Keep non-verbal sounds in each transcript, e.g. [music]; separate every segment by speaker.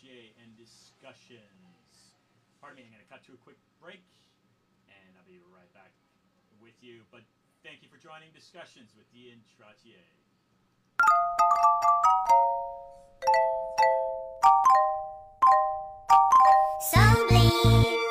Speaker 1: and discussions. Pardon me, I'm going to cut to a quick break, and I'll be right back with you. But thank you for joining discussions with Ian Trottier.
Speaker 2: So bleed,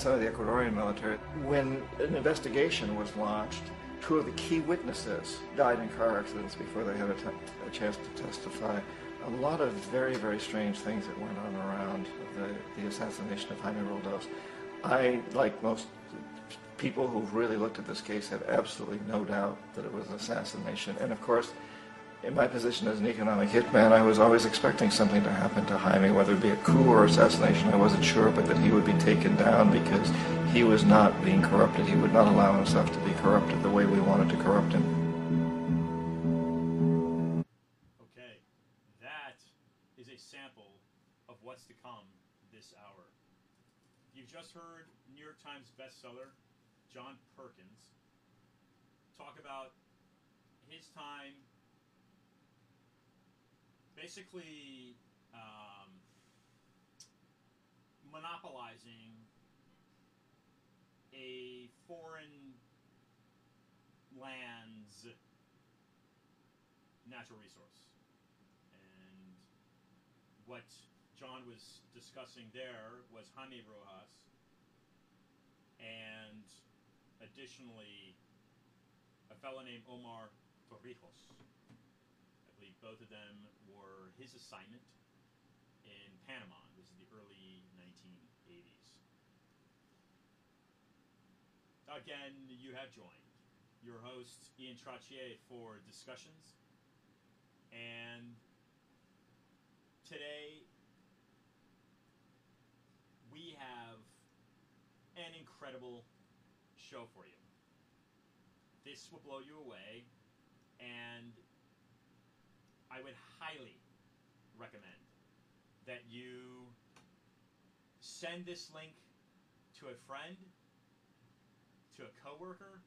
Speaker 3: some of the Ecuadorian military. When an investigation was launched, two of the key witnesses died in car accidents before they had a chance to testify. A lot of very, very strange things that went on around the, the assassination of Jaime Roldos. I, like most people who've really looked at this case, have absolutely no doubt that it was an assassination. And of course, in my position as an economic hitman, I was always expecting something to happen to Jaime, whether it be a coup or assassination, I wasn't sure, but that he would be taken down because he was not being corrupted. He would not allow himself to be corrupted the way we wanted to corrupt him.
Speaker 1: Okay, that is a sample of what's to come this hour. You've just heard New York Times bestseller John Perkins talk about his time basically um, monopolizing a foreign land's natural resource. And what John was discussing there was Jaime Rojas, and additionally, a fellow named Omar Torrijos. Believe both of them were his assignment in Panama. This is the early 1980s. Again, you have joined your host, Ian Trottier, for discussions. And today we have an incredible show for you. This will blow you away, and I would highly recommend that you send this link to a friend, to a coworker,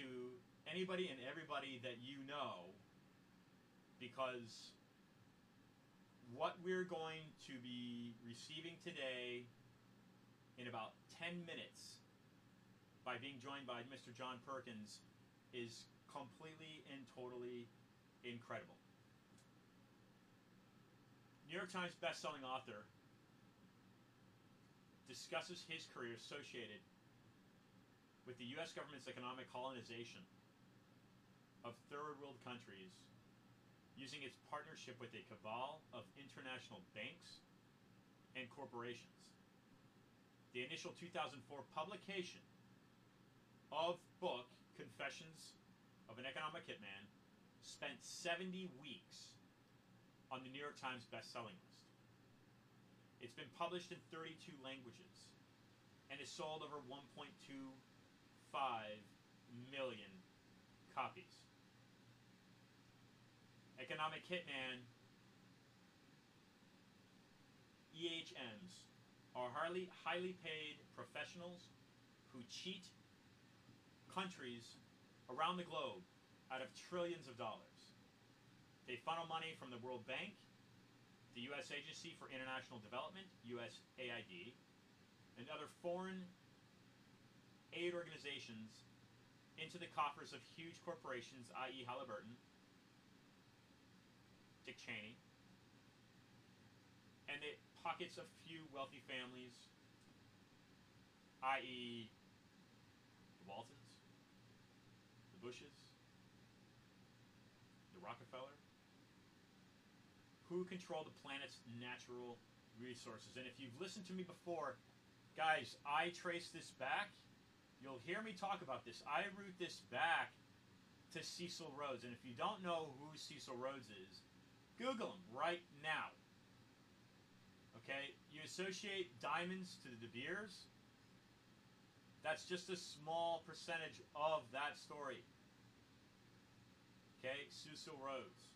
Speaker 1: to anybody and everybody that you know because what we're going to be receiving today in about 10 minutes by being joined by Mr. John Perkins is completely and totally incredible. New York Times bestselling author discusses his career associated with the U.S. government's economic colonization of third world countries using its partnership with a cabal of international banks and corporations. The initial 2004 publication of book Confessions of an Economic Hitman spent 70 weeks on the New York Times best-selling list. It's been published in 32 languages and has sold over 1.25 million copies. Economic Hitman EHMs are highly highly paid professionals who cheat countries around the globe out of trillions of dollars. They funnel money from the World Bank, the U.S. Agency for International Development, USAID, and other foreign aid organizations into the coffers of huge corporations, i.e., Halliburton, Dick Cheney, and it pockets a few wealthy families, i.e., the Waltons, the Bushes, the Rockefeller, who control the planet's natural resources. And if you've listened to me before, guys, I trace this back. You'll hear me talk about this. I root this back to Cecil Rhodes. And if you don't know who Cecil Rhodes is, Google him right now. Okay? You associate diamonds to the De Beers. That's just a small percentage of that story. Okay? Cecil Rhodes.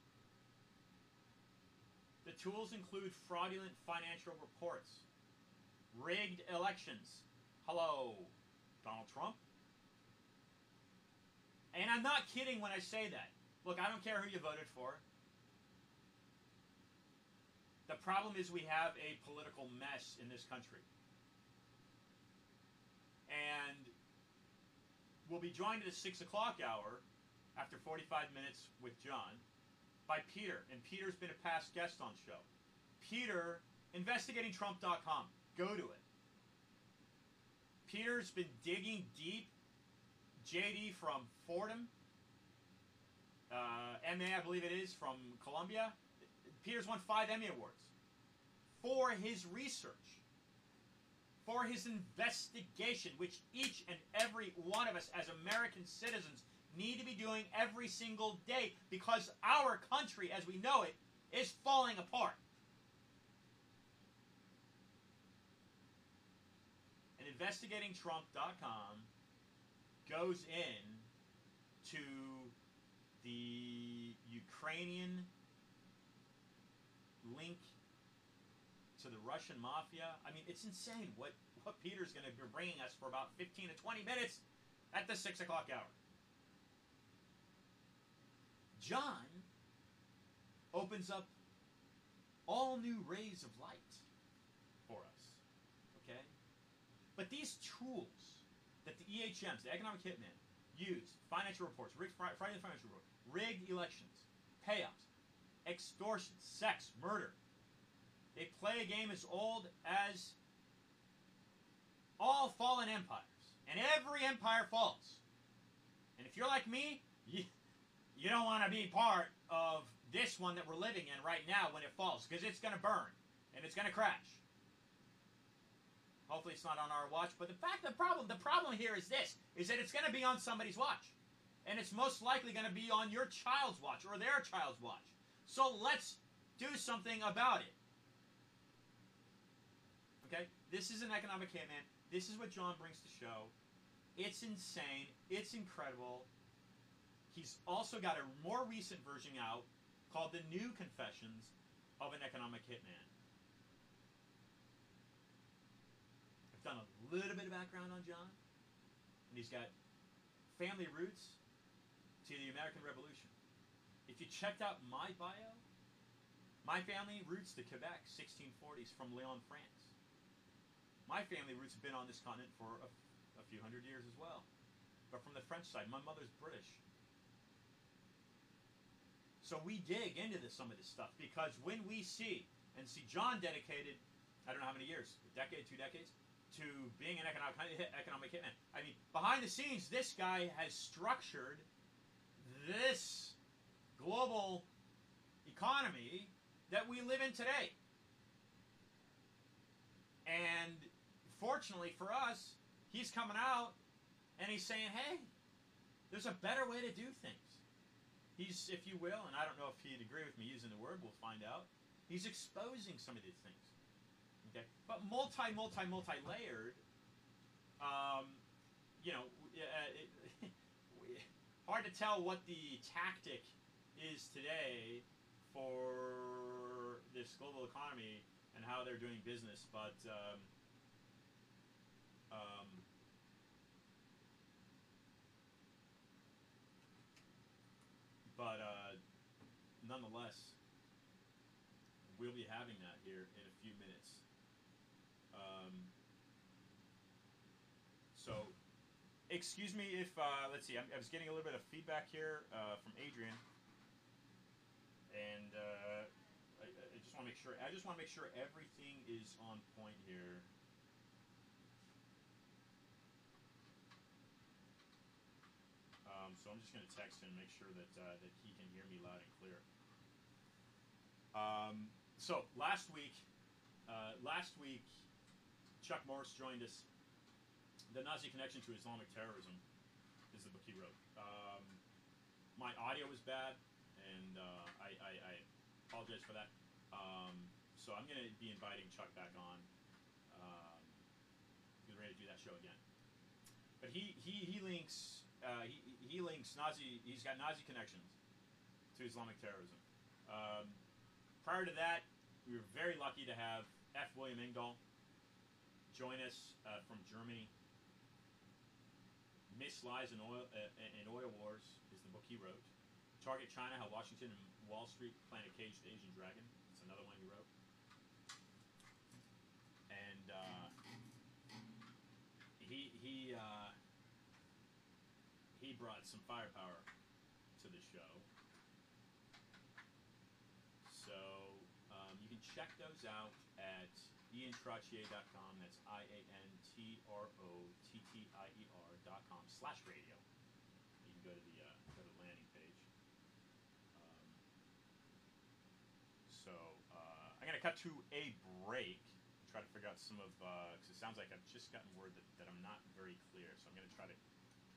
Speaker 1: The tools include fraudulent financial reports, rigged elections. Hello, Donald Trump. And I'm not kidding when I say that. Look, I don't care who you voted for. The problem is we have a political mess in this country. And we'll be joined at the 6 o'clock hour after 45 minutes with John by Peter, and Peter's been a past guest on show. Peter, investigatingtrump.com. Go to it. Peter's been digging deep. JD from Fordham, uh, MA, I believe it is, from Columbia. Peter's won five Emmy Awards for his research, for his investigation, which each and every one of us as American citizens need to be doing every single day because our country as we know it is falling apart. And investigatingtrump.com goes in to the Ukrainian link to the Russian mafia. I mean, it's insane what, what Peter's going to be bringing us for about 15 to 20 minutes at the 6 o'clock hour. John opens up all new rays of light for us. Okay? But these tools that the EHMs, the economic hitmen, use, financial reports, rigged, Friday financial report, rigged elections, payoffs, extortion, sex, murder. They play a game as old as all fallen empires. And every empire falls. And if you're like me, [laughs] you, you don't want to be part of this one that we're living in right now when it falls because it's going to burn and it's going to crash. Hopefully it's not on our watch, but the fact the problem the problem here is this is that it's going to be on somebody's watch. And it's most likely going to be on your child's watch or their child's watch. So let's do something about it. Okay? This is an economic hitman. This is what John brings to show. It's insane. It's incredible. He's also got a more recent version out called The New Confessions of an Economic Hitman. I've done a little bit of background on John, and he's got family roots to the American Revolution. If you checked out my bio, my family roots to Quebec, 1640s, from Lyon, France. My family roots have been on this continent for a, a few hundred years as well. But from the French side, my mother's British. So we dig into this, some of this stuff because when we see and see John dedicated, I don't know how many years, a decade, two decades, to being an economic economic hitman. I mean, behind the scenes, this guy has structured this global economy that we live in today. And fortunately for us, he's coming out and he's saying, hey, there's a better way to do things. He's, if you will, and I don't know if he'd agree with me using the word, we'll find out. He's exposing some of these things. Okay? But multi, multi, multi layered, um, you know, uh, it, [laughs] hard to tell what the tactic is today for this global economy and how they're doing business, but um, um, But uh, nonetheless, we'll be having that here in a few minutes. Um, so, excuse me if, uh, let's see, I'm, i was getting a little bit of feedback here uh, from Adrian. And uh, I, I, just want to make sure, I just want to make sure everything is on point here. So I'm just going to text him, and make sure that uh, that he can hear me loud and clear. Um, so last week, uh, last week, Chuck Morris joined us. The Nazi connection to Islamic terrorism is the book he wrote. Um, my audio was bad, and uh, I, I, I apologize for that. Um, so I'm going to be inviting Chuck back on. Um, going to do that show again. But he he, he links uh, he, he links Nazi. He's got Nazi connections to Islamic terrorism. Um, prior to that, we were very lucky to have F. William Engdahl join us uh, from Germany. Myths, Lies and Oil uh, in Oil Wars is the book he wrote. Target China: How Washington and Wall Street Plan a Cage the Asian Dragon. It's another one he wrote. And uh, he he uh, brought some firepower to the show. So um, you can check those out at iantrottier.com. That's I A N T R O T T I E R.com slash radio. You can go to the uh, go to the landing page. Um, so uh, I'm gonna cut to a break. Try to figure out some of because it sounds like I've just gotten word that, that I'm not very clear. So I'm gonna try to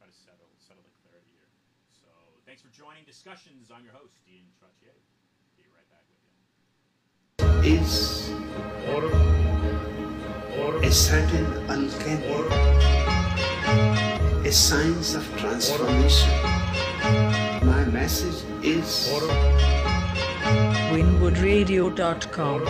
Speaker 1: try to settle settle the clarity here. So thanks for joining discussions. I'm your host, Ian Trottier. Be right back with you.
Speaker 4: is a certain alchemy, a science of transformation. My message is
Speaker 5: wynwoodradio.com.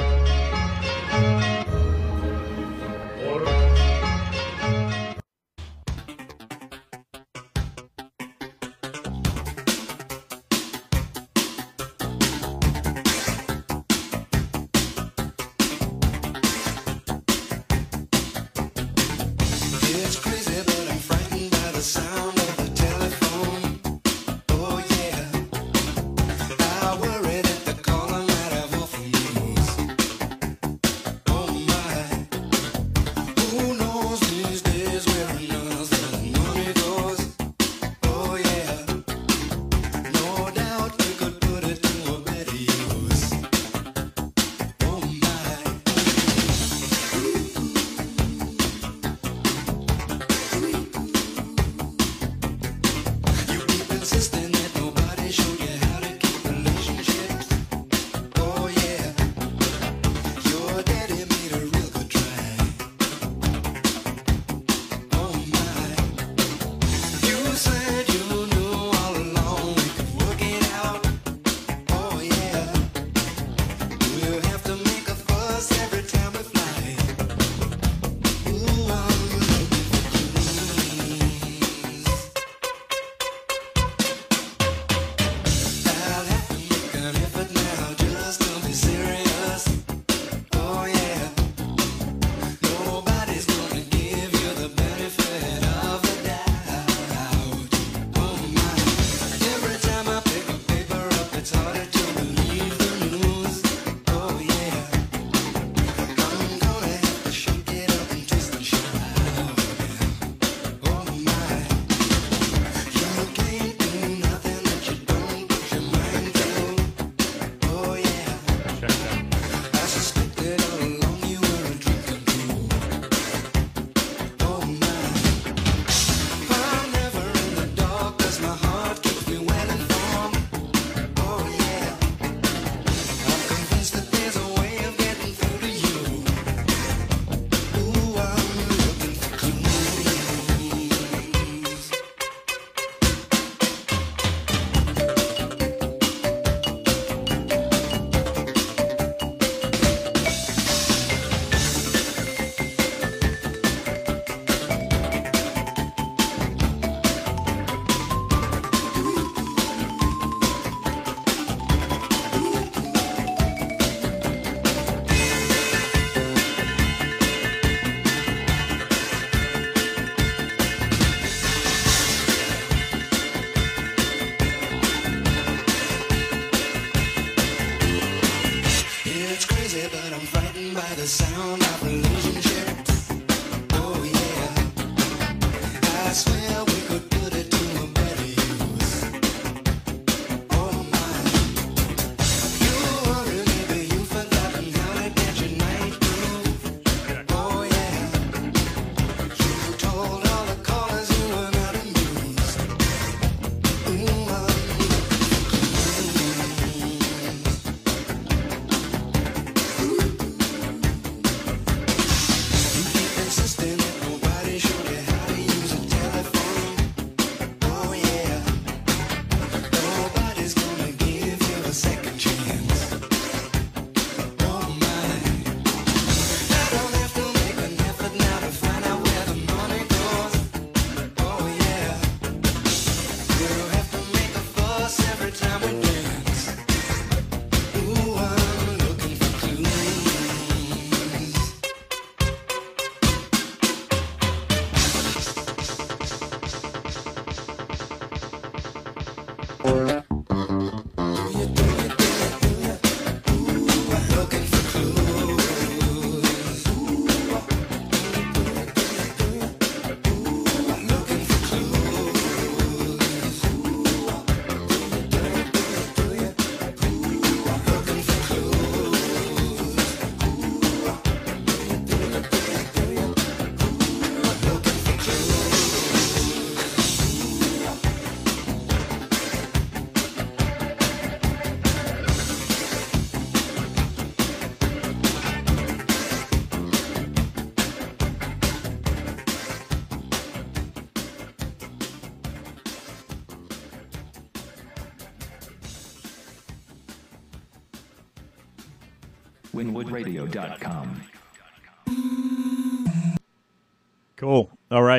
Speaker 5: frightened by the sound of
Speaker 1: illusion.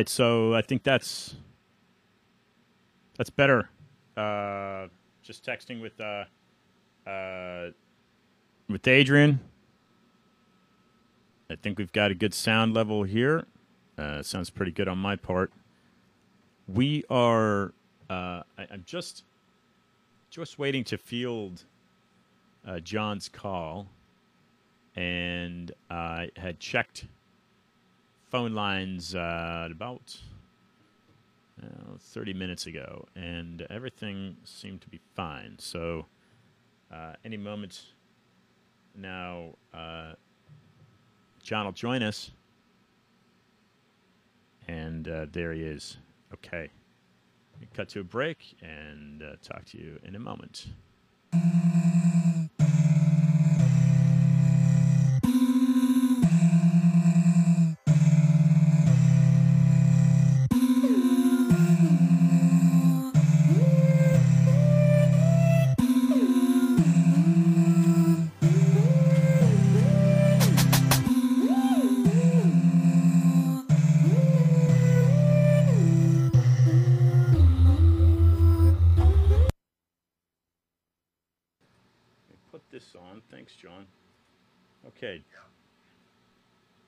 Speaker 1: Right. So I think that's that's better. Uh, just texting with uh, uh, with Adrian. I think we've got a good sound level here. Uh, sounds pretty good on my part. We are. Uh, I, I'm just just waiting to field uh, John's call, and I had checked phone lines uh, about uh, 30 minutes ago, and everything seemed to be fine. So, uh, any moment now, uh, John will join us. And uh, there he is. Okay. Cut to a break and uh, talk to you in a moment.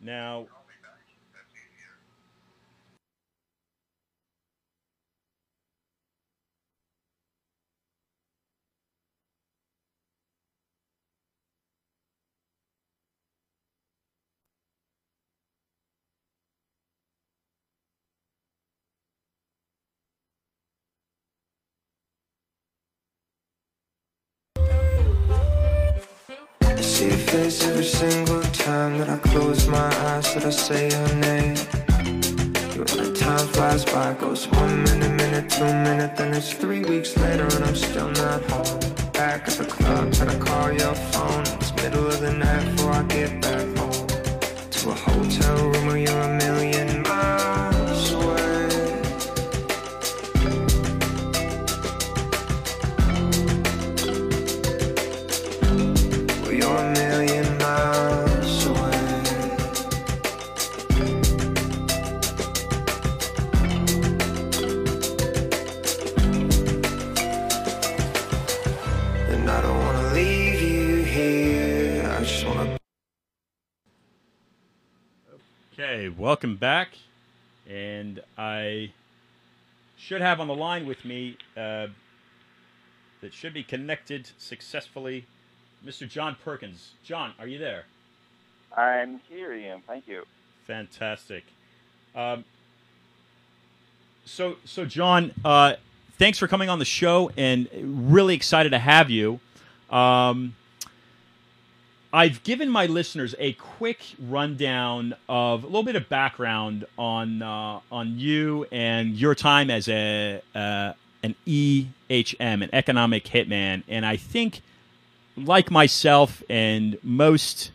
Speaker 1: Now.
Speaker 5: See your face every single time that I close my eyes, that I say your name. When time flies by, goes one minute, minute, two minute, then it's three weeks later and I'm still not home. Back at the club, trying to call your phone. It's middle of the night before I get back home. To a hotel room where you're a million
Speaker 1: welcome back. And I should have on the line with me uh, that should be connected successfully, Mr. John Perkins. John, are you there?
Speaker 3: I'm here, Ian. Thank you.
Speaker 1: Fantastic. Um, so, so John, uh, thanks for coming on the show, and really excited to have you. Um, I've given my listeners a quick rundown of a little bit of background on uh, on you and your time as a uh, an EHM, an economic hitman, and I think, like myself and most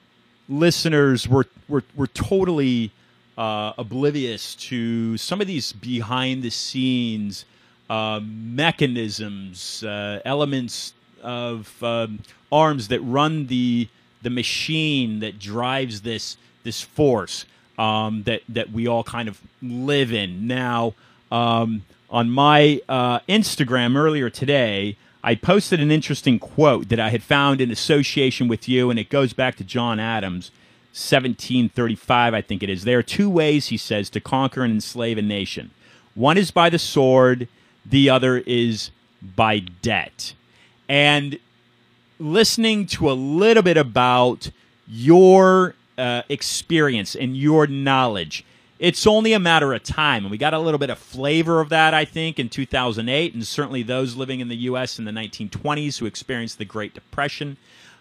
Speaker 1: listeners, were were were totally uh, oblivious to some of these behind the scenes uh, mechanisms, uh, elements of um, arms that run the the machine that drives this this force um, that that we all kind of live in now. Um, on my uh, Instagram earlier today, I posted an interesting quote that I had found in association with you, and it goes back to John Adams, 1735, I think it is. There are two ways, he says, to conquer and enslave a nation. One is by the sword, the other is by debt. And listening to a little bit about your uh, experience and your knowledge, it's only a matter of time. And we got a little bit of flavor of that, I think, in 2008, and certainly those living in the U.S. in the 1920s who experienced the Great Depression.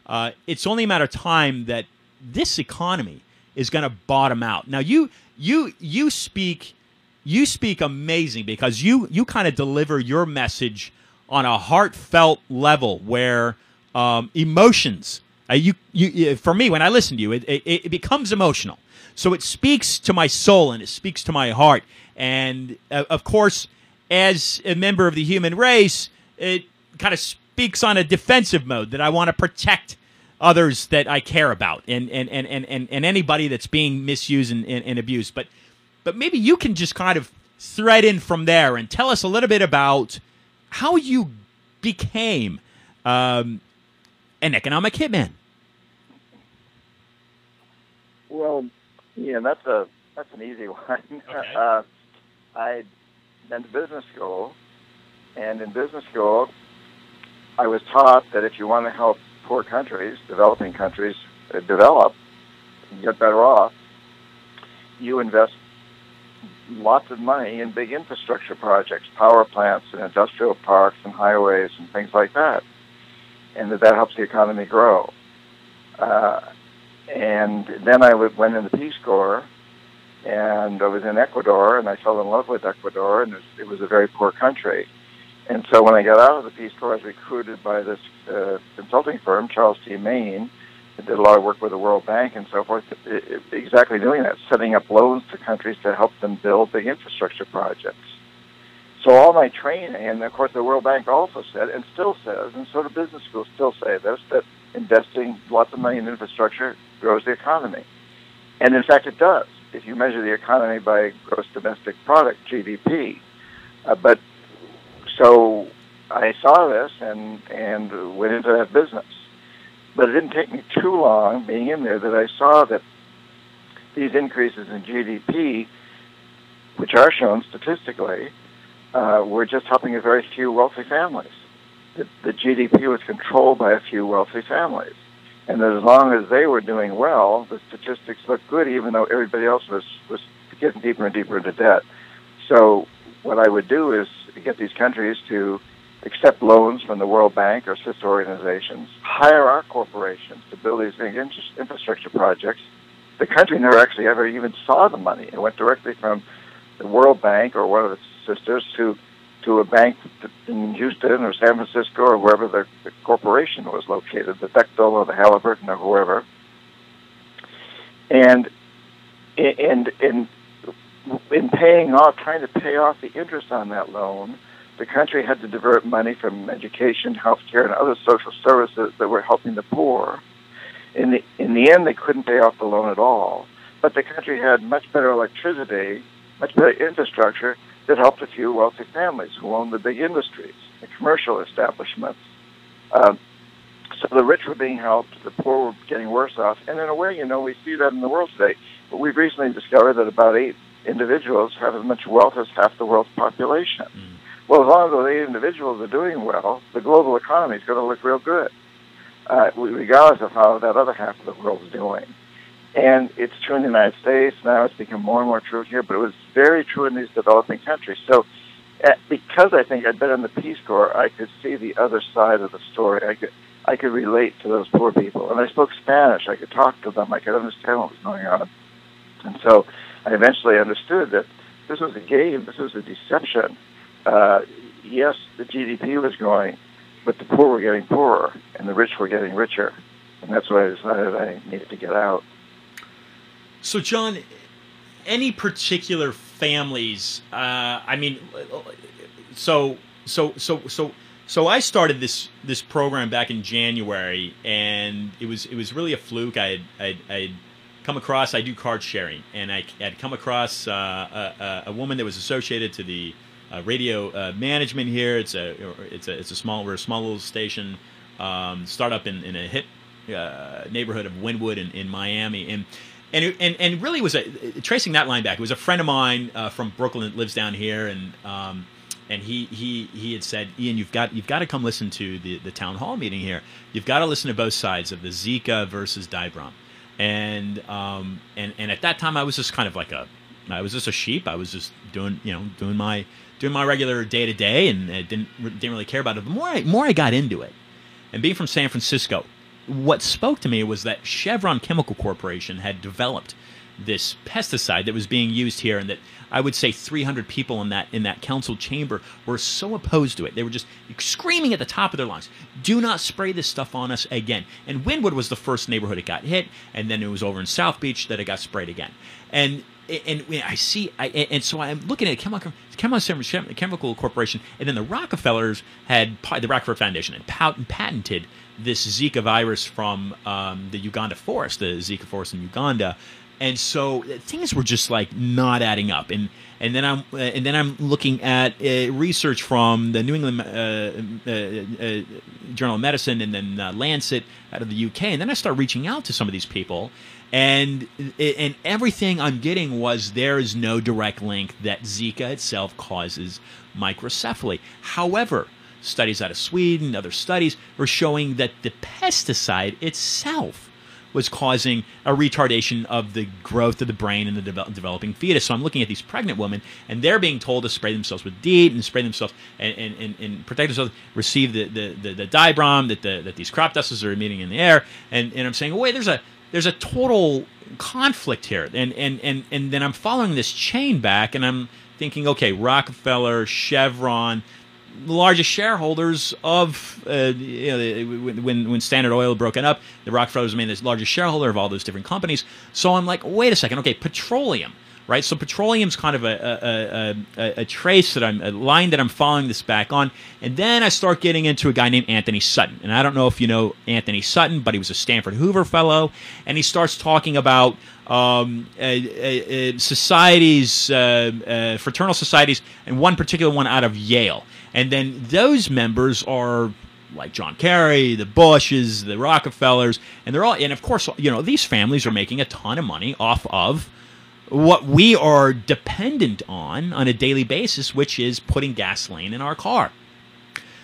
Speaker 1: Uh, it's only a matter of time that this economy is going to bottom out. Now, you you you speak you speak amazing because you you kind of deliver your message on a heartfelt level where um, emotions. Uh, you, you, for me, when I listen to you, it, it, it becomes emotional. So it speaks to my soul and it speaks to my heart. And uh, of course, as a member of the human race, it kind of speaks on a defensive mode that I want to protect others that I care about and and, and, and, and, and anybody that's being misused and, and, and abused. But but maybe you can just kind of thread in from there and tell us a little bit about how you became um, an economic hitman.
Speaker 3: Well, yeah, that's a that's an easy [laughs] one.
Speaker 1: Okay.
Speaker 3: Uh, I went to business school, and in business school, I was taught that if you want to help poor countries, developing countries, uh, develop and get better off, you invest lots of money in big infrastructure projects, power plants and industrial parks and highways and things like that, and that that helps the economy grow. Uh, and then I went in the Peace Corps, and I was in Ecuador, and I fell in love with Ecuador, and it was, it was a very poor country. And so when I got out of the Peace Corps, I was recruited by this uh, consulting firm, Charles T. Main, that did a lot of work with the World Bank and so forth, i- i- exactly doing that, setting up loans to countries to help them build big infrastructure projects. So all my training, and of course the World Bank also said, and still says, and so do business schools still say this, that investing lots of money in infrastructure grows the economy. And in fact, it does. If you measure the economy by gross domestic product, GDP. Uh, but so I saw this and, and went into that business. But it didn't take me too long being in there that I saw that these increases in GDP, which are shown statistically, uh, were just helping a very few wealthy families. The, the GDP was controlled by a few wealthy families. And as long as they were doing well, the statistics looked good, even though everybody else was, was getting deeper and deeper into debt. So what I would do is get these countries to accept loans from the World Bank or sister organizations, hire our corporations to build these big infrastructure projects. The country never actually ever even saw the money. It went directly from the World Bank or one of its sisters to to a bank in Houston or San Francisco or wherever the, the corporation was located, the Bechtel or the Halliburton or whoever. And and in in paying off, trying to pay off the interest on that loan, the country had to divert money from education, healthcare, and other social services that were helping the poor. In the in the end, they couldn't pay off the loan at all, but the country had much better electricity, much better infrastructure that helped a few wealthy families who owned the big industries, the commercial establishments. Um, so the rich were being helped, the poor were getting worse off, and in a way, you know, we see that in the world today. But we've recently discovered that about eight individuals have as much wealth as half the world's population. Well, as long as those eight individuals are doing well, the global economy is going to look real good, uh, regardless of how that other half of the world is doing. And it's true in the United States. Now it's become more and more true here, but it was very true in these developing countries. So, uh, because I think I'd been in the Peace Corps, I could see the other side of the story. I could, I could relate to those poor people. And I spoke Spanish. I could talk to them. I could understand what was going on. And so I eventually understood that this was a game. This was a deception. Uh, yes, the GDP was growing, but the poor were getting poorer and the rich were getting richer. And that's why I decided I needed to get out.
Speaker 1: So, John, any particular families? Uh, I mean, so so so so so I started this this program back in January, and it was it was really a fluke. I had I'd, I'd come across I do card sharing, and I had come across uh, a, a, a woman that was associated to the uh, radio uh, management here. It's a it's a it's a small we're a small little station um, startup in, in a hip uh, neighborhood of Wynwood in, in Miami, and and it, and and really was a tracing that line back. It was a friend of mine uh, from Brooklyn that lives down here, and um, and he he he had said, Ian, you've got you've got to come listen to the the town hall meeting here. You've got to listen to both sides of the Zika versus Dibrom, and um and and at that time I was just kind of like a I was just a sheep. I was just doing you know doing my doing my regular day to day, and I didn't didn't really care about it. The more I more I got into it, and being from San Francisco, what spoke to me was that Chevron Chemical Corporation had developed this pesticide that was being used here, and that I would say 300 people in that in that council chamber were so opposed to it. They were just screaming at the top of their lungs, "Do not spray this stuff on us again!" And Wynwood was the first neighborhood it got hit, and then it was over in South Beach that it got sprayed again. And and I see, I, and so I'm looking at Chemical, Chemical, Chemical Corporation, and then the Rockefellers had the Rockefeller Foundation had patented this Zika virus from um, the Uganda forest, the Zika forest in Uganda, and so uh, things were just like not adding up. And and then I'm uh, and then I'm looking at uh, research from the New England uh, uh, Journal of Medicine and then Lancet out of the UK, and then I start reaching out to some of these people. And and everything I'm getting was there is no direct link that Zika itself causes microcephaly. However, studies out of Sweden, other studies are showing that the pesticide itself was causing a retardation of the growth of the brain in the devel- developing fetus. So I'm looking at these pregnant women, and they're being told to spray themselves with DEET and spray themselves and, and, and, and protect themselves, receive the, the, the, the dibrom that, the, that these crop dusters are emitting in the air. And, and I'm saying, wait, there's a there's a total conflict here. And, and, and, and then I'm following this chain back, and I'm thinking, okay, Rockefeller, Chevron, the largest shareholders of uh, you know, when when Standard Oil broken up, the Rockefellers made the largest shareholder of all those different companies. So I'm like, wait a second, okay, petroleum, right? So petroleum's kind of a a, a, a trace that I'm a line that I'm following this back on, and then I start getting into a guy named Anthony Sutton, and I don't know if you know Anthony Sutton, but he was a Stanford Hoover Fellow, and he starts talking about um, uh, uh, societies, uh, uh, fraternal societies, and one particular one out of Yale. And then those members are like John Kerry, the Bushes, the Rockefellers, and they're all, and of course, you know, these families are making a ton of money off of what we are dependent on on a daily basis, which is putting gasoline in our car.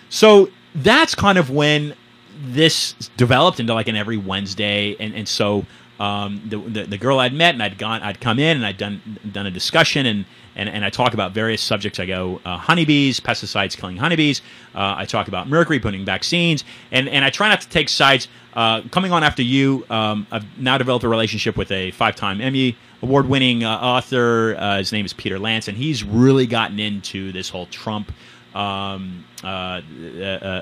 Speaker 1: So that's kind of when this developed into like an every Wednesday, and and so um, the, the, the girl I'd met and I'd gone I'd come in and I'd done done a discussion and and, and I talk about various subjects. I go uh, honeybees, pesticides killing honeybees. Uh, I talk about mercury putting vaccines, and and I try not to take sides. Uh, coming on after you, um, I've now developed a relationship with a five-time Emmy award-winning uh, author. Uh, his name is Peter Lance, and he's really gotten into this whole Trump um, uh,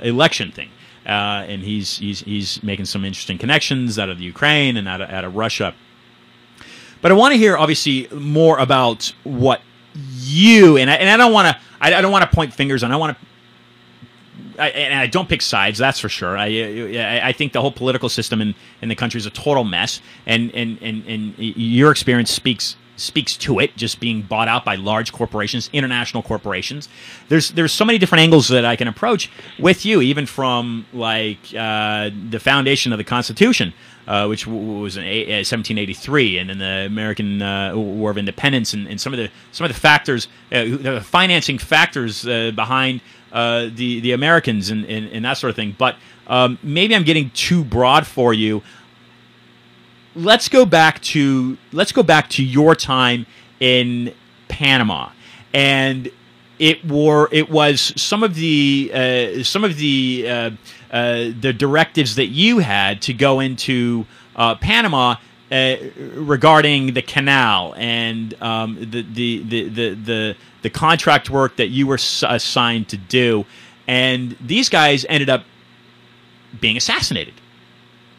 Speaker 1: election thing. And he's he's he's making some interesting connections out of the Ukraine and out of, out of Russia. But I want to hear obviously more about what you and I, and I don't want to I, I, don't want to point fingers and I want to. I, and I don't pick sides, that's for sure. I, I think the whole political system in, in the country is a total mess, and, and, and, and your experience speaks speaks to it, just being bought out by large corporations, international corporations. There's there's so many different angles that I can approach with you, even from like uh, the foundation of the Constitution, uh, which was in a- 1783, uh, and then the American uh, War of Independence, and, and, some of the some of the factors, uh, the financing factors uh, behind the the Americans and, and, and, that sort of thing. But um, maybe I'm getting too broad for you. Let's go back to let's go back to your time in Panama, and it were it was some of the uh, some of the uh, the directives that you had to go into uh, Panama. Uh, regarding the canal and um, the, the, the, the, the, the contract work that you were assigned to do, and these guys ended up being assassinated.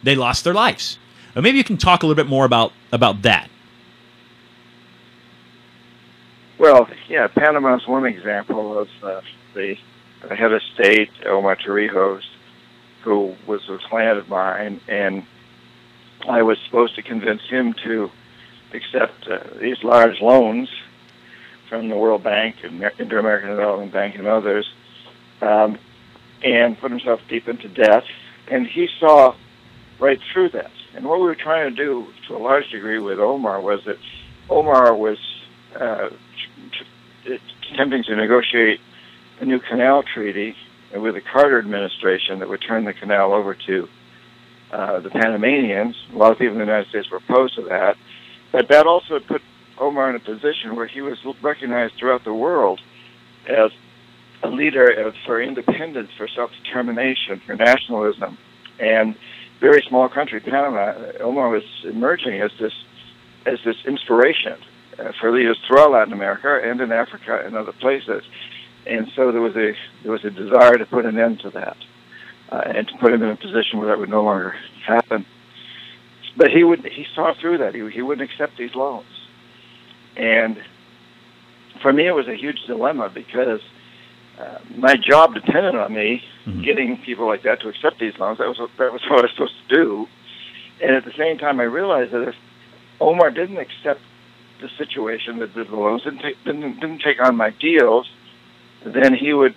Speaker 1: They lost their lives. But maybe you can talk a little bit more about about that.
Speaker 3: Well, yeah, Panama is one example of uh, the head of state, Omar Torrijos, who was a client of mine, and I was supposed to convince him to accept uh, these large loans from the World Bank and Inter-American Development Bank and others, um, and put himself deep into debt. And he saw right through that. And what we were trying to do, to a large degree, with Omar was that Omar was uh, attempting to negotiate a new canal treaty with the Carter administration that would turn the canal over to uh, the Panamanians. A lot of people in the United States were opposed to that. But that also put Omar in a position where he was recognized throughout the world as a leader for independence, for self-determination, for nationalism. And very small country, Panama, Omar was emerging as this as this inspiration uh, for leaders throughout Latin America and in Africa and other places. And so there was a there was a desire to put an end to that uh, and to put him in a position where that would no longer happen. But he would he saw through that. He he wouldn't accept these loans, and for me it was a huge dilemma because uh, my job depended on me
Speaker 1: Mhm.
Speaker 3: getting people like that to accept these loans. That was what, that was what I was supposed to do. And at the same time, I realized that if Omar didn't accept the situation that the loans didn't take didn't, didn't take on my deals, then he would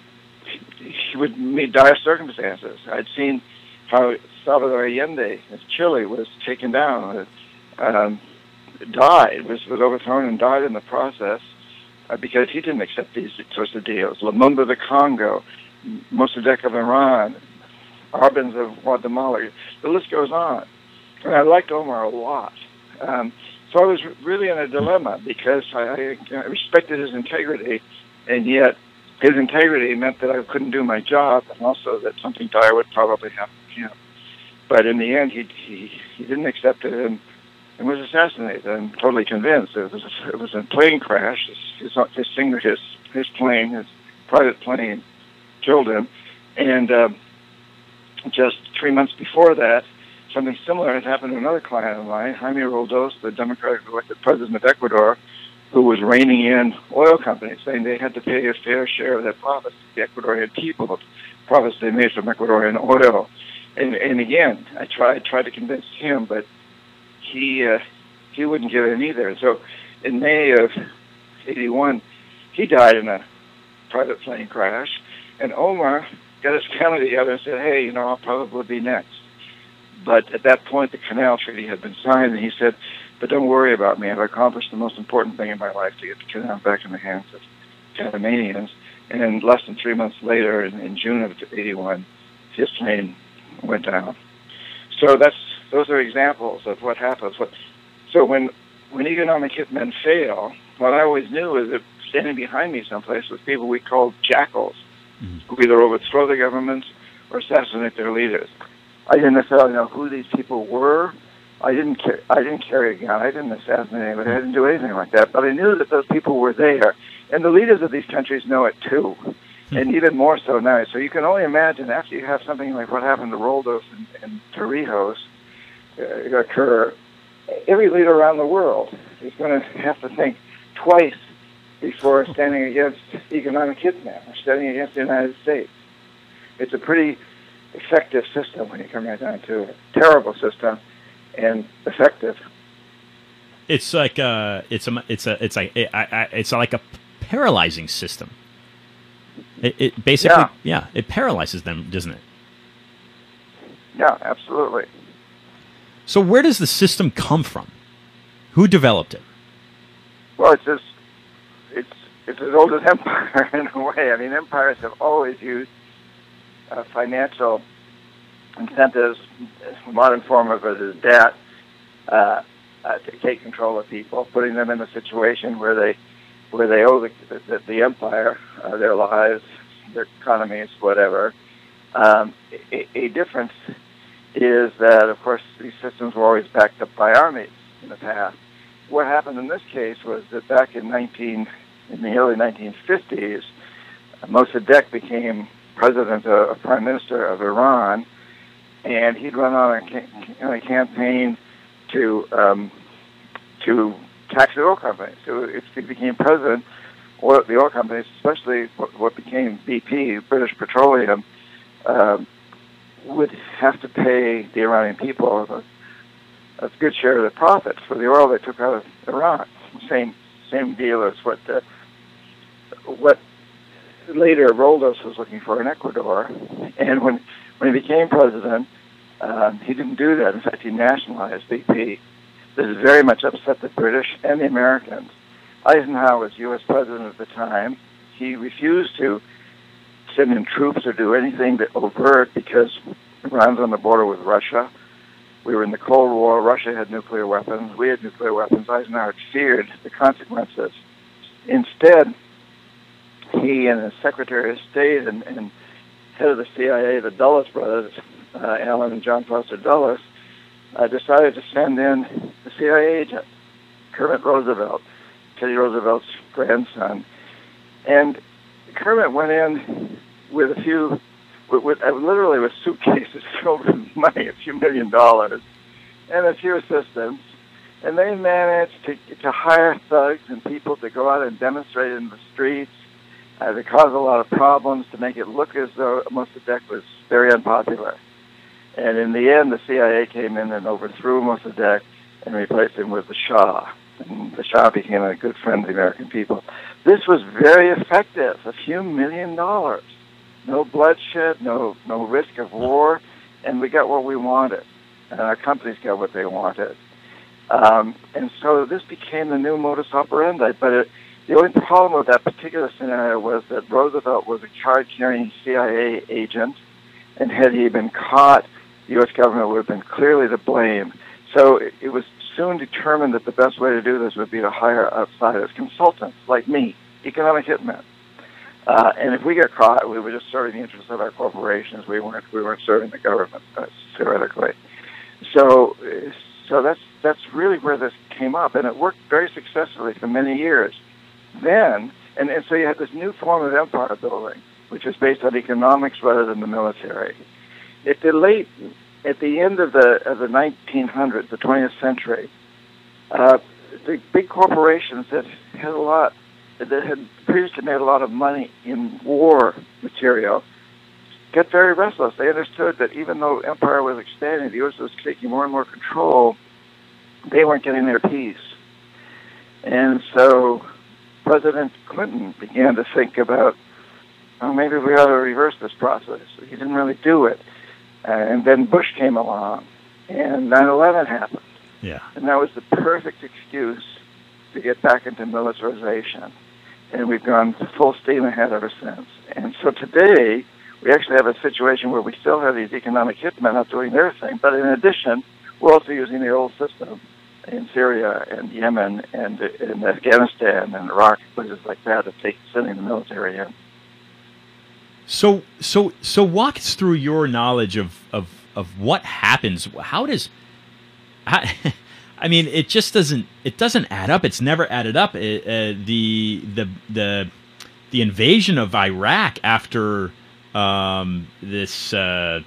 Speaker 3: he would meet dire circumstances. I'd seen how Salvador Allende in Chile was taken down, um, died, was, was overthrown and died in the process uh, because he didn't accept these sorts of deals. Lumumba of the Congo, Mossadegh of Iran, Arbenz of Guatemala. The list goes on. And I liked Omar a lot. Um, so I was really in a dilemma because I, I respected his integrity, and yet his integrity meant that I couldn't do my job, and also that something dire would probably happen to him. But in the end, he he, he didn't accept it and, and was assassinated. I'm totally convinced it was a, it was a plane crash. His his his, singer, his his plane, his private plane, killed him, and um, just three months before that, something similar had happened to another client of mine, Jaime Roldos, the Democratic elected president of Ecuador, who was reining in oil companies, saying they had to pay a fair share of their profits to the Ecuadorian people, the profits they made from Ecuadorian oil. And, and again, I tried tried to convince him, but he uh, he wouldn't give in either. So in May of '81, he died in a private plane crash, and Omar got his family together and said, "Hey, you know, I'll probably be next." But at that point, the Canal Treaty had been signed, and he said, "But don't worry about me. I've accomplished the most important thing in my life to get the canal back in the hands of Panamanians." And then less than three months later, in, in June of '81, his plane went down. So that's those are examples of what happens. What so when when economic hitmen fail, what I always knew is that standing behind me someplace was people we called jackals,
Speaker 1: Mhm.
Speaker 3: who either overthrow the governments or assassinate their leaders. I didn't necessarily know who these people were. I didn't car- I didn't carry a gun. I didn't assassinate anybody. I didn't do anything like that. But I knew that those people were there, and the leaders of these countries know it too, and even more so now. So you can only imagine after you have something like what happened to Roldos and, and Torrijos uh, occur, every leader around the world is going to have to think twice before standing against economic or standing against the United States. It's a pretty effective system when you come right down to it. Terrible system and effective.
Speaker 1: It's like a, it's a, it's a, it's like, I, I, it's like a paralyzing system. It, it basically, yeah. it paralyzes them, doesn't it?
Speaker 3: Yeah, absolutely.
Speaker 1: So where does the system come from? Who developed it?
Speaker 3: Well, it's just it's it's as old as [laughs] empire in a way. I mean, empires have always used uh, financial incentives, modern form of it is debt, uh, uh, to take control of people, putting them in a situation where they where they owe the the, the empire uh, their lives, their economies, whatever. Um, a, a difference is that, of course, these systems were always backed up by armies in the past. What happened in this case was that back in 19 in the early 1950s, Mossadegh became president, uh, prime minister of Iran, and he'd run on a, a campaign to um, to tax the oil companies. So if he became president, oil, the oil companies, especially what, what became BP, British Petroleum, um, would have to pay the Iranian people a, a good share of the profits for the oil they took out of Iran. Same same deal as what the, what later Roldos was looking for in Ecuador. And when when he became president, um, he didn't do that. In fact, he nationalized BP. This very much upset the British and the Americans. Eisenhower was U.S. president at the time. He refused to send in troops or do anything that overt because Iran's on the border with Russia. We were in the Cold War. Russia had nuclear weapons. We had nuclear weapons. Eisenhower feared the consequences. Instead, he and his Secretary of State and, and head of the CIA, the Dulles brothers, uh, Allen and John Foster Dulles, uh, decided to send in the CIA agent, Kermit Roosevelt, Teddy Roosevelt's grandson. And Kermit went in with a few, with, with uh, literally with suitcases [laughs] filled with money, a few million dollars, and a few assistants. And they managed to, to hire thugs and people to go out and demonstrate in the streets uh, to cause a lot of problems, to make it look as though Mossadegh was very unpopular. And in the end, the CIA came in and overthrew Mossadegh and replaced him with the Shah. And the Shah became a good friend of the American people. This was very effective, a few million dollars. No bloodshed, no, no risk of war, and we got what we wanted. And our companies got what they wanted. Um, and so this became the new modus operandi. But it, the only problem with that particular scenario was that Roosevelt was a card-carrying CIA agent, and had he been caught, the U.S. government would have been clearly to blame. So it, was soon determined that the best way to do this would be to hire outsiders, consultants like me, economic hitmen. Uh, and if we got caught, we were just serving the interests of our corporations. We weren't we weren't serving the government uh, theoretically. So so that's that's really where this came up, and it worked very successfully for many years. Then, and, and so you had this new form of empire building, which was based on economics rather than the military. At the late, at the end of the of the 1900s, the 20th century, uh, the big corporations that had a lot, that had previously made a lot of money in war material, get very restless. They understood that even though empire was expanding, the U.S. was taking more and more control. They weren't getting their peace, and so President Clinton began to think about, oh, maybe we ought to reverse this process. He didn't really do it. Uh, and then Bush came along, and 9/11 happened.
Speaker 1: Yeah.
Speaker 3: And that was the perfect excuse to get back into militarization. And we've gone full steam ahead ever since. And so today, we actually have a situation where we still have these economic hitmen out doing their thing, but in addition, we're also using the old system in Syria and Yemen and in Afghanistan and Iraq, places like that, of take, sending the military in.
Speaker 1: So, so, so, walk us through your knowledge of of of what happens. How does, how, [laughs] I mean, it just doesn't it doesn't add up. It's never added up. It, uh, the the the the invasion of Iraq after um, this uh,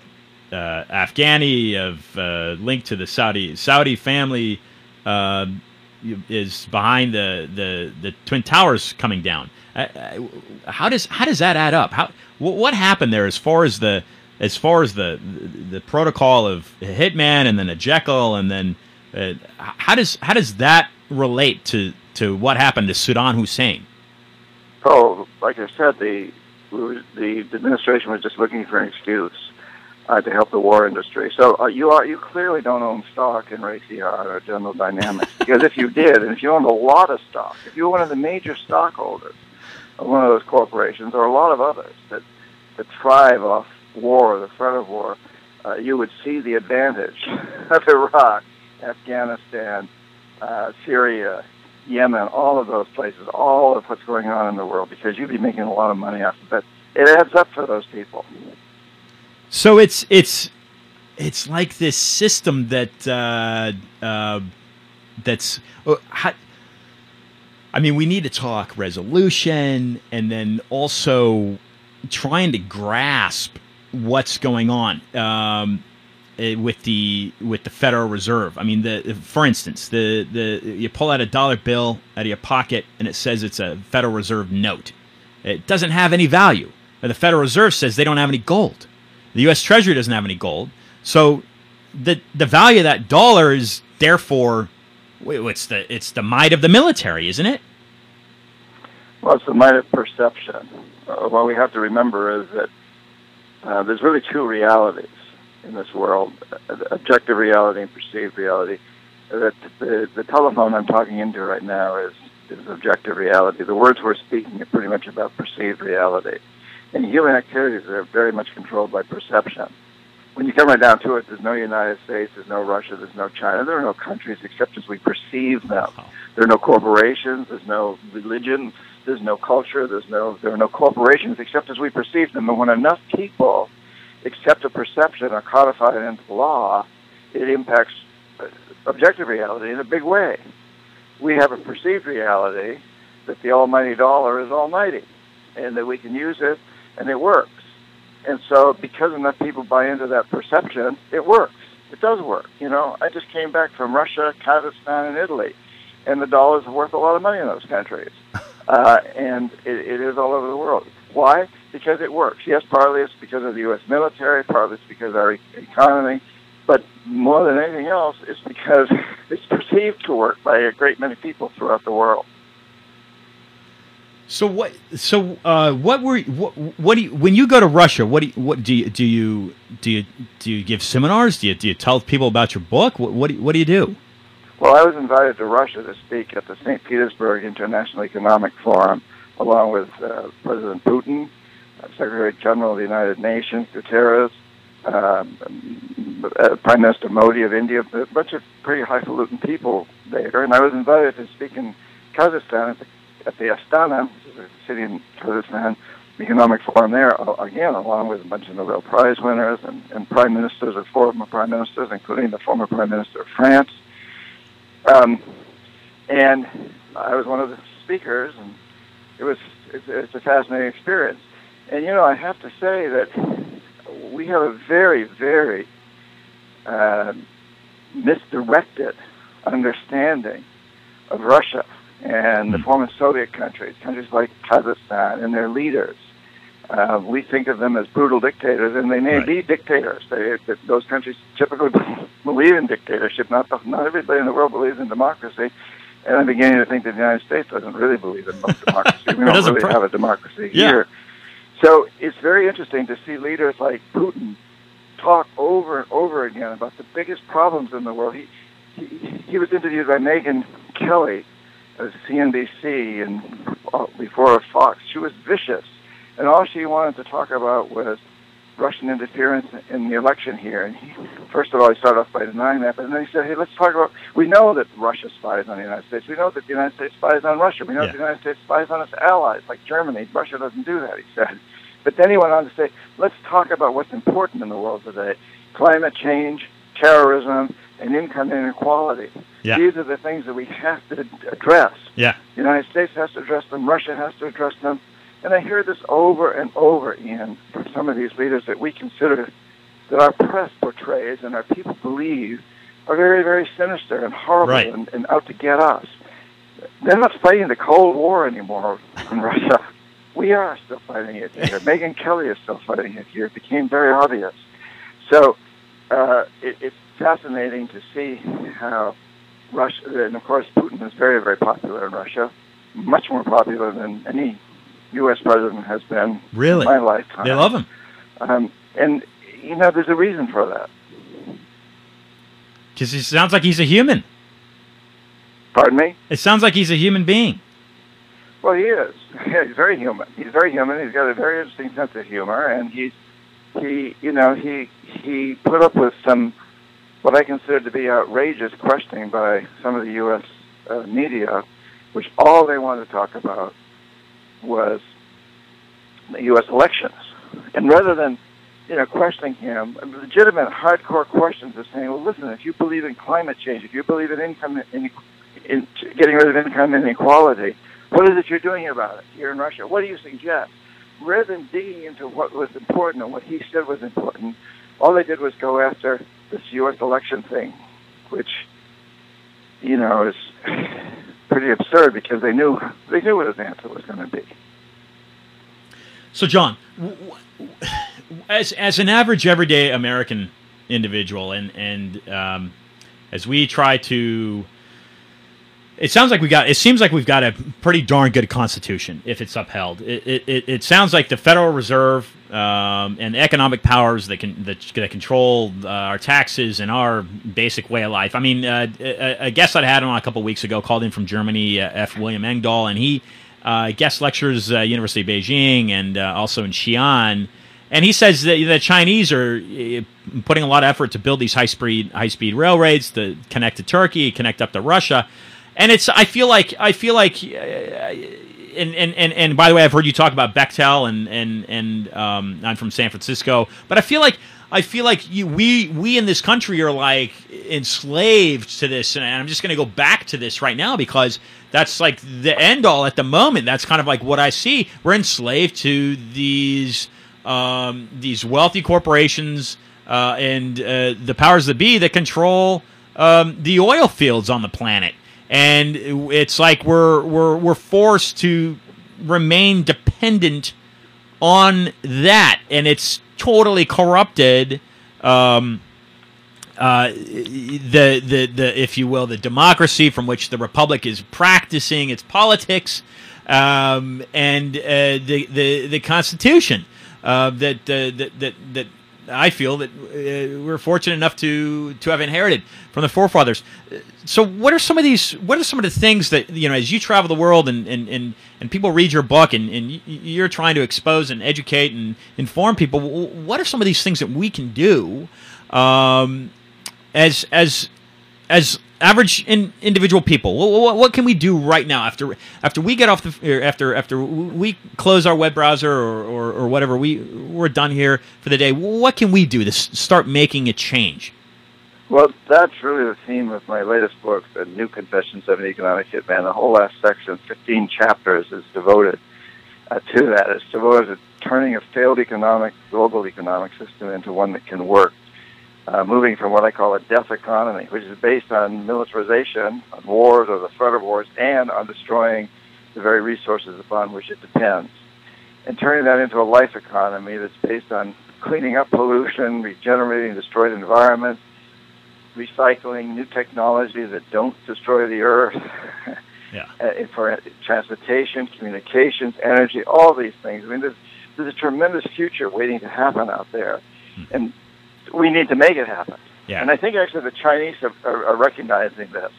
Speaker 1: uh, Afghani of uh, linked to the Saudi Saudi family uh, is behind the, the the twin towers coming down. Uh, how does how does that add up? How what happened there as far as the as far as the the, protocol of hitman and then a jackal and then uh, how does how does that relate to to what happened to Saddam Hussein?
Speaker 3: Oh, like I said, the the administration was just looking for an excuse uh, to help the war industry. So uh, you are you clearly don't own stock in Raytheon or General Dynamics because if you did, and if you owned a lot of stock, if you were one of the major stockholders one of those corporations or a lot of others that that thrive off war, the threat of war, uh, you would see the advantage [laughs] of Iraq, Afghanistan, uh, Syria, Yemen, all of those places, all of what's going on in the world, because you'd be making a lot of money off of it. It adds up for those people.
Speaker 1: So it's it's it's like this system that uh, uh, that's. Uh, I mean, we need to talk resolution, and then also trying to grasp what's going on um, eh, with the with the Federal Reserve. I mean, the for instance, the the you pull out a dollar bill out of your pocket, and it says it's a Federal Reserve note. It doesn't have any value. The Federal Reserve says they don't have any gold. The U.S. Treasury doesn't have any gold, so the the value of that dollar is therefore it's the it's the might of the military, isn't it?
Speaker 3: Well, it's the might of perception. Uh, what we have to remember is that uh, there's really two realities in this world: uh, objective reality and perceived reality. That the the telephone I'm talking into right now is is objective reality. The words we're speaking are pretty much about perceived reality. And human activities are very much controlled by perception. When you come right down to it, there's no United States, there's no Russia, there's no China. There are no countries except as we perceive them. There are no corporations, there's no religion, there's no culture, there's no there are no corporations except as we perceive them. And when enough people accept a perception or codify it into law, it impacts uh, objective reality in a big way. We have a perceived reality that the almighty dollar is almighty and that we can use it and it works. And so, because enough people buy into that perception, it works. It does work. You know, I just came back from Russia, Kazakhstan, and Italy, and the dollars are worth a lot of money in those countries. [laughs] uh, and it, it is all over the world. Why? Because it works. Yes, partly it's because of the U.S. military, partly it's because of our economy, but more than anything else, it's because [laughs] it's perceived to work by a great many people throughout the world.
Speaker 1: So what? So uh, what were what? What do you when you go to Russia? What do you, what do you do? You do you do you give seminars? Do you do you tell people about your book? What what do you, what do you do?
Speaker 3: Well, I was invited to Russia to speak at the St. Petersburg International Economic Forum, along with uh, President Putin, uh, Secretary General of the United Nations, Guterres, um, uh, Prime Minister Modi of India, a bunch of pretty highfalutin people there. And I was invited to speak in Kazakhstan at the, at the Astana, which is a city in Kazakhstan, economic forum there, uh, again, along with a bunch of Nobel Prize winners and, and prime ministers or former prime ministers, including the former prime minister of France. Um, and I was one of the speakers, and it was it's, it's a fascinating experience. And you know, I have to say that we have a very, very uh, misdirected understanding of Russia and the former Soviet countries, countries like Kazakhstan and their leaders. Uh, we think of them as brutal dictators, and they may
Speaker 1: Right.
Speaker 3: be dictators. They, those countries typically [laughs] believe in dictatorship. Not the, not everybody in the world believes in democracy, and I'm beginning to think that the United States doesn't really believe in [laughs] democracy. We don't really
Speaker 1: pro-
Speaker 3: have a democracy
Speaker 1: Yeah.
Speaker 3: here. So it's very interesting to see leaders like Putin talk over and over again about the biggest problems in the world. He he, he was interviewed by Megyn Kelly CNBC and uh, before Fox. She was vicious, and all she wanted to talk about was Russian interference in the election here. And he, first of all, he started off by denying that, but then he said, "Hey, let's talk about. We know that Russia spies on the United States. We know that the United States spies on Russia. We know
Speaker 1: Yeah.
Speaker 3: that the United States spies on its allies, like Germany. Russia doesn't do that." He said. But then he went on to say, "Let's talk about what's important in the world today: climate change, terrorism, and income inequality.
Speaker 1: Yeah.
Speaker 3: These are the things that we have to address.
Speaker 1: Yeah.
Speaker 3: The United States has to address them. Russia has to address them. And I hear this over and over, Ian, from some of these leaders that we consider that our press portrays and our people believe are very, very sinister and horrible
Speaker 1: Right.
Speaker 3: and, and out to get us. They're not fighting the Cold War anymore in [laughs] Russia. We are still fighting it here. [laughs] Megyn Kelly is still fighting it here. It became very obvious. So uh, it, it's fascinating to see how Russia, and of course Putin is very, very popular in Russia, much more popular than any U.S. president has been
Speaker 1: Really?
Speaker 3: in my lifetime.
Speaker 1: They love him.
Speaker 3: Um, and you know, there's a reason for that.
Speaker 1: Because he sounds like he's a human.
Speaker 3: Pardon me?
Speaker 1: It sounds like he's a human being.
Speaker 3: Well, he is. Yeah, [laughs] he's very human. He's very human. He's got a very interesting sense of humor, and he's he, you know, he he put up with some what I consider to be outrageous questioning by some of the U.S. Uh, media, which all they wanted to talk about was the U.S. elections, and rather than you know questioning him, legitimate hardcore questions of saying, well, listen, if you believe in climate change, if you believe in income in, in getting rid of income inequality, what is it you're doing about it here in Russia? What do you suggest? Rather than digging into what was important and what he said was important, all they did was go after this U.S. election thing, which, you know, is [laughs] pretty absurd because they knew they knew what his answer was going to be.
Speaker 1: So, John, as as an average everyday American individual, and and um, as we try to, it sounds like we got. It seems like we've got a pretty darn good constitution if it's upheld. It it, it, sounds like the Federal Reserve um, and economic powers that can that, that control uh, our taxes and our basic way of life. I mean, uh, a, a guest I had on a couple weeks ago called in from Germany, uh, F. William Engdahl, and he uh, guest lectures uh, University of Beijing and uh, also in Xi'an. And he says that the Chinese are putting a lot of effort to build these high speed high speed railroads to connect to Turkey, connect up to Russia. And it's I feel like I feel like uh, and, and, and, and by the way, I've heard you talk about Bechtel and and and um, I'm from San Francisco, but I feel like I feel like you, we we in this country are like enslaved to this, and I'm just going to go back to this right now because that's like the end all at the moment. That's kind of like what I see. We're enslaved to these um, these wealthy corporations uh, and uh, the powers that be that control um, the oil fields on the planet. And it's like we're we're we're forced to remain dependent on that, and it's totally corrupted. Um, uh, the the the if you will the democracy from which the republic is practicing its politics um, and uh, the the the constitution uh, that, uh, that that that I feel that uh, we're fortunate enough to to have inherited from the forefathers. So, what are some of these? What are some of the things that you know as you travel the world and and, and, and people read your book and, and you're trying to expose and educate and inform people? What are some of these things that we can do um, as as as average in, individual people? What, what, what can we do right now after after we get off the after after we close our web browser or, or, or whatever we we're done here for the day? What can we do to start making a change?
Speaker 3: Well, that's really the theme of my latest book, The New Confessions of an Economic Hitman. The whole last section, 15 chapters, is devoted uh, to that. It's devoted to turning a failed economic, global economic system into one that can work. Uh, moving from what I call a death economy, which is based on militarization, on wars or the threat of wars, and on destroying the very resources upon which it depends. And turning that into a life economy that's based on cleaning up pollution, regenerating destroyed environments, recycling new technologies that don't destroy the earth. [laughs]
Speaker 1: Yeah.
Speaker 3: uh, for transportation, communications, energy, all these things. I mean, there's, there's a tremendous future waiting to happen out there, and we need to make it happen.
Speaker 1: Yeah.
Speaker 3: And I think actually the Chinese are, are, are recognizing this.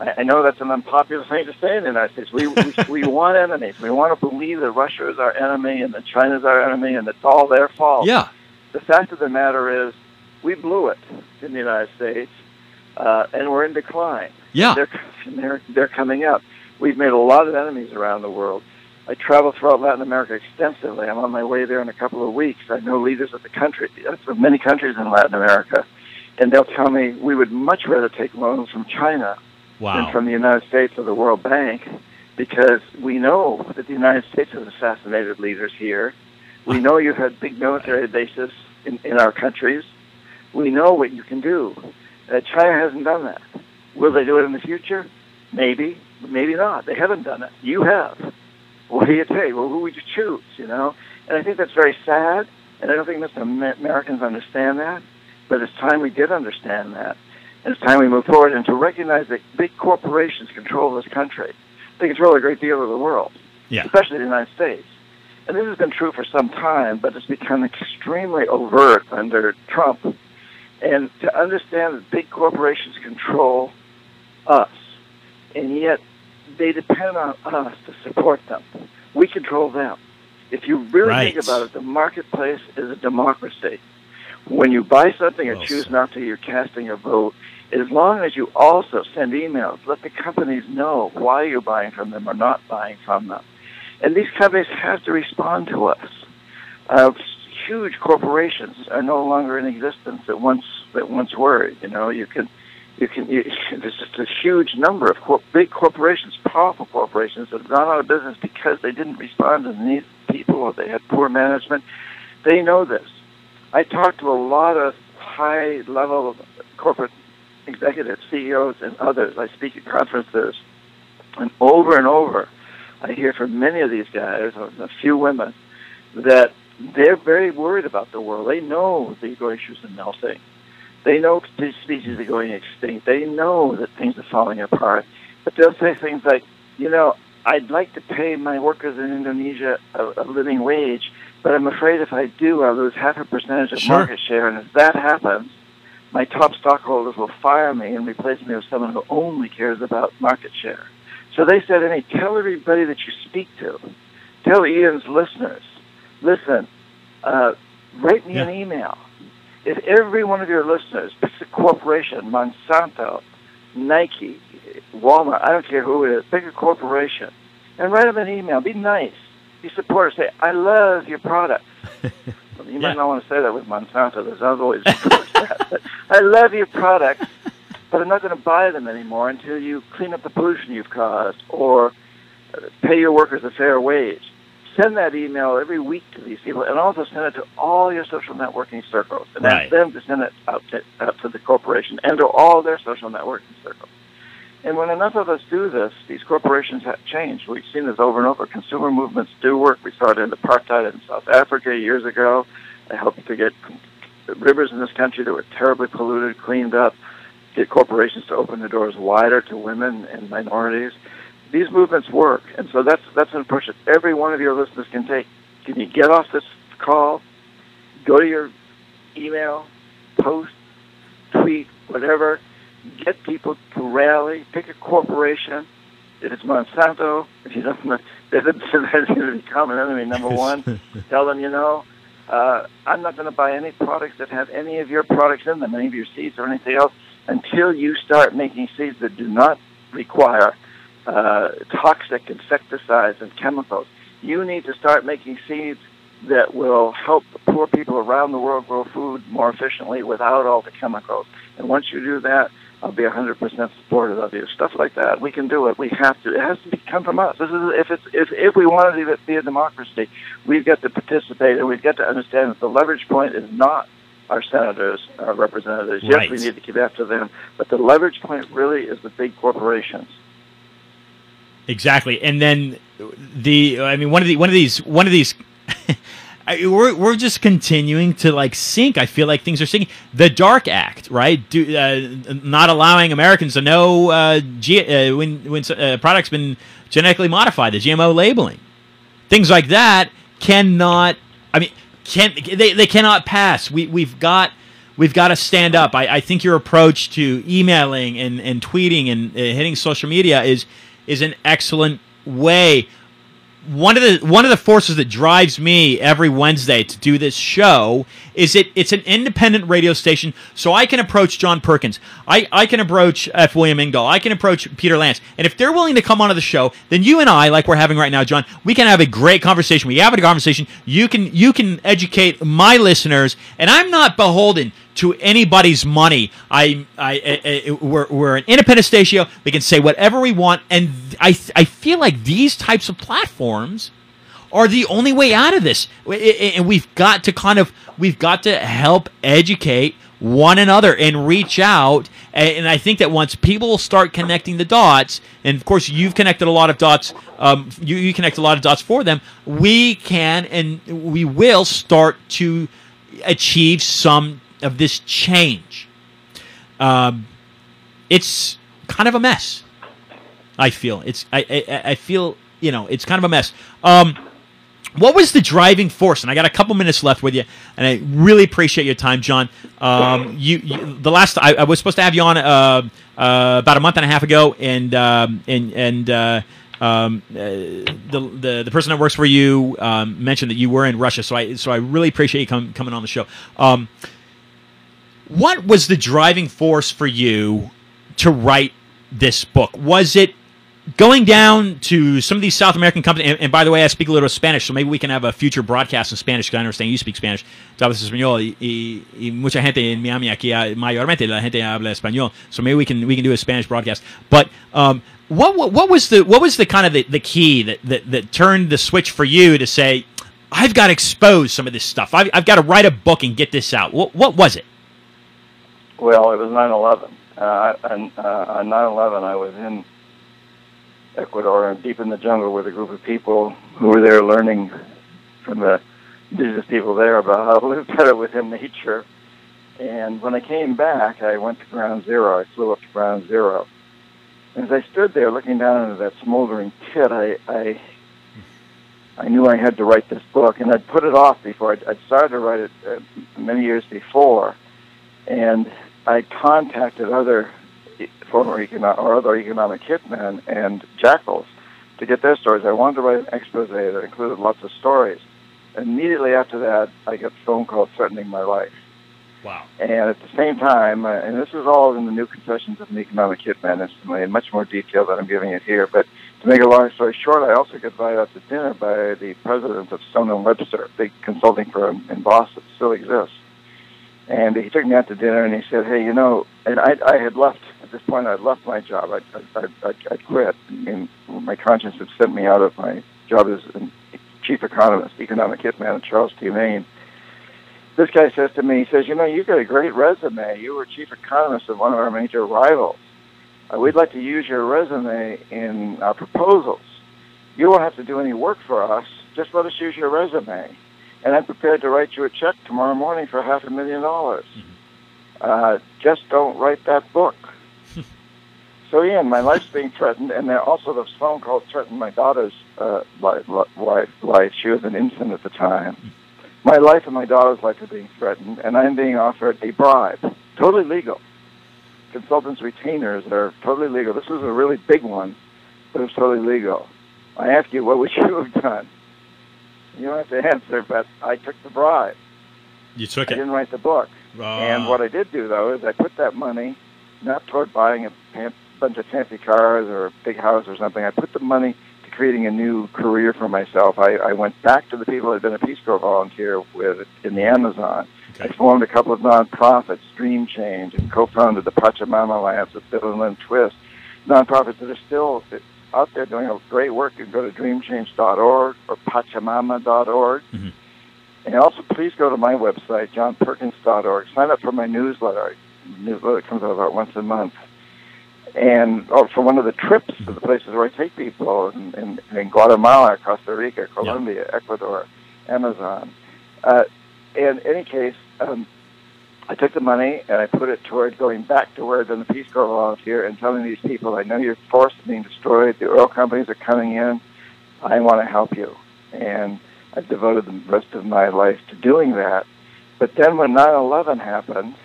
Speaker 3: I, I know that's an unpopular thing to say in the United States. We, we, [laughs] we want enemies. We want to believe that Russia is our enemy and that China is our enemy and it's all their fault
Speaker 1: Yeah.
Speaker 3: the fact of the matter is we blew it in the United States, uh, and we're in decline.
Speaker 1: Yeah.
Speaker 3: They're, [laughs] they're, they're coming up. We've made a lot of enemies around the world. I travel throughout Latin America extensively. I'm on my way there in a couple of weeks. I know leaders of the country, of many countries in Latin America, and they'll tell me we would much rather take loans from China than from the United States or the World Bank because we know that the United States has assassinated leaders here. We know you've had big military bases in, in our countries. We know what you can do. Uh, China hasn't done that. Will they do it in the future? Maybe, maybe not. They haven't done it. You have. What do you take? Well, who would you choose? You know, and I think that's very sad. And I don't think most Amer- Americans understand that. But it's time we did understand that. And it's time we move forward and to recognize that big corporations control this country. They control a great deal of the world,
Speaker 1: Yeah.
Speaker 3: especially the United States. And this has been true for some time, but it's become extremely overt under Trump. And to understand that big corporations control us, and yet they depend on us to support them. We control them. If you really
Speaker 1: Right.
Speaker 3: think about it, the marketplace is a democracy. When you buy something or
Speaker 1: Well
Speaker 3: choose not to, you're casting a vote. As long as you also send emails, let the companies know why you're buying from them or not buying from them. And these companies have to respond to us. Uh, huge corporations are no longer in existence that once that once were. You know, you can you can you, [laughs] there's just a huge number of cor- big corporations, powerful corporations that have gone out of business because they didn't respond to the needs of people or they had poor management. They know this. I talk to a lot of high level corporate executives, CEOs, and others. I speak at conferences, and over and over, I hear from many of these guys, or a few women, that they're very worried about the world. They know the glaciers are melting. They know these species are going extinct. They know that things are falling apart. But they'll say things like, you know, I'd like to pay my workers in Indonesia a, a living wage, but I'm afraid if I do, I'll lose half a percentage of
Speaker 1: Sure.
Speaker 3: market share. And if that happens, my top stockholders will fire me and replace me with someone who only cares about market share. So they said, Annie, tell everybody that you speak to, tell Ian's listeners, listen, uh, write me an email. If every one of your listeners picks a corporation, Monsanto, Nike, Walmart, I don't care who it is, pick a corporation, and write them an email. Be nice. Be supportive. Say, I love your product. [laughs] You
Speaker 1: Yeah.
Speaker 3: might not want to say that with Monsanto. There's other ways to that. [laughs] But I love your products, but I'm not going to buy them anymore until you clean up the pollution you've caused or uh, pay your workers a fair wage. Send that email every week to these people, and also send it to all your social networking circles, and
Speaker 1: Right.
Speaker 3: ask them to send it out to, out to the corporation and to all their social networking circles. And when enough of us do this, these corporations have changed. We've seen this over and over. Consumer movements do work. We saw it in apartheid in South Africa years ago. I helped to get rivers in this country that were terribly polluted cleaned up, get corporations to open the doors wider to women and minorities. These movements work, and so that's that's an approach that every one of your listeners can take. Can you get off this call, go to your email, post, tweet, whatever, get people to rally, pick a corporation. If it's Monsanto, if you don't, [laughs] it's going to be common enemy number [laughs] one, tell them, you know, uh, I'm not going to buy any products that have any of your products in them, any of your seeds or anything else, until you start making seeds that do not require uh, toxic insecticides and chemicals. You need to start making seeds that will help the poor people around the world grow food more efficiently without all the chemicals. And once you do that, I'll be 100% supportive of you. Stuff like that, we can do it. We have to. It has to be, come from us. This is if it's if if we want to be a democracy, we've got to participate and we've got to understand that the leverage point is not our senators, our representatives.
Speaker 1: Right.
Speaker 3: Yes, we need to keep after them, but the leverage point really is the big corporations.
Speaker 1: Exactly, and then the I mean one of the one of these one of these. [laughs] I, we're, we're just continuing to like sink. I feel like things are sinking. The Dark Act, right? Do, uh, not allowing Americans to know uh, G, uh, when when uh, products been genetically modified, the GMO labeling, things like that cannot. I mean, can they? They cannot pass. We we've got we've got to stand up. I, I think your approach to emailing and, and tweeting and uh, hitting social media is is an excellent way. One of the one of the forces that drives me every Wednesday to do this show is it it's an independent radio station, so I can approach John Perkins, I, I can approach F. William Engdahl, I can approach Peter Lance, and if they're willing to come onto the show, then you and I, like we're having right now, John, we can have a great conversation. We have a conversation. You can you can educate my listeners, and I'm not beholden to anybody's money. I, I, I, we're, we're an independent station. We can say whatever we want, and I, I feel like these types of platforms are the only way out of this. And we've got to kind of, we've got to help educate one another and reach out. And I think that once people start connecting the dots, and of course you've connected a lot of dots, um, you, you connect a lot of dots for them, we can and we will start to achieve some of this change. Um, it's kind of a mess. I feel it's I, I I feel you know it's kind of a mess. Um, what was the driving force? And I got a couple minutes left with you, and I really appreciate your time, John. Um, you, you the last I, I was supposed to have you on uh, uh, about a month and a half ago, and um, and and. Uh, um, uh, the, the the person that works for you um, mentioned that you were in Russia, so I so I really appreciate you com- coming on the show. Um, what was the driving force for you to write this book? Was it going down to some of these South American companies? And, and by the way, I speak a little Spanish, so maybe we can have a future broadcast in Spanish because I understand you speak Spanish. Tú español y mucha gente en Miami aquí, ah, mayormente la gente habla español, so maybe we can we can do a Spanish broadcast. But um, what, what what was the what was the kind of the, the key that, that that turned the switch for you to say? I've got to expose some of this stuff. I've, I've got to write a book and get this out. What, what was it?
Speaker 3: Well, it was 9/11. Uh, uh, on 9/11, I was in Ecuador, and deep in the jungle, with a group of people who were there learning from the indigenous people there about how to live better within nature. And when I came back, I went to Ground Zero. I flew up to Ground Zero. And as I stood there looking down into that smoldering pit, I, I I knew I had to write this book, and I'd put it off before. I'd, I'd started to write it uh, many years before, and I contacted other former econo- or other economic hitmen and jackals to get their stories. I wanted to write an expose that included lots of stories. Immediately after that, I got phone call threatening my life.
Speaker 1: Wow.
Speaker 3: And at the same time, uh, and this is all in the new Confessions of an Economic Hitman, instantly, in much more detail than I'm giving it here. But to make a long story short, I also got invited out to dinner by the president of Stone and Webster, a big consulting firm in Boston, still exists. And he took me out to dinner, and he said, "Hey, you know," and I, I had left at this point. I'd left my job. I, I, I, I quit. And my conscience had sent me out of my job as chief economist, economic hitman at Charles T. Main this guy says to me, he says, you know, you've got a great resume. You were chief economist of one of our major rivals. Uh, we'd like to use your resume in our proposals. You don't have to do any work for us. Just let us use your resume. And I'm prepared to write you a check tomorrow morning for half a million dollars. Uh, just don't write that book. [laughs] so, Ian, my life's being threatened, and then also this phone call threatened my daughter's uh, life, life, life. She was an infant at the time. My life and my daughter's life are being threatened, and I'm being offered a bribe, totally legal. Consultants' retainers are totally legal. This was a really big one, but it's totally legal. I ask you, what would you have done? You don't have to answer, but I took the bribe.
Speaker 6: You took
Speaker 3: I
Speaker 6: it.
Speaker 3: I didn't write the book.
Speaker 6: Uh,
Speaker 3: And what I did do, though, is I put that money not toward buying a bunch of fancy cars or a big house or something. I put the money to creating a new career for myself. I, I went back to the people I'd been a Peace Corps volunteer with in the Amazon. I formed a couple of nonprofits, Dream Change, and co-founded the Pachamama Alliance with Bill and Lynne Twist. Nonprofits that are still out there doing a great work. You can go to dreamchange.org or pachamama.org.
Speaker 6: Mhm.
Speaker 3: And also, please go to my website, johnperkins.org. Sign up for my newsletter. Newsletter comes out about once a month. And oh, for one of the trips to the places where I take people in, in, in Guatemala, Costa Rica, Colombia, Ecuador, Amazon. Uh, in any case, um, I took the money and I put it toward going back to where I'd Peace Corps volunteer and telling these people, I know your forests are being destroyed, the oil companies are coming in, I want to help you. And I've devoted the rest of my life to doing that. But then when 9-11 happened,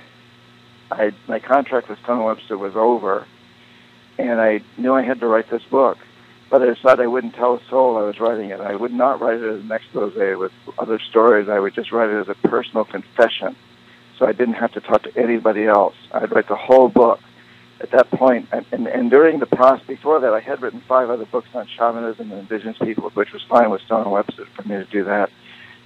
Speaker 3: I, my contract with Stone Webster was over, and I knew I had to write this book. But I decided I wouldn't tell a soul I was writing it. I would not write it as an expose with other stories. I would just write it as a personal confession. So I didn't have to talk to anybody else. I'd write the whole book. At that point, and, and, and during the process before that, I had written five other books on shamanism and indigenous people, which was fine with Stone and Webster for me to do that.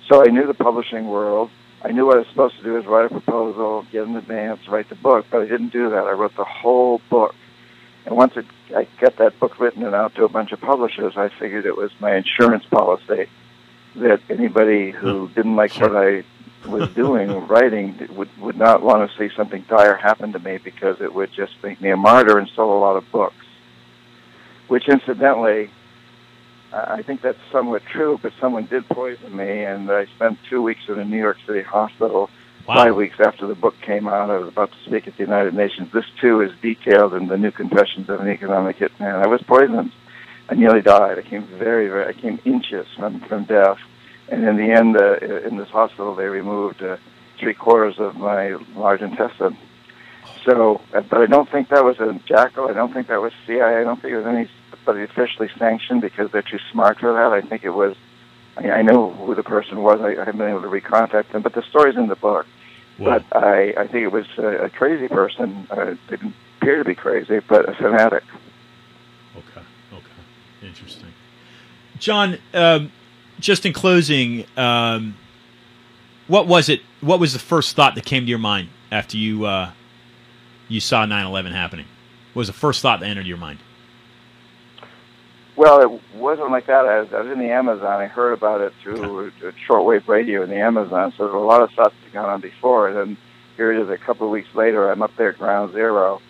Speaker 3: So I knew the publishing world. I knew what I was supposed to do is write a proposal, get an advance, write the book, but I didn't do that. I wrote the whole book. And once it, I got that book written and out to a bunch of publishers, I figured it was my insurance policy that anybody who didn't like what I was doing, writing, would, would not want to see something dire happen to me because it would just make me a martyr and sell a lot of books. Which, incidentally, I think that's somewhat true, but someone did poison me, and I spent two weeks in a New York City hospital
Speaker 6: Wow.
Speaker 3: five weeks after the book came out. I was about to speak at the United Nations. This too is detailed in the new Confessions of an Economic Hitman. I was poisoned. I nearly died. I came very, very. I came inches from from death, and in the end, uh, in this hospital, they removed uh, three quarters of my large intestine. So, uh, but I don't think that was a jackal. I don't think that was CIA. I don't think it was anybody officially sanctioned because they're too smart for that. I think it was. I, I know who the person was. I, I haven't been able to recontact them, but the story's in the book.
Speaker 6: Wow.
Speaker 3: But I, I think it was a, a crazy person. Uh, didn't appear to be crazy, but a fanatic.
Speaker 6: Okay. Okay. Interesting. John, um, just in closing, um, what was it? What was the first thought that came to your mind after you uh, you saw 9/11 happening? What was the first thought that entered your mind?
Speaker 3: Well, it wasn't like that. I was, I was in the Amazon. I heard about it through a shortwave radio in the Amazon. So there were a lot of thoughts that gone on before. And then here it is a couple of weeks later. I'm up there at ground zero,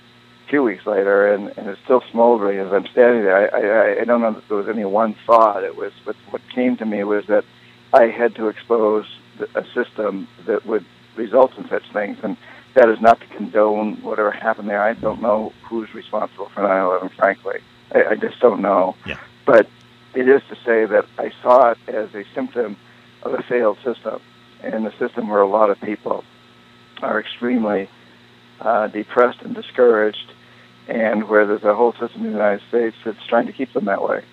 Speaker 3: few weeks later, and, and it's still smoldering as I'm standing there. I, I, I don't know if there was any one thought. It was, but what came to me was that I had to expose the, a system that would result in such things. And that is not to condone whatever happened there. I don't know who's responsible for 9/11. Frankly, I, I just don't know.
Speaker 6: Yeah.
Speaker 3: But it is to say that I saw it as a symptom of a failed system, and a system where a lot of people are extremely uh, depressed and discouraged, and where there's a whole system in the United States that's trying to keep them that way.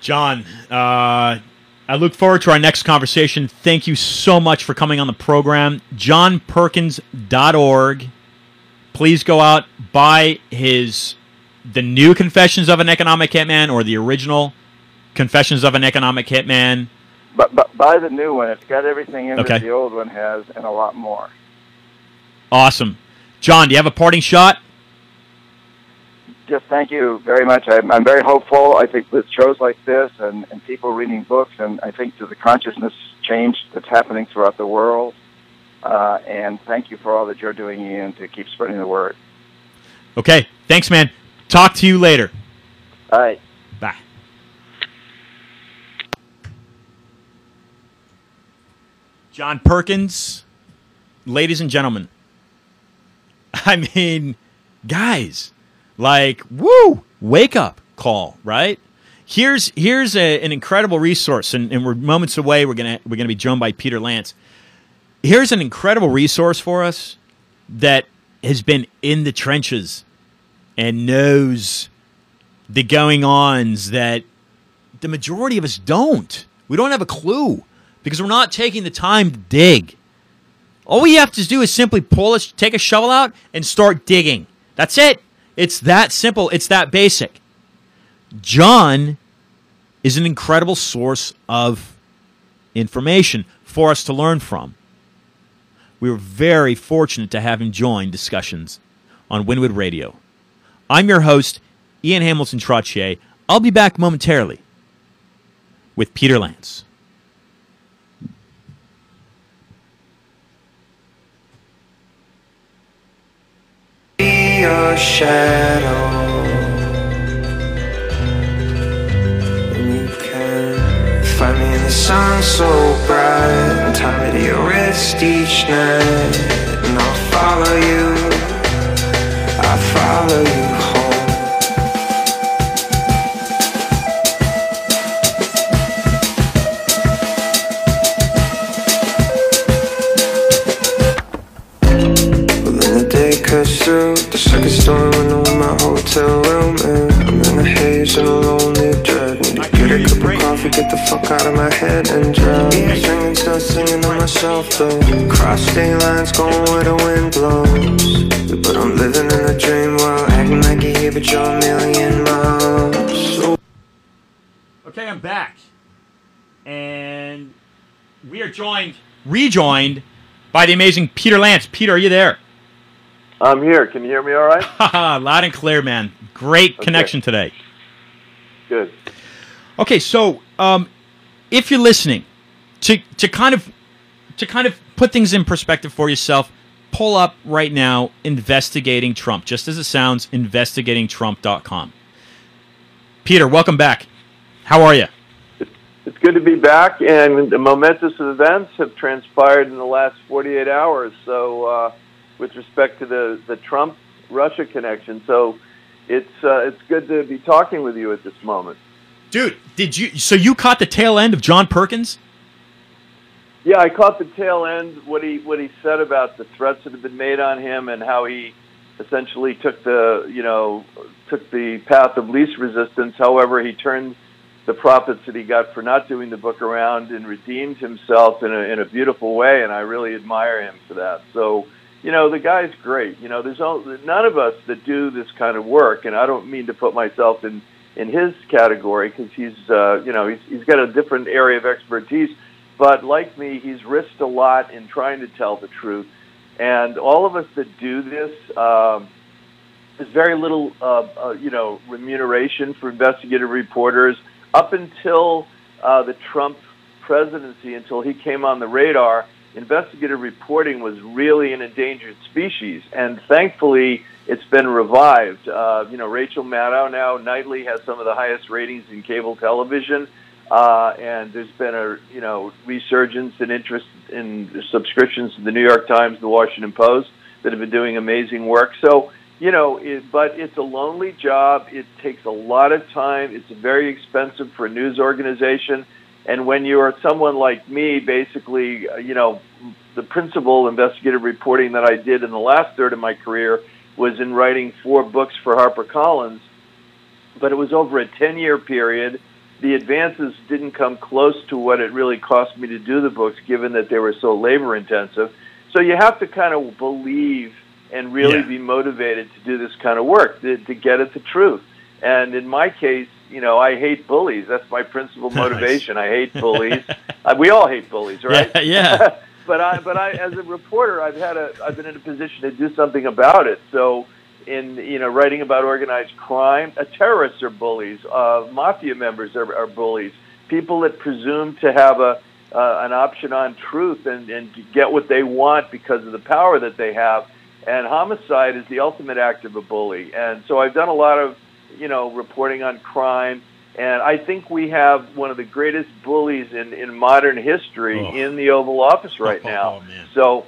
Speaker 6: John, uh, I look forward to our next conversation. Thank you so much for coming on the program. JohnPerkins.org. Please go out, buy his the new Confessions of an Economic Hitman or the original Confessions of an Economic Hitman.
Speaker 3: But, but buy the new one. It's got everything in
Speaker 6: Okay.
Speaker 3: that the old one has, and a lot more.
Speaker 6: Awesome. John, do you have a parting shot?
Speaker 3: just thank you very much. I'm, I'm very hopeful. I think with shows like this and, and people reading books, and I think to the consciousness change that's happening throughout the world. Uh, and thank you for all that you're doing, Ian, to keep spreading the word.
Speaker 1: Okay. Thanks, man. Talk to you later.
Speaker 7: All right.
Speaker 1: Bye. John Perkins, ladies and gentlemen. [laughs] I mean, guys, like, woo, wake up call, right? Here's here's a, an incredible resource, and, and we're moments away. We're gonna we're gonna be joined by Peter Lance. Here's an incredible resource for us that has been in the trenches and knows the going ons that the majority of us don't. We don't have a clue because we're not taking the time to dig. All we have to do is simply pull a, take a shovel out and start digging. That's it. It's that simple. It's that basic. John is an incredible source of information for us to learn from. We were very fortunate to have him join discussions on Wynwood Radio. I'm your host, Ian Hamilton Trottier. I'll be back momentarily with Peter Lance.
Speaker 5: be your shadow. And you can find me in the sun so bright, and tie me to your wrist each night. And I'll follow you, I'll follow you through the second story window in my hotel room, and I'm in a haze and a lonely dread. Need to get a cup of coffee, get the fuck out of my head and drown. Singing, still singing to myself though. Cross state lines, going where the wind blows. But I'm living in a dream while acting like you're here, but you're a million miles. So
Speaker 1: Okay, I'm back. And we are joined, rejoined by the amazing Peter Lance. Peter, are you there?
Speaker 8: I'm here. Can you hear me all right?
Speaker 1: Haha, [laughs] Loud and clear, man. Great connection today.
Speaker 8: Good.
Speaker 1: Okay, so um, if you're listening, to to kind of to kind of put things in perspective for yourself, pull up right now investigating Trump, just as it sounds, investigatingtrump.com. Peter, welcome back. How are you?
Speaker 8: It's good to be back, and the momentous events have transpired in the last 48 hours. So, uh, with respect to the, the Trump Russia connection, so it's uh, it's good to be talking with you at this moment.
Speaker 1: Dude, did you so you caught the tail end of John Perkins?
Speaker 8: Yeah, I caught the tail end what he what he said about the threats that have been made on him and how he essentially took the you know took the path of least resistance. However, he turned the profits that he got for not doing the book around and redeemed himself in a in a beautiful way, and I really admire him for that. So, you know, the guy's great. You know, there's all, none of us that do this kind of work, and I don't mean to put myself in in his category because he's uh, you know he's he's got a different area of expertise. But like me, he's risked a lot in trying to tell the truth, and all of us that do this. Um, there's very little, uh, uh, you know, remuneration for investigative reporters up until uh, the Trump presidency, until he came on the radar. Investigative reporting was really an endangered species, and thankfully, it's been revived. Uh, you know, Rachel Maddow now nightly has some of the highest ratings in cable television, uh, and there's been a you know resurgence in interest in subscriptions to the New York Times, the Washington Post, that have been doing amazing work. So you know, it, but it's a lonely job. It takes a lot of time. It's very expensive for a news organization. And when you're someone like me, basically, uh, you know, the principal investigative reporting that I did in the last third of my career was in writing four books for HarperCollins, but it was over a 10 year period. The advances didn't come close to what it really cost me to do the books, given that they were so labor intensive. So you have to kind of believe and really
Speaker 1: Yeah.
Speaker 8: be motivated to do this kind of work to, to get at the truth. And in my case, you know, I hate bullies. That's my principal motivation. I hate bullies. [laughs] uh, we all hate bullies, right?
Speaker 1: Yeah, yeah. [laughs]
Speaker 8: but I, but I, as a reporter, I've had a, I've been in a position to do something about it. So, in you know, writing about organized crime, uh, terrorists are bullies. Uh, mafia members are, are bullies. People that presume to have a uh, an option on truth and and to get what they want because of the power that they have. and homicide is the ultimate act of a bully. And so I've done a lot of, you know, reporting on crime, and I think we have one of the greatest bullies in in modern history
Speaker 1: Oh.
Speaker 8: in the Oval Office right [laughs] now.
Speaker 1: Oh.
Speaker 8: So,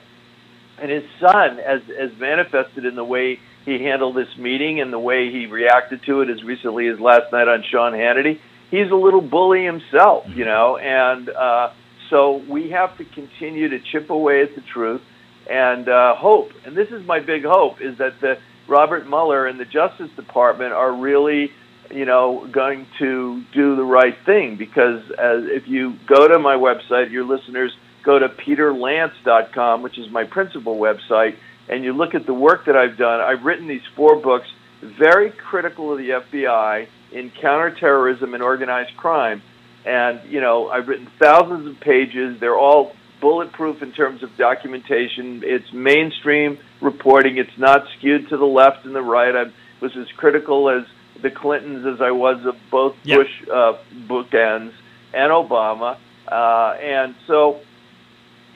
Speaker 8: and his son, as as manifested in the way he handled this meeting and the way he reacted to it as recently as last night on Sean Hannity, he's a little bully himself, you know. And uh, so we have to continue to chip away at the truth and uh, hope. And this is my big hope: is that the Robert Mueller and the Justice Department are really you know, going to do the right thing because as if you go to my website, your listeners go to peterlance.com, which is my principal website, and you look at the work that I've done. I've written these four books, very critical of the FBI in counterterrorism and organized crime. And, you know, I've written thousands of pages. They're all bulletproof in terms of documentation. It's mainstream reporting. It's not skewed to the left and the right. I was as critical as the Clintons as I was of both
Speaker 1: Yeah.
Speaker 8: Bush uh, bookends and Obama. Uh, and so,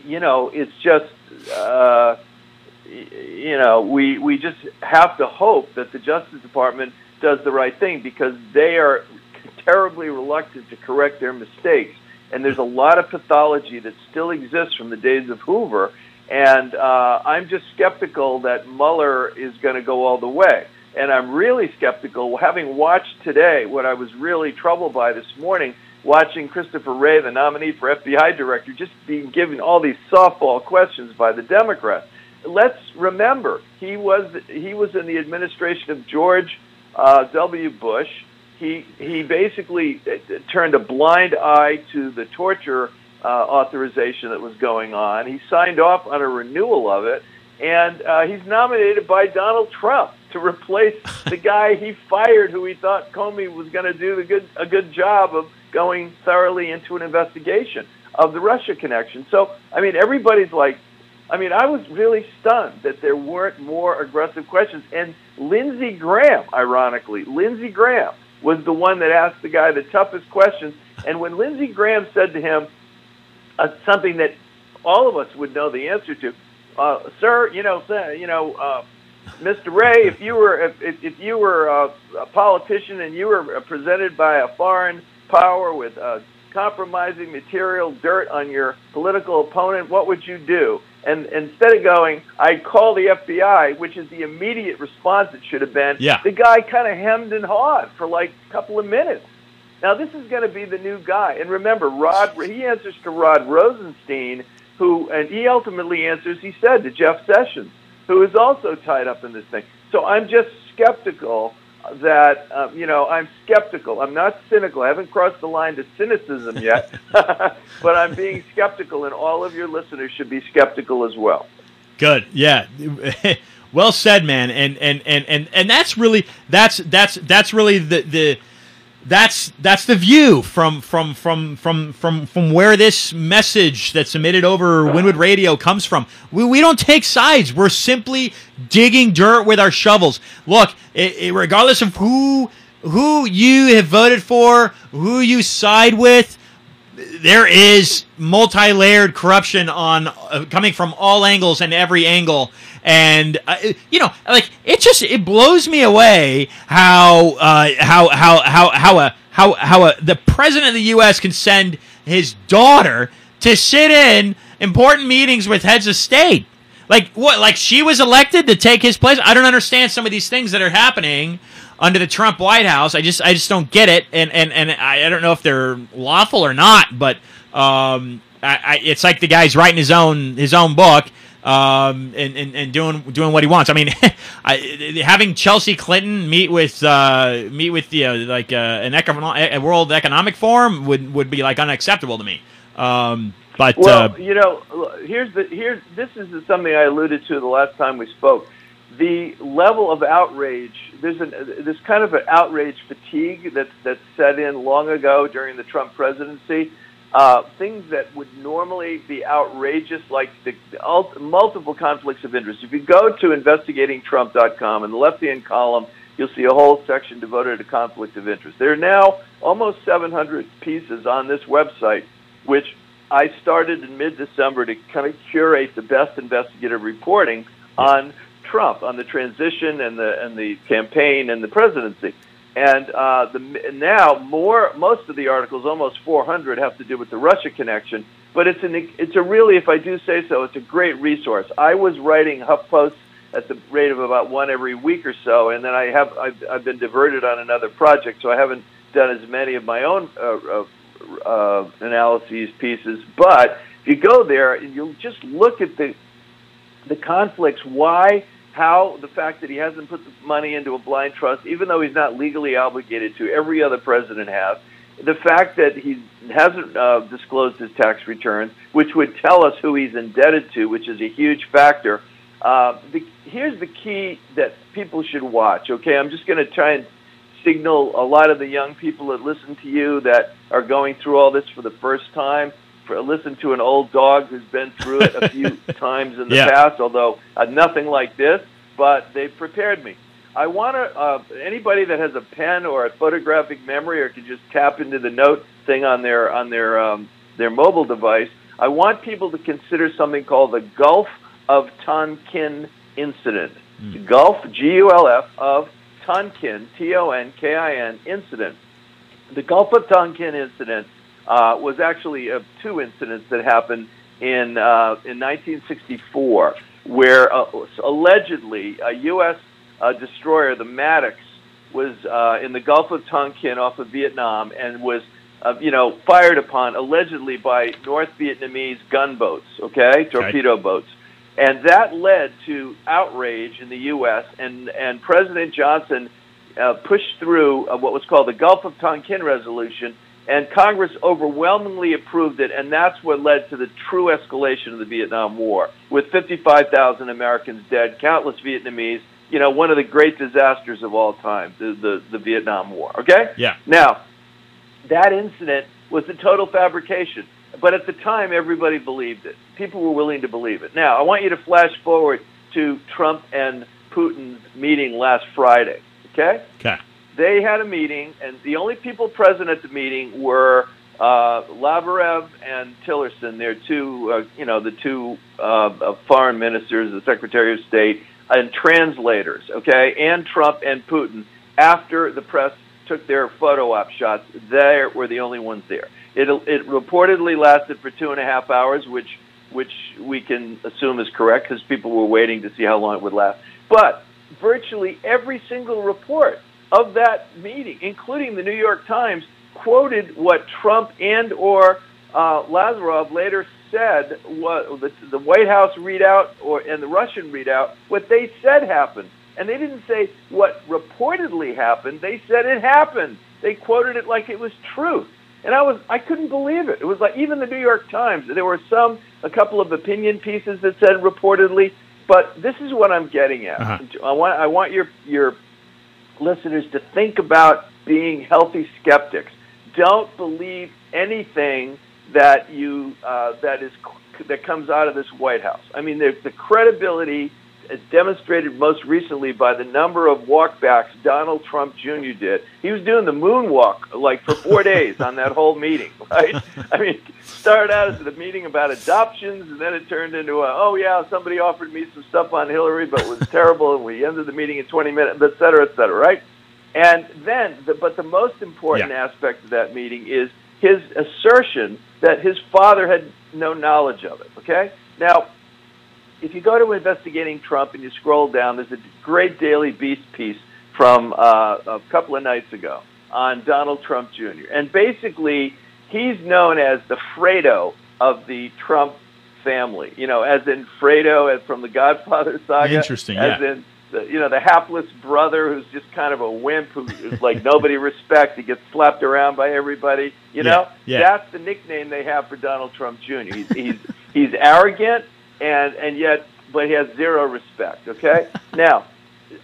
Speaker 8: you know, it's just, uh, you know, we, we just have to hope that the Justice Department does the right thing because they are terribly reluctant to correct their mistakes. And there's a lot of pathology that still exists from the days of Hoover. And uh, I'm just skeptical that Mueller is going to go all the way. And I'm really skeptical, having watched today what I was really troubled by this morning, watching Christopher Wray, the nominee for FBI director, just being given all these softball questions by the Democrats. Let's remember, he was he was in the administration of George uh, W. Bush. He he basically uh, turned a blind eye to the torture uh, authorization that was going on. He signed off on a renewal of it, and uh, he's nominated by Donald Trump to [laughs] replace the guy he fired, who he thought Comey was going to do the good a good job of going thoroughly into an investigation of the Russia connection. So, I mean, everybody's like, I mean, I was really stunned that there weren't more aggressive questions. And Lindsey Graham, ironically, Lindsey Graham was the one that asked the guy the toughest questions. And when Lindsey Graham said to him uh, something that all of us would know the answer to, uh, sir, you know, sir, you know, uh, Mr. Wray, if you were if, if, if you were uh, a politician and you were presented by a foreign power with uh, compromising material, dirt on your political opponent, what would you do? And instead of going, I'd call the FBI, which is the immediate response it should have been.
Speaker 1: Yeah.
Speaker 8: The guy kind of hemmed and hawed for like a couple of minutes. Now this is going to be the new guy, and remember, Rod. He answers to Rod Rosenstein, who, and he ultimately answers. He said to Jeff Sessions, who is also tied up in this thing. So I'm just skeptical that uh, you know I'm skeptical. I'm not cynical. I haven't crossed the line to cynicism yet, [laughs] [laughs] but I'm being skeptical, and all of your listeners should be skeptical as well.
Speaker 1: Good. Yeah. [laughs] well said, man. And and and and and that's really that's that's that's really the the that's that's the view from from from from from from where this message that's emitted over Wynwood Radio comes from. We, we don't take sides. We're simply digging dirt with our shovels. Look, it, it, regardless of who who you have voted for, who you side with, there is multi-layered corruption on uh, coming from all angles and every angle. And uh, you know like it just it blows me away how uh, how how how how a how how a, the president of the US can send his daughter to sit in important meetings with heads of state. Like what like she was elected to take his place? I don't understand some of these things that are happening under the Trump White House. I just I just don't get it, and and and I, I don't know if they're lawful or not. But um, I, I, it's like the guy's writing his own his own book. Um, and, and, and doing doing what he wants. I mean, [laughs] I, having Chelsea Clinton meet with uh, meet with the uh, like uh, an econo- a World Economic Forum would would be like unacceptable to me. Um, but
Speaker 8: Well,
Speaker 1: uh,
Speaker 8: you know, here's the here's this is something I alluded to the last time we spoke. The level of outrage there's an kind of an outrage fatigue that, that's set in long ago during the Trump presidency. Uh, things that would normally be outrageous, like the, the ult- multiple conflicts of interest. If you go to investigatingtrump.com in the left-hand column, you'll see a whole section devoted to conflict of interest. There are now almost 700 pieces on this website, which I started in mid-December to kind of curate the best investigative reporting on Trump on the transition and the and the campaign and the presidency. And uh, the now more most of the articles, almost 400, have to do with the Russia connection. But it's an it's a really, if I do say so, it's a great resource. I was writing HuffPost at the rate of about one every week or so, and then I have I've, I've been diverted on another project, so I haven't done as many of my own uh, uh, uh, analyses pieces. But if you go there and you just look at the the conflicts, why, how, the fact that he hasn't put the money into a blind trust, even though he's not legally obligated to, every other president has. The fact that he hasn't uh, disclosed his tax returns, which would tell us who he's indebted to, which is a huge factor. Uh, the, here's the key that people should watch. Okay, I'm just going to try and signal a lot of the young people that listen to you that are going through all this for the first time listen to an old dog who's been through it a few [laughs] times in the
Speaker 6: Yeah.
Speaker 8: past, although uh, nothing like this. But they prepared me. I want to uh, anybody that has a pen or a photographic memory, or can just tap into the note thing on their on their um, their mobile device. I want people to consider something called the Gulf of Tonkin incident. The Gulf G U L F of Tonkin T O N K I N incident. The Gulf of Tonkin incident uh, was actually of two incidents that happened in uh, in 1964, where uh, allegedly a U.S. Uh, destroyer, the Maddox, was uh, in the Gulf of Tonkin off of Vietnam and was, uh, you know, fired upon allegedly by North Vietnamese gunboats, okay, torpedo boats, and that led to outrage in the U.S. and and President Johnson uh, pushed through uh, what was called the Gulf of Tonkin resolution, and Congress overwhelmingly approved it, and that's what led to the true escalation of the Vietnam War, with 55,000 Americans dead, countless Vietnamese. You know, one of the great disasters of all time, the the, the Vietnam War. Okay.
Speaker 6: Yeah.
Speaker 8: Now, that incident was a total fabrication. But at the time, everybody believed it. People were willing to believe it. Now, I want you to flash forward to Trump and Putin's meeting last Friday. Okay?
Speaker 6: Okay.
Speaker 8: They had a meeting, and the only people present at the meeting were uh, Lavrov and Tillerson. They're two, uh, you know, the two uh, foreign ministers, the Secretary of State, and translators. Okay, and Trump and Putin. After the press took their photo op shots, they were the only ones there. It, it reportedly lasted for two and a half hours, which which we can assume is correct because people were waiting to see how long it would last. But virtually every single report of that meeting, including the New York Times, quoted what Trump and or uh, Lavrov later said. What the, the White House readout or and the Russian readout, what they said happened, and they didn't say what reportedly happened. They said it happened. They quoted it like it was truth. And I was I couldn't believe it. It was like even the New York Times. There were some a couple of opinion pieces that said reportedly, but this is what I'm getting at.
Speaker 6: Uh-huh.
Speaker 8: I want I want your your listeners to think about being healthy skeptics. Don't believe anything that you uh, that is that comes out of this White House. I mean, the, the credibility demonstrated most recently by the number of walkbacks Donald Trump Jr. did. He was doing the moonwalk like for four [laughs] days on that whole meeting, right? I mean, started out as a meeting about adoptions, and then it turned into a, oh yeah, somebody offered me some stuff on Hillary, but it was [laughs] terrible, and we ended the meeting in 20 minutes, et cetera, et cetera, right? And then, the, but the most important
Speaker 6: Yeah.
Speaker 8: aspect of that meeting is his assertion that his father had no knowledge of it. Okay, now if you go to investigating Trump and you scroll down, there's a great Daily Beast piece from uh, a couple of nights ago on Donald Trump Jr. And basically, he's known as the Fredo of the Trump family. You know, as in Fredo as from the Godfather saga.
Speaker 6: Interesting,
Speaker 8: As
Speaker 6: yeah.
Speaker 8: in the, you know the hapless brother who's just kind of a wimp who is like nobody [laughs] respects. He gets slapped around by everybody. You
Speaker 6: Yeah,
Speaker 8: know,
Speaker 6: yeah.
Speaker 8: that's the nickname they have for Donald Trump Jr. He's he's he's arrogant and and yet but he has zero respect. Okay, [laughs] now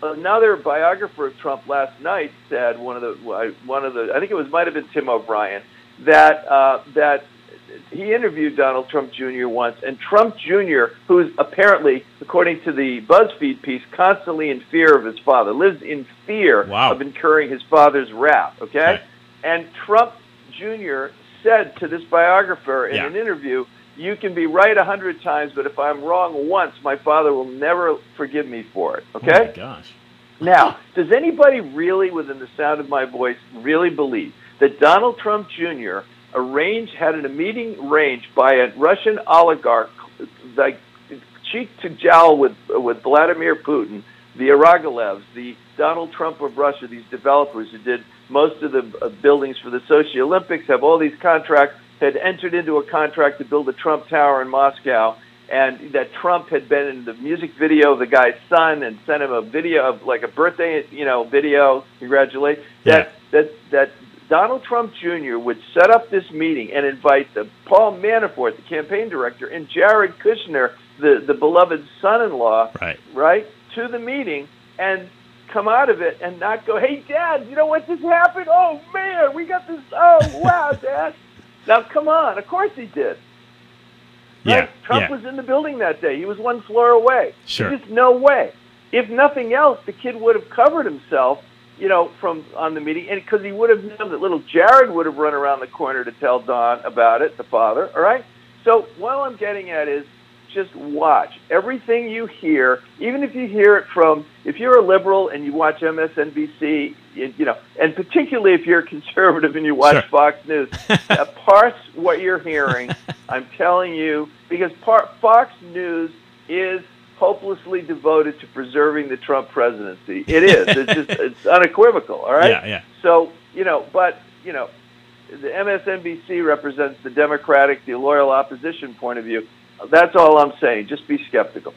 Speaker 8: another biographer of Trump last night said one of the one of the I think it was might have been Tim O'Brien that uh, that he interviewed Donald Trump Jr. once, and Trump Jr., who's apparently, according to the BuzzFeed piece, constantly in fear of his father, lives in fear
Speaker 6: Wow.
Speaker 8: of incurring his father's wrath. Okay,
Speaker 6: Okay.
Speaker 8: and Trump Jr. said to this biographer in
Speaker 6: Yeah.
Speaker 8: an interview you can be right a hundred times, but if I'm wrong once, my father will never forgive me for it.
Speaker 1: Oh
Speaker 8: Okay?
Speaker 1: my gosh.
Speaker 8: Now, does anybody really, within the sound of my voice, really believe that Donald Trump Jr. arranged, had a meeting arranged by a Russian oligarch, like cheek to jowl with with Vladimir Putin, the Agalarovs, the Donald Trump of Russia, these developers who did most of the uh, buildings for the Sochi Olympics, have all these contracts, had entered into a contract to build a Trump Tower in Moscow, and that Trump had been in the music video of the guy's son and sent him a video of like a birthday, you know, video, congratulate. That that that Donald Trump Jr. would set up this meeting and invite the Paul Manafort, the campaign director, and Jared Kushner, the the beloved son-in-law,
Speaker 1: Right.
Speaker 8: right, to the meeting and come out of it and not go, "Hey, Dad, you know what just happened? Oh man, we got this. Oh wow, Dad." Now come on, of course he did.
Speaker 1: Yeah.
Speaker 8: Right? Trump
Speaker 1: yeah.
Speaker 8: was in the building that day. He was one floor away.
Speaker 1: Sure.
Speaker 8: There's just no way. If nothing else, the kid would have covered himself, you know, from on the meeting, and because he would have known that little Jared would have run around the corner to tell Don about it, the father. All right. So what I'm getting at is just watch everything you hear, even if you hear it from, if you're a liberal and you watch MSNBC, you, you know, and particularly if you're a conservative and you watch
Speaker 1: Sure.
Speaker 8: Fox News, [laughs] uh, parse what you're hearing. I'm telling you, because par- Fox News is hopelessly devoted to preserving the Trump presidency. It is. It's just [laughs] it's unequivocal. All right.
Speaker 1: Yeah, yeah.
Speaker 8: So you know, but you know, the MSNBC represents the Democratic, the loyal opposition point of view. That's all I'm saying. Just be skeptical.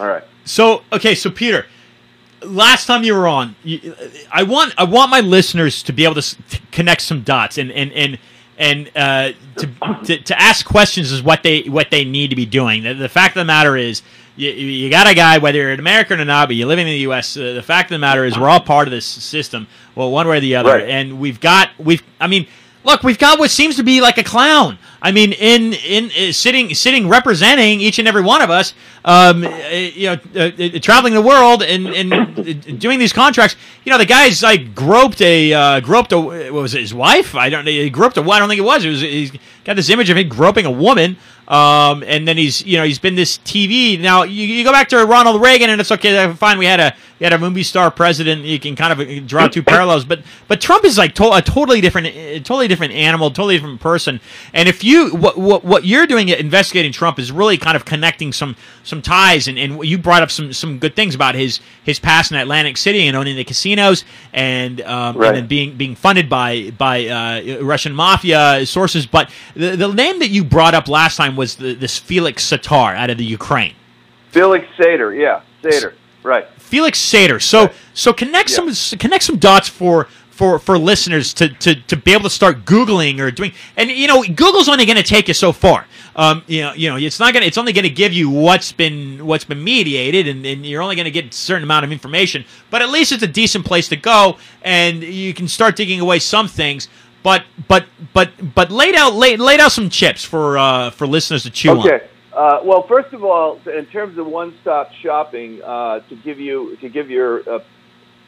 Speaker 8: All right.
Speaker 1: So okay, so Peter, last time you were on, you, I want I want my listeners to be able to, s- to connect some dots and and and and uh, to, to to ask questions is what they what they need to be doing. The, the fact of the matter is. You, you got a guy, whether you're an American or not, but you're living in the U.S. Uh, the fact of the matter is, we're all part of this system, well, one way or the other.
Speaker 8: Right.
Speaker 1: And we've got, we've, I mean, look, we've got what seems to be like a clown. I mean, in in uh, sitting sitting representing each and every one of us, um, uh, you know, uh, uh, traveling the world and and uh, doing these contracts. You know, the guy's like groped a uh, groped a what was it, his wife? I don't know. He groped a. I don't think it was. It was. He's got this image of him groping a woman. Um, and then he's, you know, he's been this TV. Now you, you go back to Ronald Reagan, and it's okay. Fine, we had a we had a movie star president. You can kind of draw two parallels, but but Trump is like to- a totally different, a totally different animal, totally different person. And if you what what, what you're doing at investigating Trump is really kind of connecting some some ties, and, and you brought up some some good things about his his past in Atlantic City and owning the casinos, and um,
Speaker 8: Right.
Speaker 1: and then being being funded by by uh, Russian mafia sources. But the the name that you brought up last time was the, this Felix Satar out of the Ukraine.
Speaker 8: Felix Sater. Yeah, Sater. Right.
Speaker 1: Felix Sater. So so connect
Speaker 8: Yeah.
Speaker 1: some connect some dots for for for listeners to, to to be able to start googling or doing and you know Google's only going to take you so far. Um, you know, you know, it's not gonna. It's only gonna give you what's been what's been mediated, and, and you're only gonna get a certain amount of information. But at least it's a decent place to go, and you can start digging away some things. But but but but laid out laid, laid out some chips for uh, for listeners to chew on.
Speaker 8: Okay. Uh, well, first of all, in terms of one-stop shopping, uh, to give you to give your uh,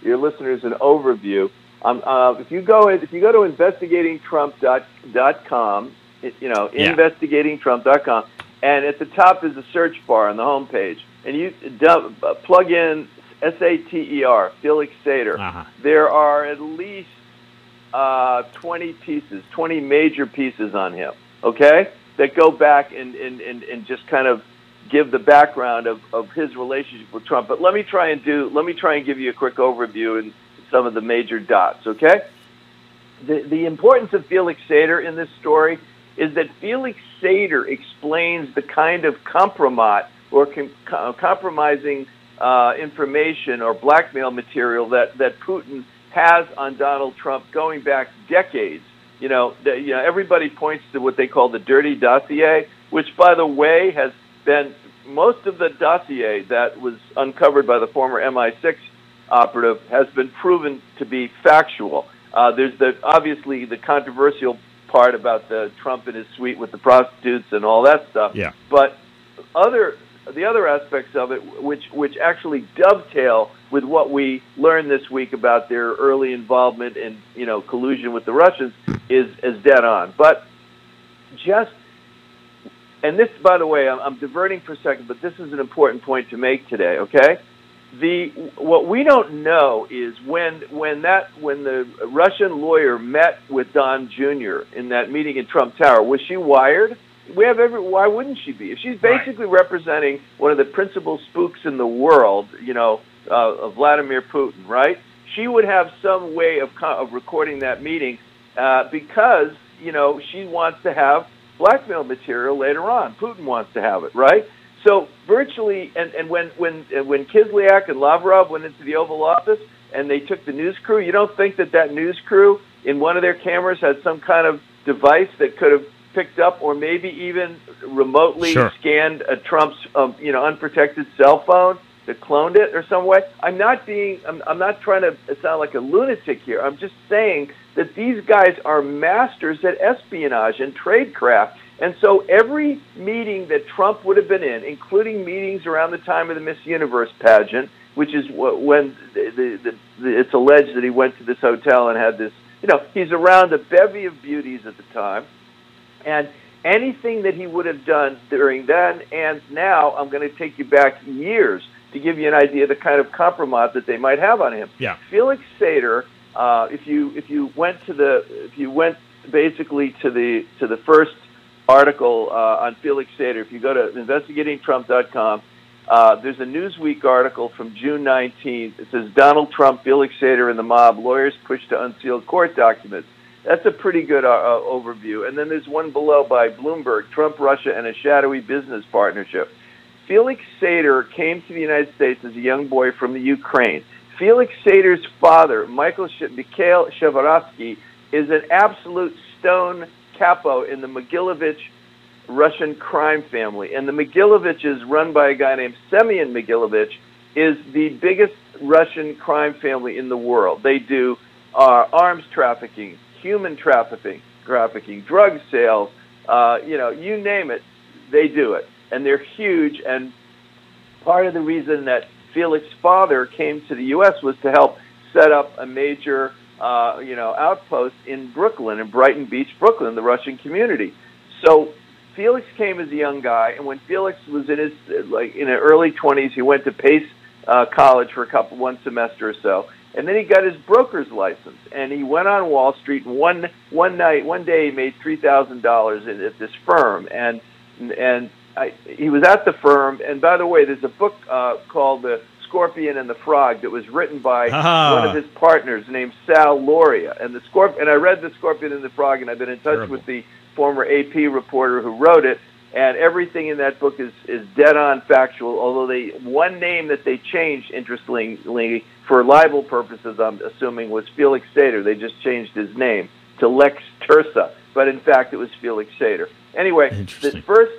Speaker 8: your listeners an overview, um, uh, if you go if you go to investigatingtrump.com, it- you know
Speaker 1: Yeah.
Speaker 8: investigatingtrump.com, and at the top is a search bar on the homepage, and you dump, uh, plug in S A T E R Felix Sater.
Speaker 1: Uh-huh.
Speaker 8: There are at least uh, 20 pieces, 20 major pieces on him, okay, that go back and, and, and, and just kind of give the background of, of his relationship with Trump. But let me try and do, let me try and give you a quick overview and some of the major dots, okay? The, the importance of Felix Sater in this story is that Felix Sater explains the kind of compromise or com- com- compromising uh, information or blackmail material that, that Putin has on Donald Trump going back decades. You know, the, you know, everybody points to what they call the dirty dossier, which, by the way, has been most of the dossier that was uncovered by the former MI6 operative has been proven to be factual. Uh, there's the obviously the controversial part about the Trump in his suite with the prostitutes and all that stuff.
Speaker 1: Yeah.
Speaker 8: But other the other aspects of it, which which actually dovetail with what we learned this week about their early involvement in you know collusion with the Russians, is is dead on. But just and this, by the way, I'm, I'm diverting for a second, but this is an important point to make today. Okay, the what we don't know is when when that when the Russian lawyer met with Don Jr. in that meeting in Trump Tower, was she wired? We have every. Why wouldn't she be? If she's basically representing one of the principal spooks in the world, you know, uh, Vladimir Putin, right? She would have some way of co- of recording that meeting uh, because you know she wants to have blackmail material later on. Putin wants to have it, right? So virtually, and, and when when when Kislyak and Lavrov went into the Oval Office and they took the news crew, you don't think that that news crew in one of their cameras had some kind of device that could have picked up or maybe even remotely
Speaker 6: Sure.
Speaker 8: scanned a Trump's um, you know unprotected cell phone that cloned it or some way. I'm not being I'm, I'm not trying to sound like a lunatic here. I'm just saying that these guys are masters at espionage and tradecraft. And so every meeting that Trump would have been in, including meetings around the time of the Miss Universe pageant, which is when the, the, the, it's alleged that he went to this hotel and had this, you know, he's around a bevy of beauties at the time. And anything that he would have done during then and now, I'm going to take you back years to give you an idea of the kind of compromise that they might have on him.
Speaker 6: Yeah.
Speaker 8: Felix Sater, uh, if you if you went to the if you went basically to the to the first article uh, on Felix Sater, if you go to investigatingtrump.com, uh, there's a Newsweek article from June 19th. It says Donald Trump, Felix Sater, and the mob lawyers push to unseal court documents. That's a pretty good uh, uh, overview. And then there's one below by Bloomberg, Trump, Russia, and a shadowy business partnership. Felix Sater came to the United States as a young boy from the Ukraine. Felix Sater's father, Michael Sh- Mikhail Sheferovsky, is an absolute stone capo in the Mogilevich Russian crime family. And the Mogileviches, run by a guy named Semyon Mogilevich, is the biggest Russian crime family in the world. They do uh, arms trafficking, human trafficking, trafficking, drug sales, uh, you know, you name it, they do it. And they're huge. And part of the reason that Felix's father came to the U.S. was to help set up a major, uh, you know, outpost in Brooklyn, in Brighton Beach, Brooklyn, the Russian community. So Felix came as a young guy, and when Felix was in his like in his early twenties, he went to Pace uh, College for a couple one semester or so, and then he got his broker's license, and he went on Wall Street. And one one night, one day, he made three thousand dollars at this firm, and and I, he was at the firm. And by the way, there's a book uh, called The Scorpion and the Frog that was written by
Speaker 6: Ah.
Speaker 8: one of his partners named Sal Lauria. And the scorp- and I read The Scorpion and the Frog, and I've been in touch
Speaker 6: Terrible.
Speaker 8: with the former AP reporter who wrote it. And everything in that book is, is dead on factual, although they one name that they changed, interestingly, for libel purposes, I'm assuming, was Felix Sater. They just changed his name to Lex Tursa, but in fact it was Felix Sater. Anyway, the first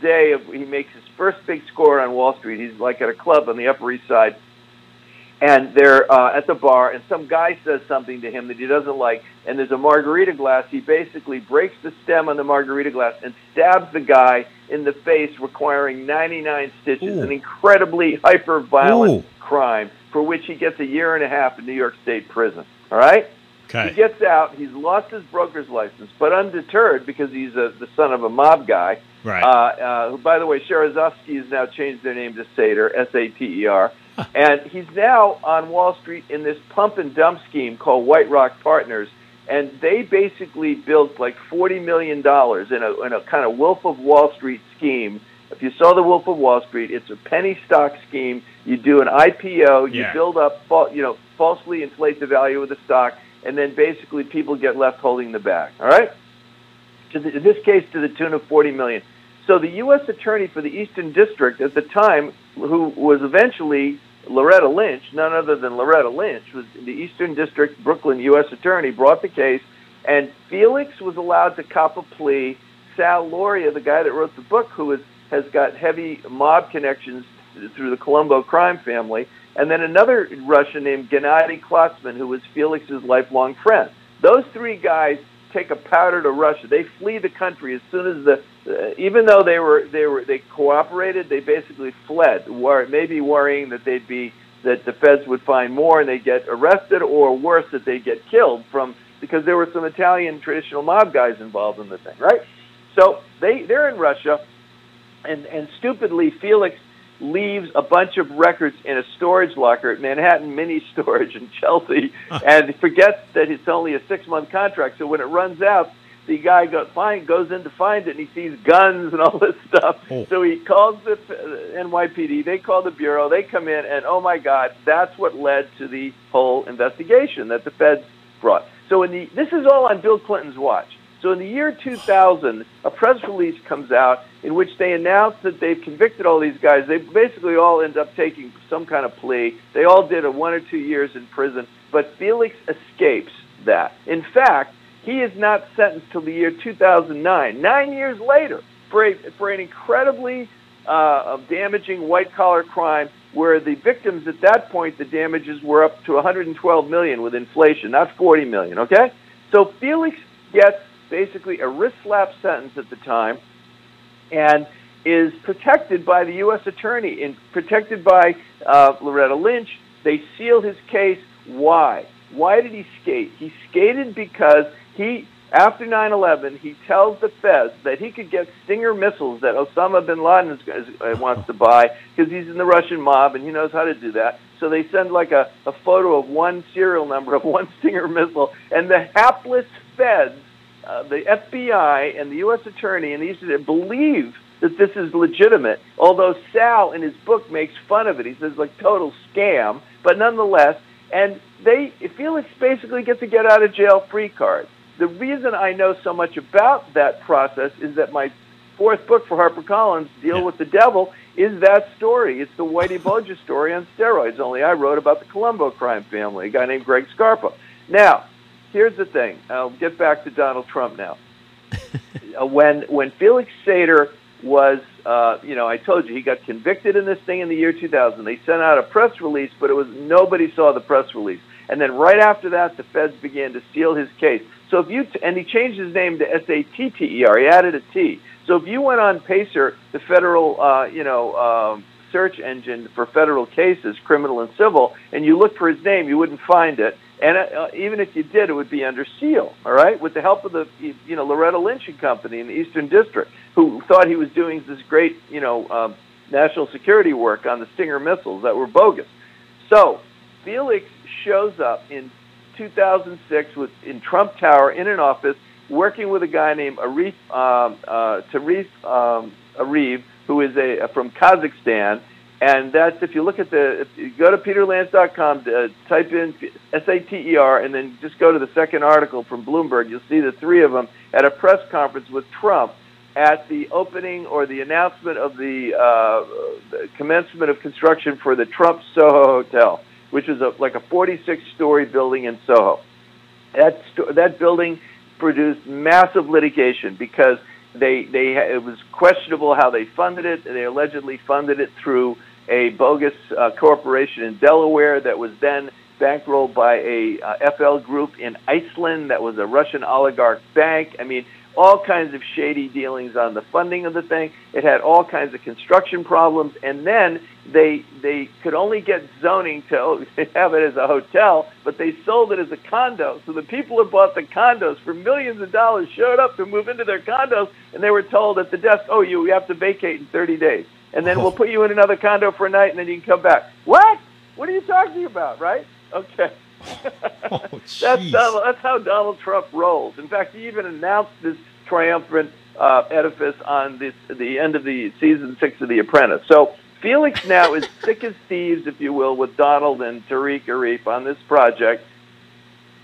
Speaker 8: day of he makes his first big score on Wall Street. He's like at a club on the Upper East Side, and they're uh, at the bar, and some guy says something to him that he doesn't like, and there's a margarita glass. He basically breaks the stem on the margarita glass and stabs the guy in the face, requiring 99 stitches.
Speaker 6: Ooh.
Speaker 8: An incredibly hyper violent
Speaker 6: Ooh.
Speaker 8: crime for which he gets a year and a half in New York State prison. All right. He gets out. He's lost his broker's license, but undeterred because he's a, the son of a mob guy.
Speaker 6: Right.
Speaker 8: Uh, uh, by the way, Sherezovsky has now changed their name to Sater, S-A-T-E-R. and he's now on Wall Street in this pump and dump scheme called White Rock Partners. And they basically built like $40 million in a, in a kind of Wolf of Wall Street scheme. If you saw the Wolf of Wall Street, it's a penny stock scheme. You do an IPO, you
Speaker 6: Yeah.
Speaker 8: build up, you know, falsely inflate the value of the stock, and then basically people get left holding the bag. All right? To the, in this case, to the tune of 40 million. So the U.S. attorney for the Eastern District at the time, who was eventually Loretta Lynch, none other than Loretta Lynch, was the Eastern District Brooklyn U.S. attorney, brought the case, and Felix was allowed to cop a plea. Sal Lauria, the guy that wrote the book, who is, has got heavy mob connections through the Colombo crime family, and then another Russian named Gennady Klotsman, who was Felix's lifelong friend. Those three guys take a powder to Russia. They flee the country as soon as the, uh, even though they were they were they cooperated, they basically fled. Wor- maybe worrying that they'd be that the feds would find more and they get arrested, or worse, that they get killed from because there were some Italian traditional mob guys involved in the thing, right? So they they're in Russia, and and stupidly Felix leaves a bunch of records in a storage locker at Manhattan Mini Storage in Chelsea, [laughs] and forgets that it's only a six month contract. So when it runs out, the guy go, find, goes in to find it, and he sees guns and all this stuff.
Speaker 6: Oh.
Speaker 8: So he calls the NYPD. They call the bureau. They come in, and oh my God, that's what led to the whole investigation that the feds brought. So in the this is all on Bill Clinton's watch. So in the year 2000, a press release comes out in which they announce that they've convicted all these guys. They basically all end up taking some kind of plea. They all did a one or two years in prison, but Felix escapes that. In fact, he is not sentenced till the year 2009, nine years later, for, a, for an incredibly uh, damaging white collar crime where the victims at that point, the damages were up to 112 million with inflation, not 40 million, okay? So Felix gets basically a wrist slap sentence at the time and is protected by the U.S. attorney and protected by uh, Loretta Lynch. They seal his case. Why? Why did he skate? He skated because he, after 9/11, he tells the feds that he could get Stinger missiles that Osama bin Laden is, is, uh, wants to buy because he's in the Russian mob and he knows how to do that. So they send like a, a photo of one serial number of [laughs] one Stinger missile, and the hapless feds uh, the FBI and the U.S. Attorney and these believe that this is legitimate. Although Sal in his book makes fun of it, he says like total scam, but nonetheless, and they Felix basically gets a get out of jail free card. The reason I know so much about that process is that my fourth book for HarperCollins, Deal
Speaker 6: Yeah.
Speaker 8: with the Devil, is that story. It's the Whitey Bulger story on steroids. Only I wrote about the Colombo crime family, a guy named Greg Scarpa. Now, here's the thing. I'll get back to Donald Trump now. [laughs] Uh, when when Felix Sater was, uh, you know, I told you he got convicted in this thing in the year 2000. They sent out a press release, but it was nobody saw the press release. And then right after that, the feds began to seal his case. So if you t- and he changed his name to S A T T E R. He added a T. So if you went on Pacer, the federal, uh, you know. Um, search engine for federal cases, criminal and civil, and you looked for his name, you wouldn't find it. And uh, even if you did, it would be under seal. All right, with the help of the you know Loretta Lynch and Company in the Eastern District, who thought he was doing this great you know um, national security work on the Stinger missiles that were bogus. So Felix shows up in 2006 with in Trump Tower in an office working with a guy named Arif um, uh, Tarif um, Arif, who is a from Kazakhstan. And that's if you look at the you go to peterlance.com, uh, type in S A T E R, and then just go to the second article from Bloomberg. You'll see the three of them at a press conference with Trump at the opening or the announcement of the, uh, the commencement of construction for the Trump Soho Hotel, which is a, like a 46-story building in Soho. That sto- that building produced massive litigation because they they it was questionable how they funded it. They allegedly funded it through a bogus uh, corporation in Delaware that was then bankrolled by a uh, FL group in Iceland that was a Russian oligarch bank. I mean, all kinds of shady dealings on the funding of the thing. It had all kinds of construction problems, and then they they could only get zoning to [laughs] have it as a hotel, but they sold it as a condo. So the people who bought the condos for millions of dollars showed up to move into their condos, and they were told at the desk, "Oh, you you have to vacate in 30 days, and then we'll [laughs] put you in another condo for a night, and then you can come back." What? What are you talking about? Right? Okay. [laughs]
Speaker 6: Oh,
Speaker 8: that's. Donald, that's how Donald Trump rolls. In fact, he even announced this triumphant uh, edifice on this the end of the season six of The Apprentice. So Felix now is [laughs] sick as thieves, if you will, with Donald and Tariq Arif on this project.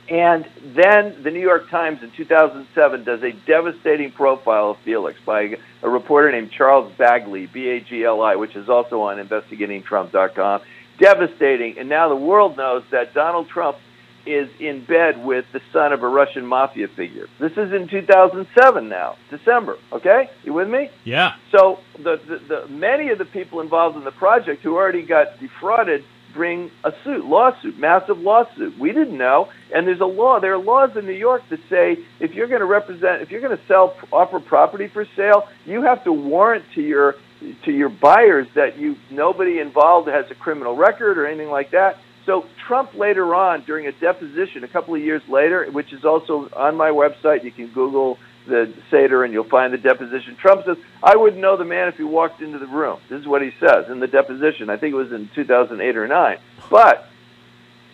Speaker 8: And then the New York Times in 2007 does a devastating profile of Felix by a reporter named Charles Bagli, B-A-G-L-I, which is also on investigatingtrump.com. Devastating. And now the world knows that Donald Trump is in bed with the son of a Russian mafia figure. This is in 2007 now, December. Okay? You with me?
Speaker 6: Yeah.
Speaker 8: So the, the, the many of the people involved in the project who already got defrauded bring a suit, lawsuit, massive lawsuit. We didn't know, and there's a law. There are laws in New York that say if you're going to represent, if you're going to sell, offer property for sale, you have to warrant to your to your buyers that you nobody involved has a criminal record or anything like that. So Trump later on, during a deposition a couple of years later, which is also on my website, you can Google the Sater and you'll find the deposition. Trump says, I wouldn't know the man if he walked into the room. This is what he says in the deposition. I think it was in 2008 or 9. But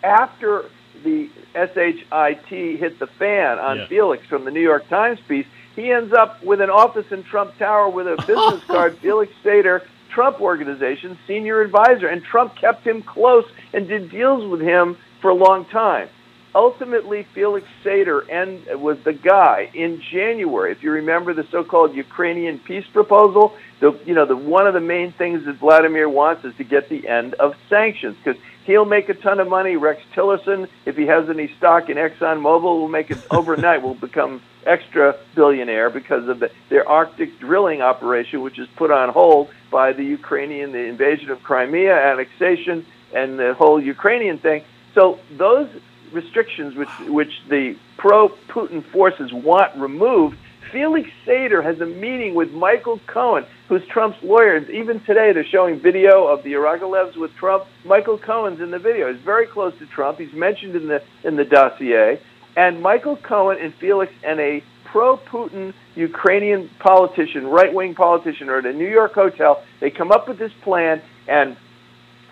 Speaker 8: after the SHIT hit the fan on
Speaker 6: Yeah.
Speaker 8: Felix from the New York Times piece, he ends up with an office in Trump Tower with a business [laughs] card, Felix Sater, Trump Organization, senior advisor. And Trump kept him close and did deals with him for a long time. Ultimately, Felix Sater and was the guy in January. If you remember the so-called Ukrainian peace proposal, the you know the one of the main things that Vladimir wants is to get the end of sanctions because he'll make a ton of money. Rex Tillerson, if he has any stock in ExxonMobil, will make it overnight. will become extra billionaire because of the, their Arctic drilling operation, which is put on hold by the Ukrainian, the invasion of Crimea, annexation, and the whole Ukrainian thing. So those restrictions, which which the pro-Putin forces want removed. Felix Sater has a meeting with Michael Cohen, who's Trump's lawyer. Even today, they're showing video of the Agalarovs with Trump. Michael Cohen's in the video. He's very close to Trump. He's mentioned in the in the dossier. And Michael Cohen and Felix and a pro-Putin Ukrainian politician, right-wing politician, are at a New York hotel. They come up with this plan, and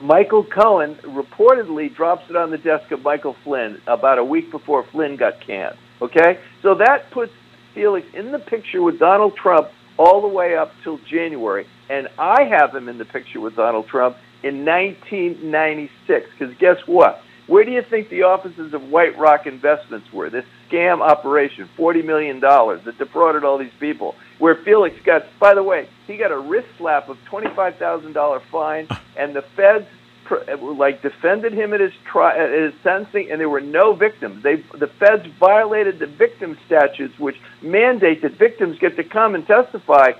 Speaker 8: Michael Cohen reportedly drops it on the desk of Michael Flynn about a week before Flynn got canned. Okay? So that puts Felix in the picture with Donald Trump all the way up till January. And I have him in the picture with Donald Trump in 1996. Because guess what? Where do you think the offices of White Rock Investments were? This scam operation, $40 million that defrauded all these people. Where Felix got, by the way, he got a wrist slap of $25,000 fine, [laughs] and the feds like defended him at his tri- at his sentencing, and there were no victims. They the feds violated the victim statutes, which mandate that victims get to come and testify.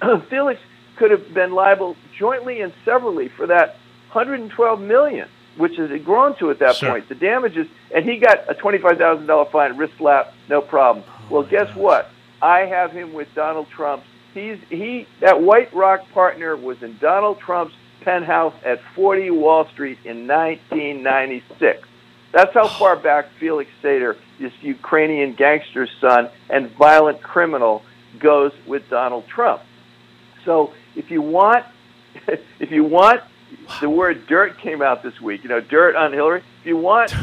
Speaker 8: [clears throat] Felix could have been liable jointly and severally for that 112 million, which has grown to at that
Speaker 6: Sure.
Speaker 8: point. The damages, and he got a $25,000 fine, wrist slap, no problem. well, guess oh, what? I have him with Donald Trump. He's he that White Rock partner was in Donald Trump's penthouse at 40 Wall Street in 1996. That's how far [sighs] back Felix Sater, this Ukrainian gangster's son and violent criminal, goes with Donald Trump. So if you want, [laughs] if you want, the word dirt came out this week. You know, dirt on Hillary. If you want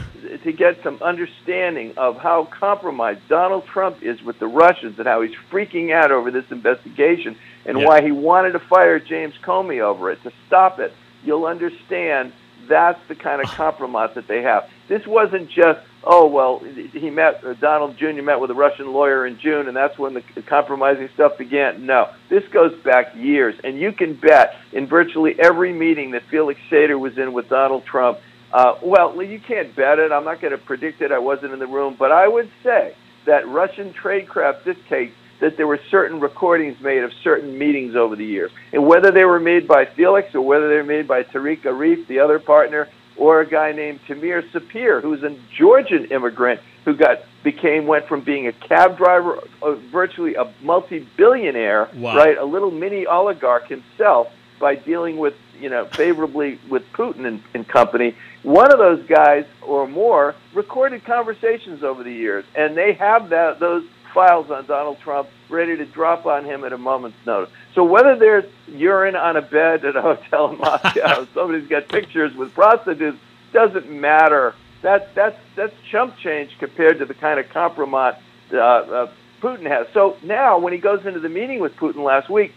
Speaker 8: to get some understanding of how compromised Donald Trump is with the Russians and how he's freaking out over this investigation and
Speaker 6: Yeah.
Speaker 8: why he wanted to fire James Comey over it to stop it, you'll understand that's the kind of [sighs] compromise that they have. This wasn't just, oh, well, he met, uh, Donald Jr. met with a Russian lawyer in June, and that's when the compromising stuff began. No, this goes back years, and you can bet in virtually every meeting that Felix Sater was in with Donald Trump. Uh, well, you can't bet it. I'm not going to predict it. I wasn't in the room, but I would say that Russian tradecraft dictates that there were certain recordings made of certain meetings over the years. And whether they were made by Felix or whether they were made by Tariq Arif, the other partner, or a guy named Tamir Sapir, who's a Georgian immigrant who got became went from being a cab driver, uh, virtually a multi-billionaire,
Speaker 6: Wow.
Speaker 8: right, a little mini oligarch himself by dealing with you know favorably with Putin and, and company. One of those guys or more recorded conversations over the years, and they have that those files on Donald Trump ready to drop on him at a moment's notice. So whether there's urine on a bed at a hotel in Moscow, [laughs] somebody's got pictures with prostitutes, doesn't matter. That that's that's chump change compared to the kind of compromise uh, uh, Putin has. So now, when he goes into the meeting with Putin last week,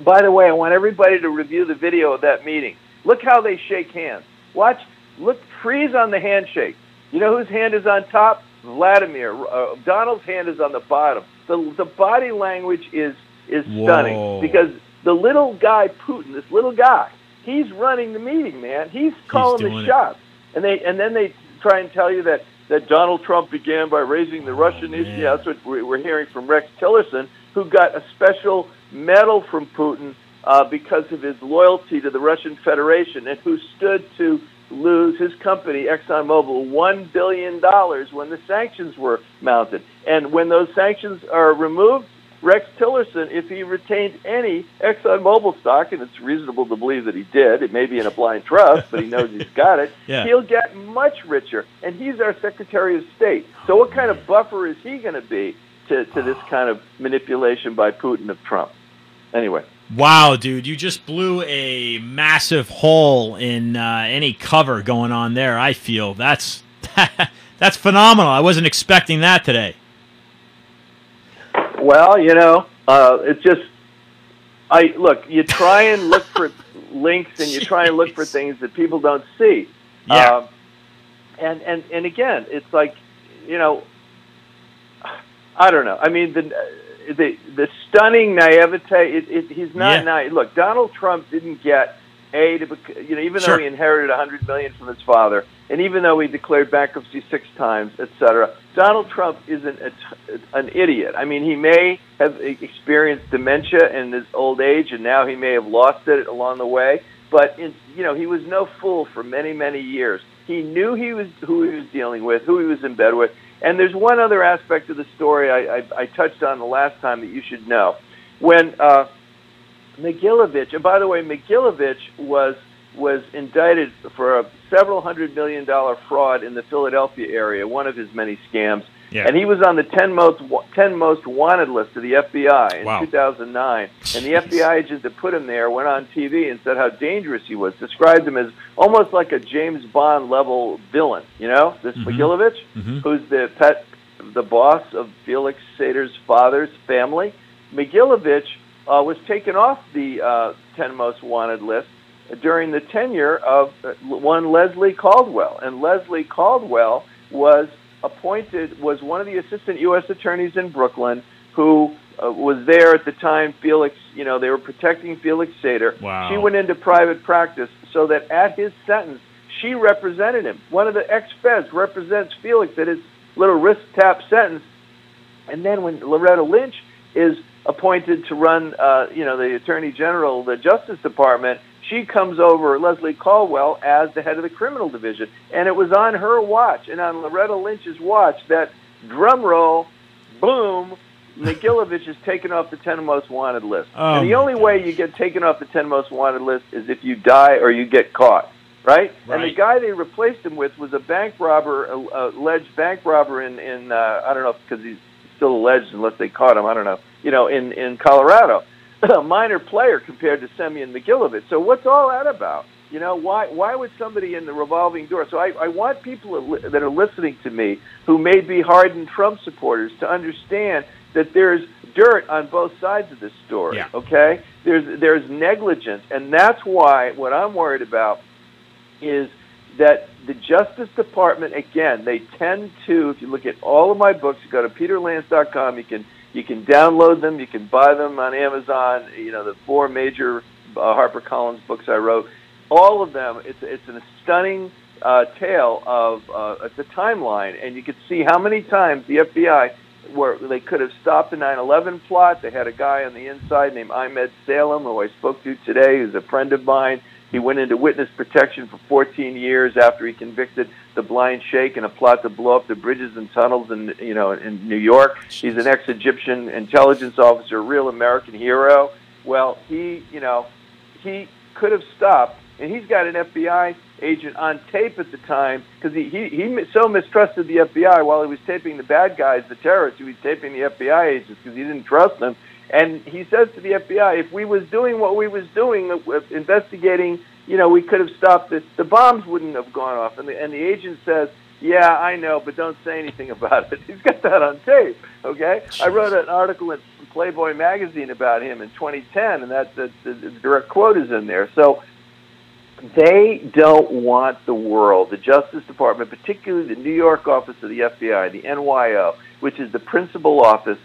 Speaker 8: by the way, I want everybody to review the video of that meeting. Look how they shake hands. Watch. Look. Freeze on the handshake. You know whose hand is on top? Vladimir. Uh, Donald's hand is on the bottom. The the body language is is stunning
Speaker 6: Whoa.
Speaker 8: because the little guy Putin, this little guy, he's running the meeting, man. He's calling
Speaker 6: doing
Speaker 8: the shots. And they and then they try and tell you that that Donald Trump began by raising the oh, Russian issue.
Speaker 6: man.
Speaker 8: Yeah, that's what we're hearing from Rex Tillerson, who got a special medal from Putin uh, because of his loyalty to the Russian Federation, and who stood to lose his company ExxonMobil one billion dollars when the sanctions were mounted. And when those sanctions are removed, Rex Tillerson, if he retained any ExxonMobil stock, and it's reasonable to believe that he did, it may be in a blind trust, but he [laughs] knows he's got it,
Speaker 6: Yeah.
Speaker 8: he'll get much richer. And he's our Secretary of State. So what kind of buffer is he going to be to, to this kind of manipulation by Putin of Trump. Anyway.
Speaker 6: Wow, dude, you just blew a massive hole in uh, any cover going on there. I feel that's [laughs] that's phenomenal. I wasn't expecting that today.
Speaker 8: Well, you know, uh, it's just I look. You try and look for [laughs] links, and you try and look for things that people don't see.
Speaker 6: Yeah.
Speaker 8: Um, and and and again, it's like, you know, I don't know. I mean, the the the stunning naivete. It, it, he's not
Speaker 6: Yeah.
Speaker 8: naive. Look, Donald Trump didn't get a to bec- you know even
Speaker 6: Sure.
Speaker 8: though he inherited a hundred million from his father, and even though he declared bankruptcy six times, etc. Donald Trump isn't a t- an idiot. I mean, he may have experienced dementia in his old age, and now he may have lost it along the way. But in, you know, he was no fool for many many years. He knew he was who he was dealing with, who he was in bed with. And there's one other aspect of the story I, I, I touched on the last time that you should know. When uh, Mogilevich, and by the way, Mogilevich was was indicted for a several hundred million dollar fraud in the Philadelphia area, one of his many scams.
Speaker 6: Yeah.
Speaker 8: And he was on the 10 most, 10 most wanted list of the FBI in
Speaker 6: Wow.
Speaker 8: 2009. And the FBI agent that put him there went on TV and said how dangerous he was, described him as almost like a James Bond level villain, you know, this. Mogilevich,
Speaker 6: Mhm.
Speaker 8: who's the pet, the boss of Felix Sater's father's family. Mogilevich uh, was taken off the uh, 10 most wanted list during the tenure of uh, one Leslie Caldwell. And Leslie Caldwell was appointed, was one of the assistant U.S. attorneys in Brooklyn who uh, was there at the time Felix, you know, they were protecting Felix Sater.
Speaker 6: Wow.
Speaker 8: She went into private practice so that at his sentence, she represented him. One of the ex-feds represents Felix at his little wrist tap sentence. And then when Loretta Lynch is appointed to run, uh, you know, the Attorney General, the Justice Department, she comes over Leslie Caldwell as the head of the criminal division, and it was on her watch and on Loretta Lynch's watch that drum roll, boom, Mogilevich is taken off the ten most wanted list.
Speaker 6: Oh,
Speaker 8: and the only way you get taken off the ten most wanted list is if you die or you get caught. Right? right. And the guy they replaced him with was a bank robber, a, a alleged bank robber in in uh, I don't know because he's still alleged unless they caught him. I don't know. You know, in in Colorado, [laughs] a minor player compared to Semyon Mogilevich. So what's all that about? You know, why why would somebody in the revolving door? So I, I want people that that are listening to me who may be hardened Trump supporters to understand that there's dirt on both sides of this story.
Speaker 6: Yeah.
Speaker 8: Okay, there's there's negligence, and that's why what I'm worried about is that the Justice Department again they tend to if you look at all of my books you go to peterlance.com you can you can download them you can buy them on Amazon you know the four major uh, HarperCollins books I wrote all of them it's it's a stunning uh, tale of uh, it's a timeline and you can see how many times the FBI where they could have stopped the 9/11 plot. They had a guy on the inside named Emad Salem, who I spoke to today, who's a friend of mine. He went into witness protection for 14 years after he convicted the blind sheikh in a plot to blow up the bridges and tunnels in you know in New York. He's an ex-Egyptian intelligence officer, a real American hero. Well, he you know he could have stopped, and he's got an FBI agent on tape at the time because he, he he so mistrusted the FBI while he was taping the bad guys, the terrorists. He was taping the FBI agents because he didn't trust them. And he says to the FBI, if we was doing what we was doing, uh, investigating, you know, we could have stopped this. The bombs wouldn't have gone off. And the, and the agent says, yeah, I know, but don't say anything [laughs] about it. He's got that on tape. Okay, I wrote an article in Playboy magazine about him in 2010, and that the, the, the direct quote is in there. So they don't want the world, the Justice Department, particularly the New York office of the FBI, the NYO, which is the principal office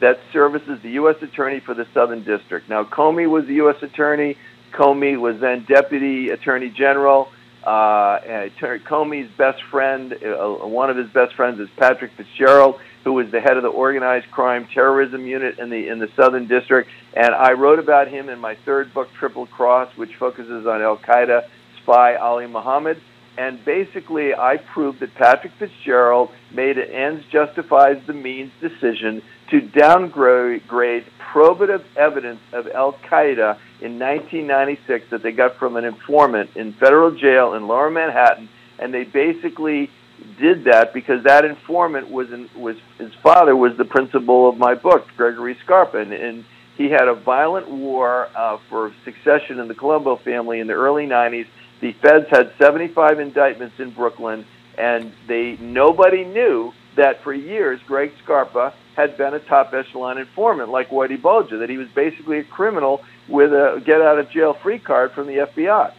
Speaker 8: that services the U.S. Attorney for the Southern District. Now, Comey was the U.S. Attorney. Comey was then Deputy Attorney General. Uh, Comey's best friend, uh, one of his best friends, is Patrick Fitzgerald, who was the head of the organized crime terrorism unit in the in the Southern District. And I wrote about him in my third book, Triple Cross, which focuses on Al Qaeda spy Ali Muhammad. And basically, I proved that Patrick Fitzgerald made an ends justifies the means decision to downgrade probative evidence of Al Qaeda in 1996 that they got from an informant in federal jail in Lower Manhattan, and they basically did that because that informant was in, was his father was the principal of my book, Gregory Scarpa, and, and he had a violent war uh, for succession in the Colombo family in the early '90s. The feds had 75 indictments in Brooklyn, and they nobody knew that for years Greg Scarpa had been a top echelon informant like Whitey Bulger, that he was basically a criminal with a get out of jail free card from the FBI,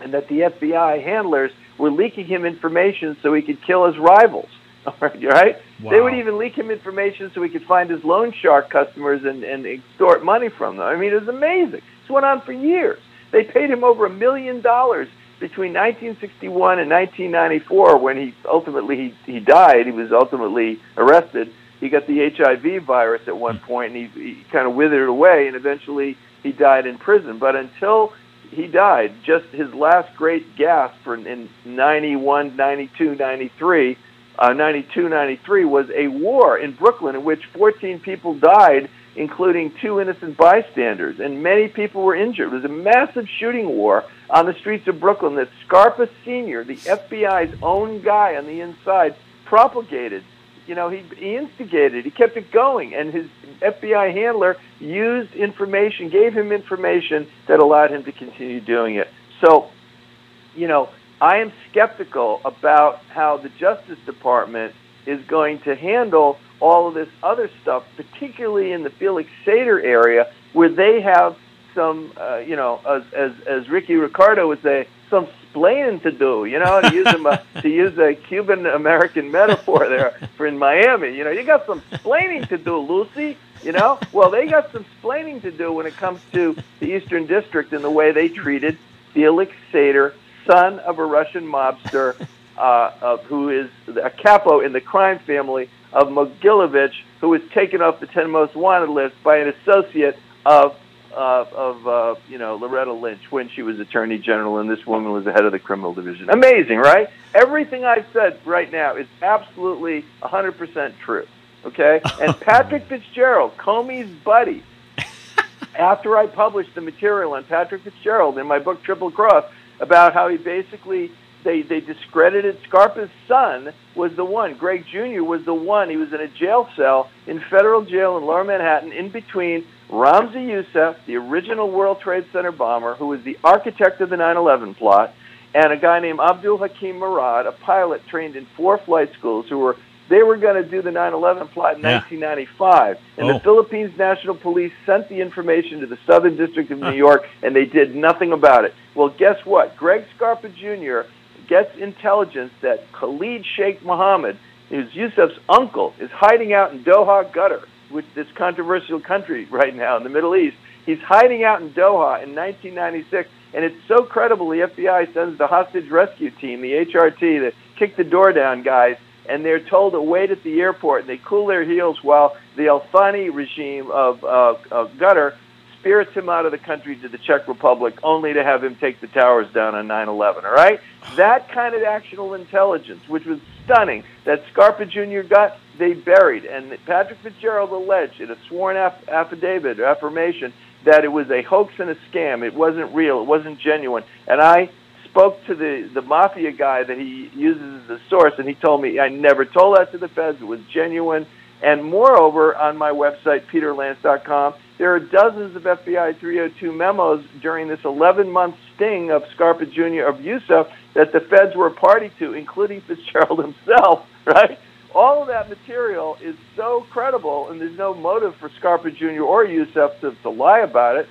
Speaker 8: and that the FBI handlers were leaking him information so he could kill his rivals. [laughs] right? They would even leak him information so he could find his loan shark customers and, and extort money from them. I mean, it was amazing. This went on for years. They paid him over a million dollars between 1961 and 1994 when he ultimately he, he died. He was ultimately arrested. He got the HIV virus at one point, and he, he kind of withered away, and eventually he died in prison. But until he died, just his last great gasp for, in 91, 92, 93, uh, 92, 93 was a war in Brooklyn in which 14 people died, including two innocent bystanders, and many people were injured. It was a massive shooting war on the streets of Brooklyn that Scarpa Sr., the FBI's own guy on the inside, propagated. You know, he, he instigated, he kept it going, and his FBI handler used information, gave him information that allowed him to continue doing it. So, you know, I am skeptical about how the Justice Department is going to handle all of this other stuff, particularly in the Felix Sater area, where they have some, uh, you know, as, as as Ricky Ricardo would say, some splaining to do. You know, to use a [laughs] to use a Cuban American metaphor there for in Miami. You know, you got some splaining to do, Lucy. You know, well, they got some splaining to do when it comes to the Eastern District and the way they treated Felix Sater, son of a Russian mobster, [laughs] uh, of, who is a capo in the crime family of Mogilevich, who was taken off the 10 most wanted list by an associate of uh, of uh, you know Loretta Lynch when she was Attorney General, and this woman was the head of the criminal division. Amazing, right? Everything I've said right now is absolutely 100% true. Okay, [laughs] and Patrick Fitzgerald, Comey's buddy, [laughs] after I published the material on Patrick Fitzgerald in my book Triple Cross about how he basically they they discredited Scarpa's son was the one. Greg Jr. was the one. He was in a jail cell in federal jail in Lower Manhattan, in between Ramzi Youssef, the original World Trade Center bomber, who was the architect of the 9/11 plot, and a guy named Abdul Hakim Murad, a pilot trained in four flight schools, who were they were going to do the 9/11 plot in
Speaker 6: Yeah.
Speaker 8: 1995, and
Speaker 6: Oh.
Speaker 8: the Philippines National Police sent the information to the Southern District of New York, and they did nothing about it. Well, guess what? Greg Scarpa Jr. gets intelligence that Khalid Sheikh Mohammed, who's Yusuf's uncle, is hiding out in Doha, Qatar, which this controversial country right now in the Middle East. He's hiding out in Doha in 1996, and it's so credible. The FBI sends the hostage rescue team, the HRT, the kick the door down guys, and they're told to wait at the airport, and they cool their heels while the Al Thani regime of, uh, of Qatar spirits him out of the country to the Czech Republic, only to have him take the towers down on 9/11. All right, that kind of actionable intelligence, which was stunning, that Scarpa Jr. got, they buried, and Patrick Fitzgerald alleged in a sworn aff- affidavit or affirmation that it was a hoax and a scam. It wasn't real. It wasn't genuine. And I spoke to the the mafia guy that he uses as a source, and he told me I never told that to the feds. It was genuine. And moreover, on my website, peterlance.com, there are dozens of FBI 302 memos during this 11 month sting of Scarpa Jr. of Yusuf that the feds were a party to, including [laughs] Fitzgerald himself, [laughs] right? All of that material is so credible, and there's no motive for Scarpa Jr. or Yusuf to, to lie about it.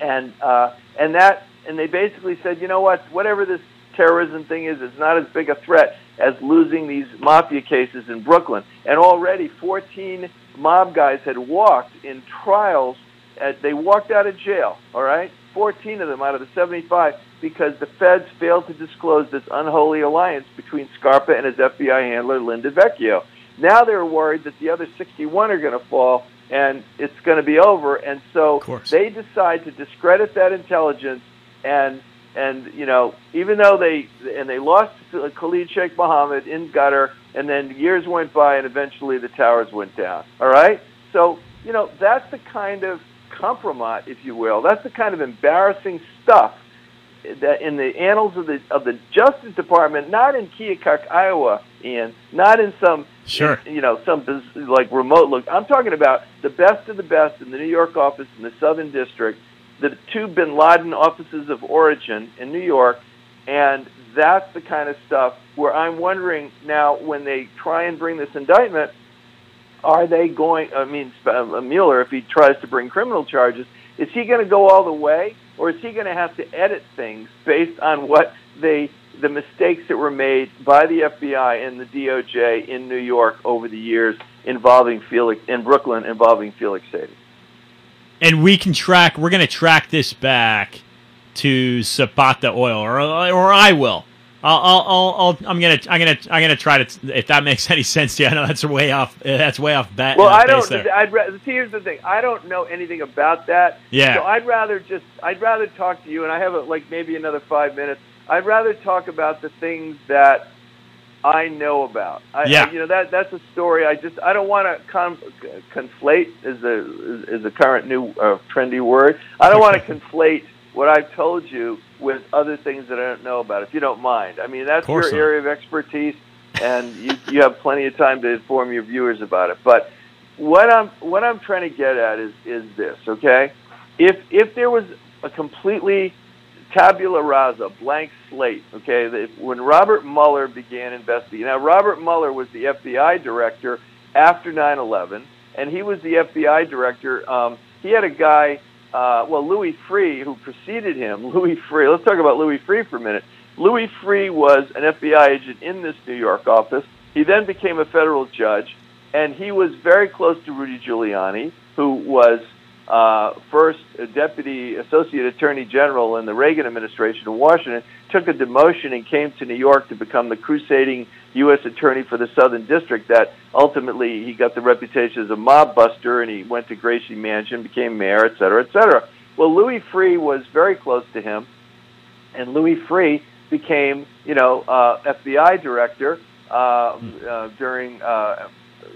Speaker 8: And uh, and that and they basically said, you know what, whatever this terrorism thing is, it's not as big a threat as losing these mafia cases in Brooklyn. And already 14 mob guys had walked in trials. At, they walked out of jail, all right? 14 of them out of the 75 because the feds failed to disclose this unholy alliance between Scarpa and his FBI handler, Lin DeVecchio. Now they're worried that the other 61 are going to fall and it's going to be over. And so they decide to discredit that intelligence and and you know even though they and they lost Khalid Sheikh Mohammed in Qatar and then years went by and eventually the towers went down all right so you know that's the kind of compromise if you will that's the kind of embarrassing stuff that in the annals of the of the Justice Department, not in Keokuk, Iowa, Ian, not in some
Speaker 6: Sure.
Speaker 8: you know some biz- like remote look. I'm talking about the best of the best in the New York office in the Southern District, the two Bin Laden offices of origin in New York, and that's the kind of stuff where I'm wondering now when they try and bring this indictment, are they going? I mean, uh, Mueller, if he tries to bring criminal charges, is he going to go all the way, or is he going to have to edit things based on what they, the mistakes that were made by the FBI and the DOJ in New York over the years involving Felix in Brooklyn involving Felix Sater?
Speaker 6: and we can track. We're going to track this back to Zapata Oil, or or I will. I'll, I'll, I'll, I'm gonna, I'm gonna, I'm gonna try to. If that makes any sense to you, I know that's way off. That's way off bat.
Speaker 8: Well,
Speaker 6: uh,
Speaker 8: I don't.
Speaker 6: there.
Speaker 8: I'd ra- see, here's the thing. I don't know anything about that.
Speaker 6: Yeah.
Speaker 8: So I'd rather just. I'd rather talk to you, and I have a, like maybe another five minutes. I'd rather talk about the things that I know about. I,
Speaker 6: Yeah.
Speaker 8: I- you know that that's a story. I just I don't want to con- conflate is a is a current new uh, trendy word. I don't want to conflate what I've told you with other things that I don't know about. If you don't mind, I mean that's your
Speaker 6: not.
Speaker 8: area of expertise, and [laughs] you you have plenty of time to inform your viewers about it. But what I'm what I'm trying to get at is is this, okay? If if there was a completely tabula rasa, blank slate, okay, that when Robert Mueller began investigating. Now Robert Mueller was the FBI director after 9/11, and he was the FBI director. Um, he had a guy, uh, well, Louis Freeh, who preceded him. [laughs] Louis Freeh. Let's talk about Louis Freeh for a minute. Louis Freeh was an FBI agent in this New York office. He then became a federal judge, and he was very close to Rudy Giuliani, who was uh, first deputy associate attorney general in the Reagan administration in Washington, took a demotion and came to New York to become the crusading U.S. attorney for the Southern District. That ultimately he got the reputation as a mob buster, and he went to Gracie Mansion, became mayor, et cetera, et cetera. Well, Louis Freeh was very close to him, and Louis Freeh became, you know, uh, FBI director uh, uh, during, uh,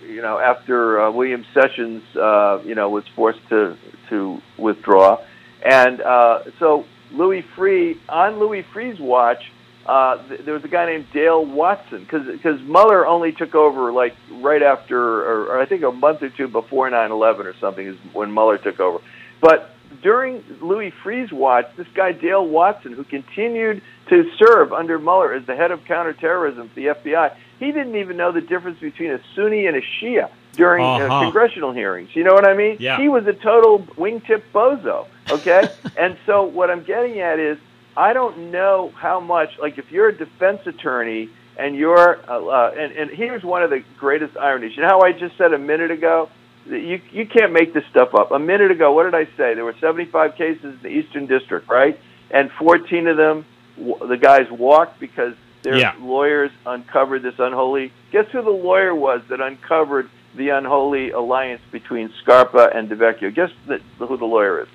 Speaker 8: you know, after uh, William Sessions, uh, you know, was forced to to withdraw, and uh, so Louis Freeh on Louis Freeh's watch. Uh, th- there was a guy named Dale Watson because Mueller only took over like right after, or, or I think a month or two before 9/11 or something is when Mueller took over. But during Louis Freeh's watch, this guy Dale Watson, who continued to serve under Mueller as the head of counterterrorism for the FBI, he didn't even know the difference between a Sunni and a Shia during uh,
Speaker 6: Uh-huh.
Speaker 8: congressional hearings. You know what I mean?
Speaker 6: Yeah.
Speaker 8: He was a total wingtip bozo. Okay, [laughs] and so what I'm getting at is I don't know how much. Like if you're a defense attorney and you're, uh, uh, and and here's one of the greatest ironies. You know how I just said a minute ago you you can't make this stuff up. A minute ago, what did I say? There were 75 cases in the Eastern District, right? And 14 of them, w- the guys walked because their
Speaker 6: Yeah.
Speaker 8: lawyers uncovered this unholy. Guess who the lawyer was that uncovered the unholy alliance between Scarpa and DeVecchio? Guess the, who the lawyer is.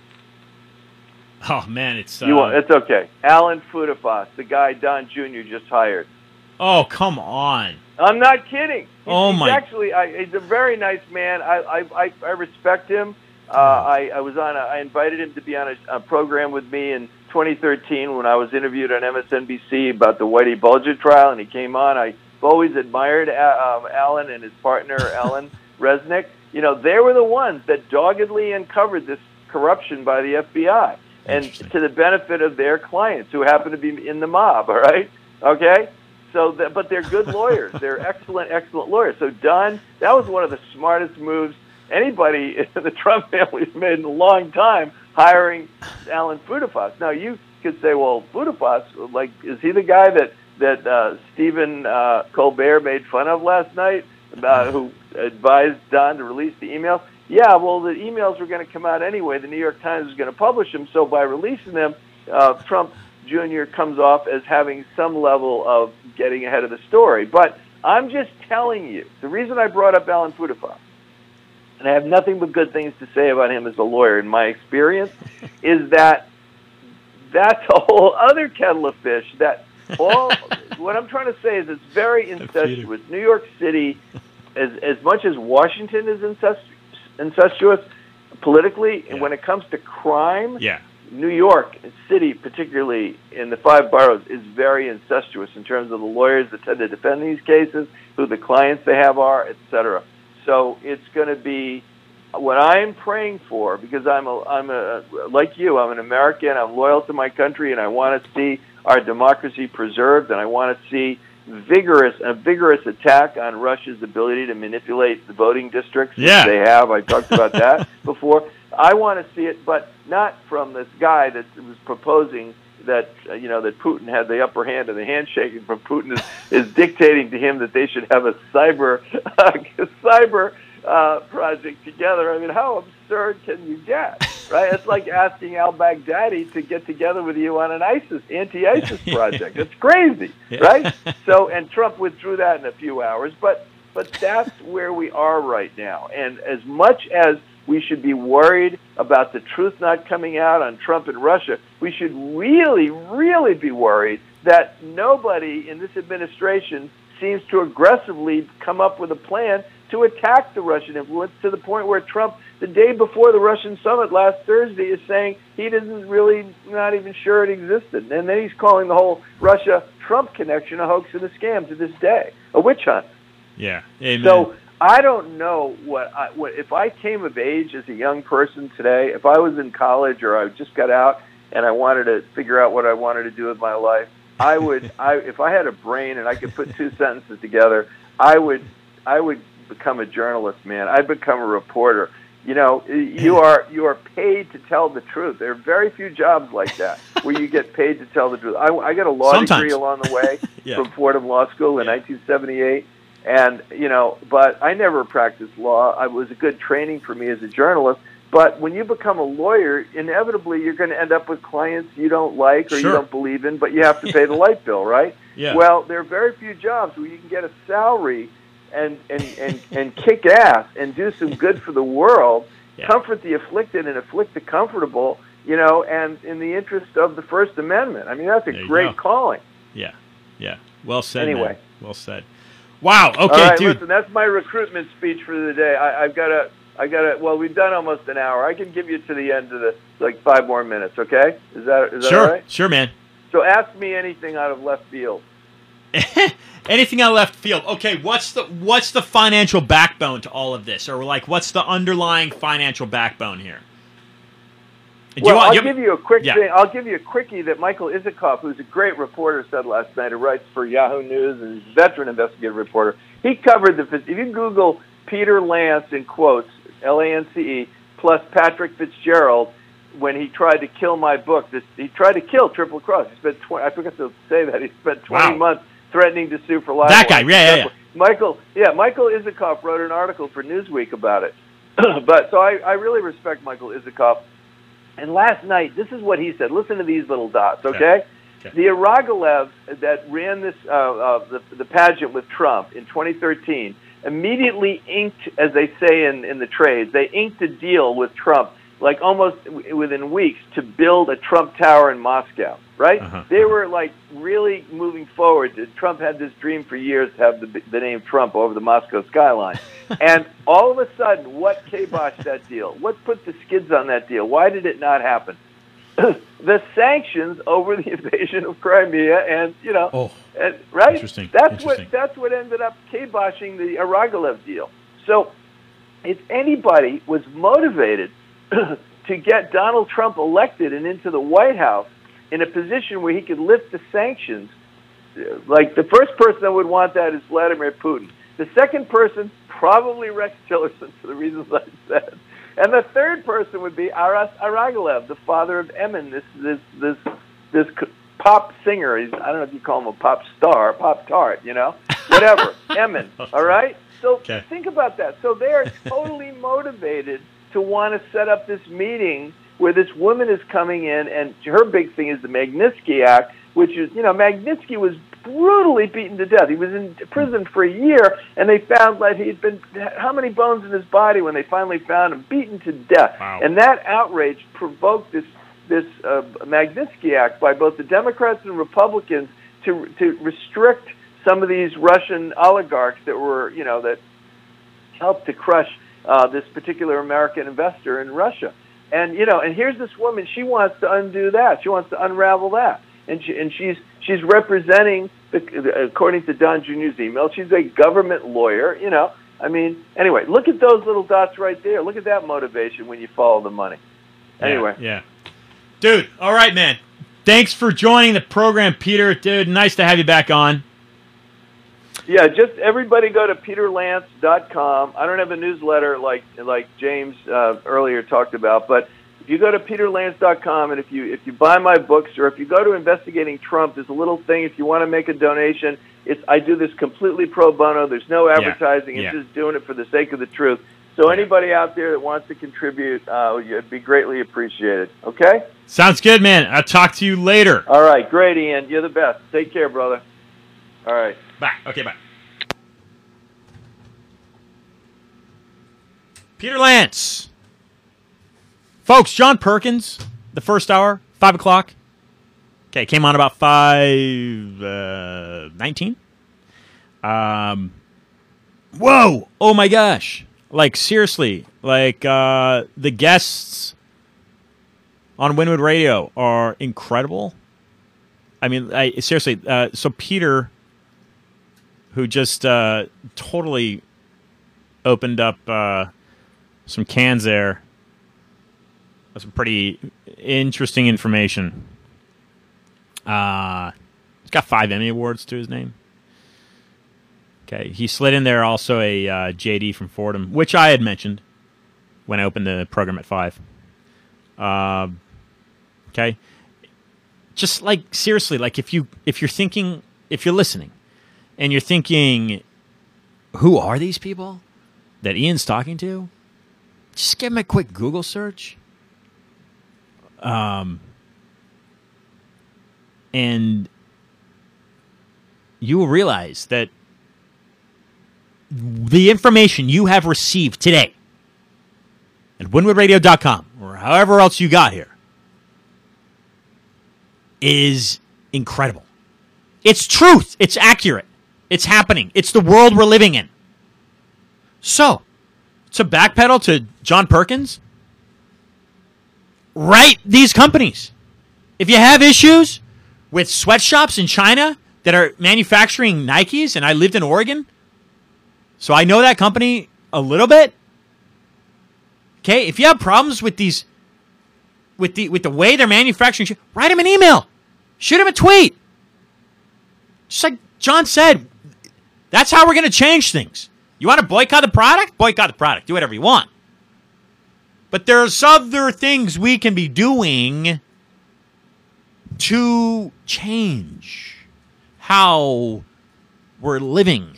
Speaker 6: Oh man, it's. Uh,
Speaker 8: You want, it's okay. Alan Futerfas, the guy Don Jr. just hired.
Speaker 6: oh come on.
Speaker 8: I'm not kidding. He's,
Speaker 6: Oh,
Speaker 8: he's
Speaker 6: my-
Speaker 8: Actually, I, he's a very nice man. I I, I, I respect him. Uh, I, I was on. A, I invited him to be on a, a program with me in 2013 when I was interviewed on MSNBC about the Whitey Bulger trial, and he came on. I've always admired uh, um, Alan and his partner Alan [laughs] Resnick. You know, they were the ones that doggedly uncovered this corruption by the FBI, and to the benefit of their clients who happen to be in the mob. All [laughs] right, okay. So, that, but they're good lawyers. [laughs] they're excellent, excellent lawyers. So, Don, that was one of the smartest moves anybody in the Trump family has made in a long time, hiring Alan Futerfas. Now, you could say, well, Futerfas, like, is he the guy that that uh, Stephen uh, Colbert made fun of last night, uh, who advised Don to release the emails? Yeah, well, the emails were going to come out anyway. The New York Times was going to publish them. So by releasing them, uh, Trump Jr. comes off as having some level of getting ahead of the story. But I'm just telling you, the reason I brought up Alan Futerfas, and I have nothing but good things to say about him as a lawyer in my experience, [laughs] is that that's a whole other kettle of fish. That all [laughs] what I'm trying to say is it's very incestuous. New York City, as as much as Washington is incest, incestuous politically, and when it comes to crime,
Speaker 6: Yeah.
Speaker 8: New York City, particularly in the five boroughs, is very incestuous in terms of the lawyers that tend to defend these cases, who the clients they have are, et cetera. So it's going to be what I'm praying for because I'm a I'm a like you. I'm an American. I'm loyal to my country, and I want to see our democracy preserved, and I want to see vigorous a vigorous attack on Russia's ability to manipulate the voting districts
Speaker 6: Yeah.
Speaker 8: they have. I talked about that [laughs] before. I want to see it, but not from this guy that was proposing that uh, you know that Putin had the upper hand in the handshaking. From Putin is, is dictating to him that they should have a cyber [laughs] a cyber uh, project together. I mean, how absurd can you get? Right? It's like asking al Baghdadi to get together with you on an ISIS anti-ISIS [laughs] project. It's crazy, [laughs]
Speaker 6: Yeah.
Speaker 8: right? So, and Trump withdrew that in a few hours, but but that's where we are right now. And as much as we should be worried about the truth not coming out on Trump and Russia, we should really, really be worried that nobody in this administration seems to aggressively come up with a plan to attack the Russian influence to the point where Trump, the day before the Russian summit last Thursday, is saying he doesn't really, not even sure it existed. And then he's calling the whole Russia Trump connection a hoax and a scam to this day, a witch hunt.
Speaker 6: Yeah. Amen.
Speaker 8: So I don't know what, I, what if I came of age as a young person today. If I was in college or I just got out and I wanted to figure out what I wanted to do with my life, I would. [laughs] I if I had a brain and I could put two sentences together, I would. I would become a journalist, man. I'd become a reporter. You know, you are you are paid to tell the truth. There are very few jobs like that [laughs] where you get paid to tell the truth. I, I got a law
Speaker 6: Sometimes.
Speaker 8: degree along the way [laughs]
Speaker 6: Yeah.
Speaker 8: from Fordham Law School in
Speaker 6: Yeah.
Speaker 8: 1978, and you know, but I never practiced law. I was a good training for me as a journalist. But when you become a lawyer, inevitably you're going to end up with clients you don't like or you don't believe in, but you have to pay the light bill, right? [laughs]
Speaker 6: Yeah.
Speaker 8: Well, there are very few jobs where you can get a salary and and and, and kick ass and do some good for the world, [laughs]
Speaker 6: Yeah.
Speaker 8: comfort the afflicted and afflict the comfortable, you know, and in the interest of the First Amendment. I mean, that's a
Speaker 6: There
Speaker 8: great calling.
Speaker 6: yeah. Yeah. Well said. man.
Speaker 8: Anyway.
Speaker 6: Well said. Wow. Okay,
Speaker 8: All right,
Speaker 6: dude.
Speaker 8: listen, that's my recruitment speech for the day. I, I've got a, I got a. Well, we've done almost an hour. I can give you to the end of the like five more minutes. Okay? Is that is that
Speaker 6: sure.
Speaker 8: all right?
Speaker 6: Sure, man.
Speaker 8: So ask me anything out of left field. [laughs]
Speaker 6: Anything out of left field? Okay, what's the what's the financial backbone to all of this, or like what's the underlying financial backbone here? Do
Speaker 8: well,
Speaker 6: want-
Speaker 8: I'll give you a quick
Speaker 6: Yeah.
Speaker 8: thing. I'll give you a quickie that Michael Isikoff, who's a great reporter, said last night. Who writes for Yahoo News and is a veteran investigative reporter. He covered the. If you Google Peter Lance in quotes, L A N C E, plus Patrick Fitzgerald, when he tried to kill my book, this, he tried to kill Triple Cross. He spent 20, I forgot to say that he spent 20
Speaker 6: Wow.
Speaker 8: months threatening to sue for libel.
Speaker 6: That guy, yeah, yeah, yeah.
Speaker 8: Michael, yeah, Michael Isikoff wrote an article for Newsweek about it. [clears throat] but so I, I really respect Michael Isikoff. And last night, this is what he said. Listen to these little dots, okay?
Speaker 6: Okay.
Speaker 8: The Aragolev that ran this uh, uh, the, the pageant with Trump in 2013 immediately inked, as they say in, in the trades, they inked a deal with Trump like almost w- within weeks to build a Trump Tower in Moscow, right?
Speaker 6: Uh-huh.
Speaker 8: They were like really moving forward. Trump had this dream for years to have the, the name Trump over the Moscow skyline. [laughs] and all of a sudden, what kiboshed that deal? What put the skids on that deal? Why did it not happen? [clears throat] the sanctions over the [laughs] invasion of Crimea, and you know,
Speaker 6: Oh,
Speaker 8: and, right?
Speaker 6: Interesting.
Speaker 8: That's
Speaker 6: Interesting.
Speaker 8: what that's what ended up kiboshing the Aragolev deal. So, if anybody was motivated [clears throat] to get Donald Trump elected and into the White House in a position where he could lift the sanctions, like the first person that would want that is Vladimir Putin. The second person, probably Rex Tillerson, for the reasons I said. And the third person would be Aras Aragolev, the father of Emin, this this this this pop singer. He's I don't know if you call him a pop star, pop tart, you know, whatever. [laughs] Emin, all right. So
Speaker 6: Okay.
Speaker 8: think about that. So they are totally motivated to want to set up this meeting where this woman is coming in, and her big thing is the Magnitsky Act, which is you know Magnitsky was brutally beaten to death. He was in prison for a year, and they found that he'd been how many bones in his body when they finally found him, beaten to death.
Speaker 6: Wow.
Speaker 8: And that outrage provoked this this uh, Magnitsky Act by both the Democrats and Republicans to to restrict some of these Russian oligarchs that were you know that helped to crush uh, this particular American investor in Russia. And you know, and here's this woman. She wants to undo that. She wants to unravel that. And she and she's she's representing the, according to Don Jr.'s email. She's a government lawyer. You know, I mean, anyway, look at those little dots right there. Look at that motivation when you follow the money. Anyway,
Speaker 1: Yeah. Dude, all right, man. Thanks for joining the program, Peter. Dude, nice to have you back on.
Speaker 8: Yeah, just everybody go to peterlance.com. I don't have a newsletter like like James uh, earlier talked about, but if you go to peterlance.com and if you if you buy my books or if you go to Investigating Trump, there's a little thing if you want to make a donation. It's I do this completely pro bono. There's no advertising.
Speaker 1: yeah.
Speaker 8: It's just doing it for the sake of the truth. So anybody out there that wants to contribute, uh, it'd be greatly appreciated. Okay.
Speaker 1: Sounds good, man. I'll talk to you later.
Speaker 8: All right, great, Ian. You're the best. Take care, brother. All right.
Speaker 1: Bye. Okay, bye. Peter Lance. Folks, John Perkins, the first hour, 5 o'clock. Okay, came on about 5 uh, 19. Um, whoa! Oh my gosh. Like, seriously. Like, uh, the guests on Wynwood Radio are incredible. I mean, I seriously. Uh, so Peter, who just uh, totally opened up uh, some cans there, with some pretty interesting information. Uh, he's got five Emmy awards to his name. Okay, he slid in there also a uh, JD from Fordham, which I had mentioned when I opened the program at five. Um, okay, just like seriously, like if you if you're thinking if you're listening and you're thinking, who are these people that Ian's talking to? Just give him a quick Google search. Um, and you will realize that the information you have received today at wynwoodradio.com or however else you got here is incredible. It's truth. It's accurate. It's happening. It's the world we're living in. So, to backpedal to John Perkins, write these companies. If you have issues with sweatshops in China that are manufacturing Nikes, and I lived in Oregon, so I know that company a little bit. Okay, if you have problems with these, with the with the way they're manufacturing, write them an email, shoot them a tweet. Just like John said, that's how we're going to change things. You want to boycott the product? Boycott the product. Do whatever you want. But there's other things we can be doing to change how we're living.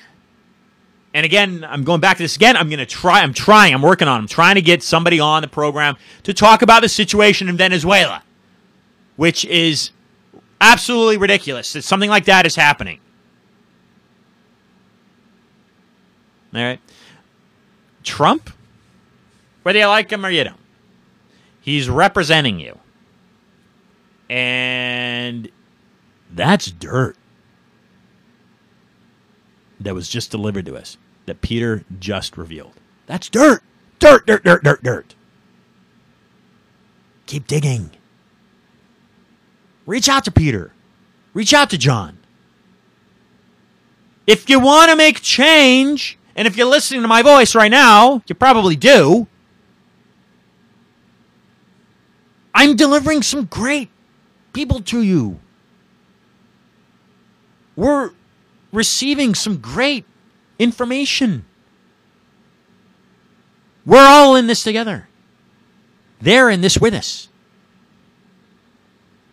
Speaker 1: And again, I'm going back to this again. I'm going to try. I'm trying. I'm working on. I'm trying to get somebody on the program to talk about the situation in Venezuela, which is absolutely ridiculous that something like that is happening. All right. Trump, whether you like him or you don't, he's representing you. And that's dirt that was just delivered to us that Peter just revealed. That's dirt. Dirt, dirt, dirt, dirt, dirt. Keep digging. Reach out to Peter. Reach out to John. If you want to make change, and if you're listening to my voice right now, you probably do. I'm delivering some great people to you. We're receiving some great information. We're all in this together. They're in this with us.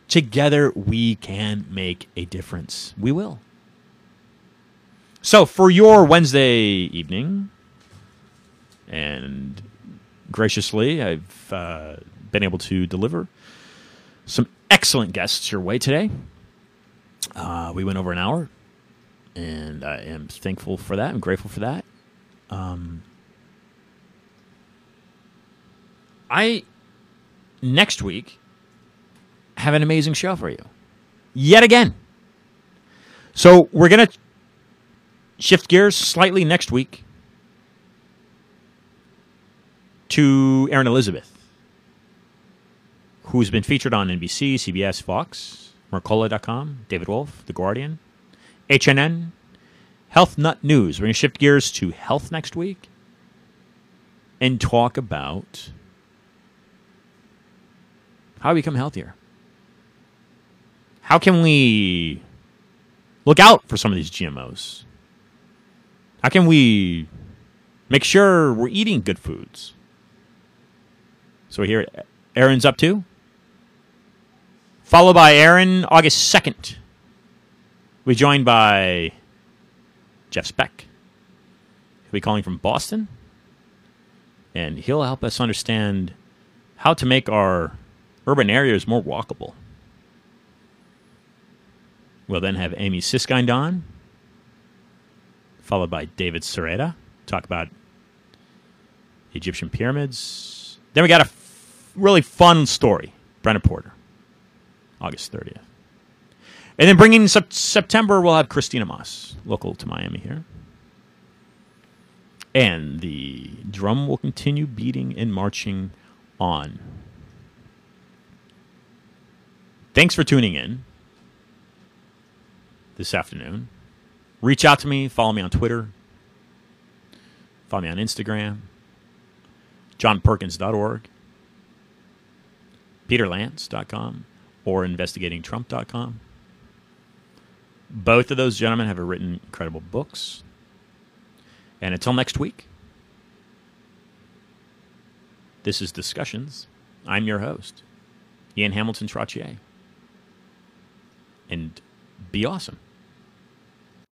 Speaker 1: Together we can make a difference. We will. So, for your Wednesday evening, and graciously, I've uh, been able to deliver some excellent guests your way today. Uh, we went over an hour, and I am thankful for that. I'm grateful for that. Um, I next week have an amazing show for you, yet again. So we're gonna shift gears slightly next week to Erin Elizabeth. who's been featured on NBC, CBS, Fox, Mercola.com, David Wolfe, The Guardian, HNN, Health Nut News. We're going to shift gears to health next week and talk about how we become healthier. How can we look out for some of these GMOs? How can we make sure we're eating good foods? So here Erin's up to. Followed by Erin, August 2nd. We're joined by Jeff Speck. He'll be calling from Boston. And he'll help us understand how to make our urban areas more walkable. We'll then have Amy Siskind on, followed by David Sereda, talk about Egyptian pyramids. Then we got a f- really fun story, Brenna Porter, August 30th. And then bringing sep- September, we'll have Christina Moss, local to Miami here. And the drum will continue beating and marching on. Thanks for tuning in this afternoon. Reach out to me, follow me on Twitter, follow me on Instagram, johnperkins.org, peterlance.com, or investigatingtrump.com. Both of those gentlemen have written incredible books. And until next week, this is Discussions. I'm your host, Ian Hamilton Trottier. And be awesome.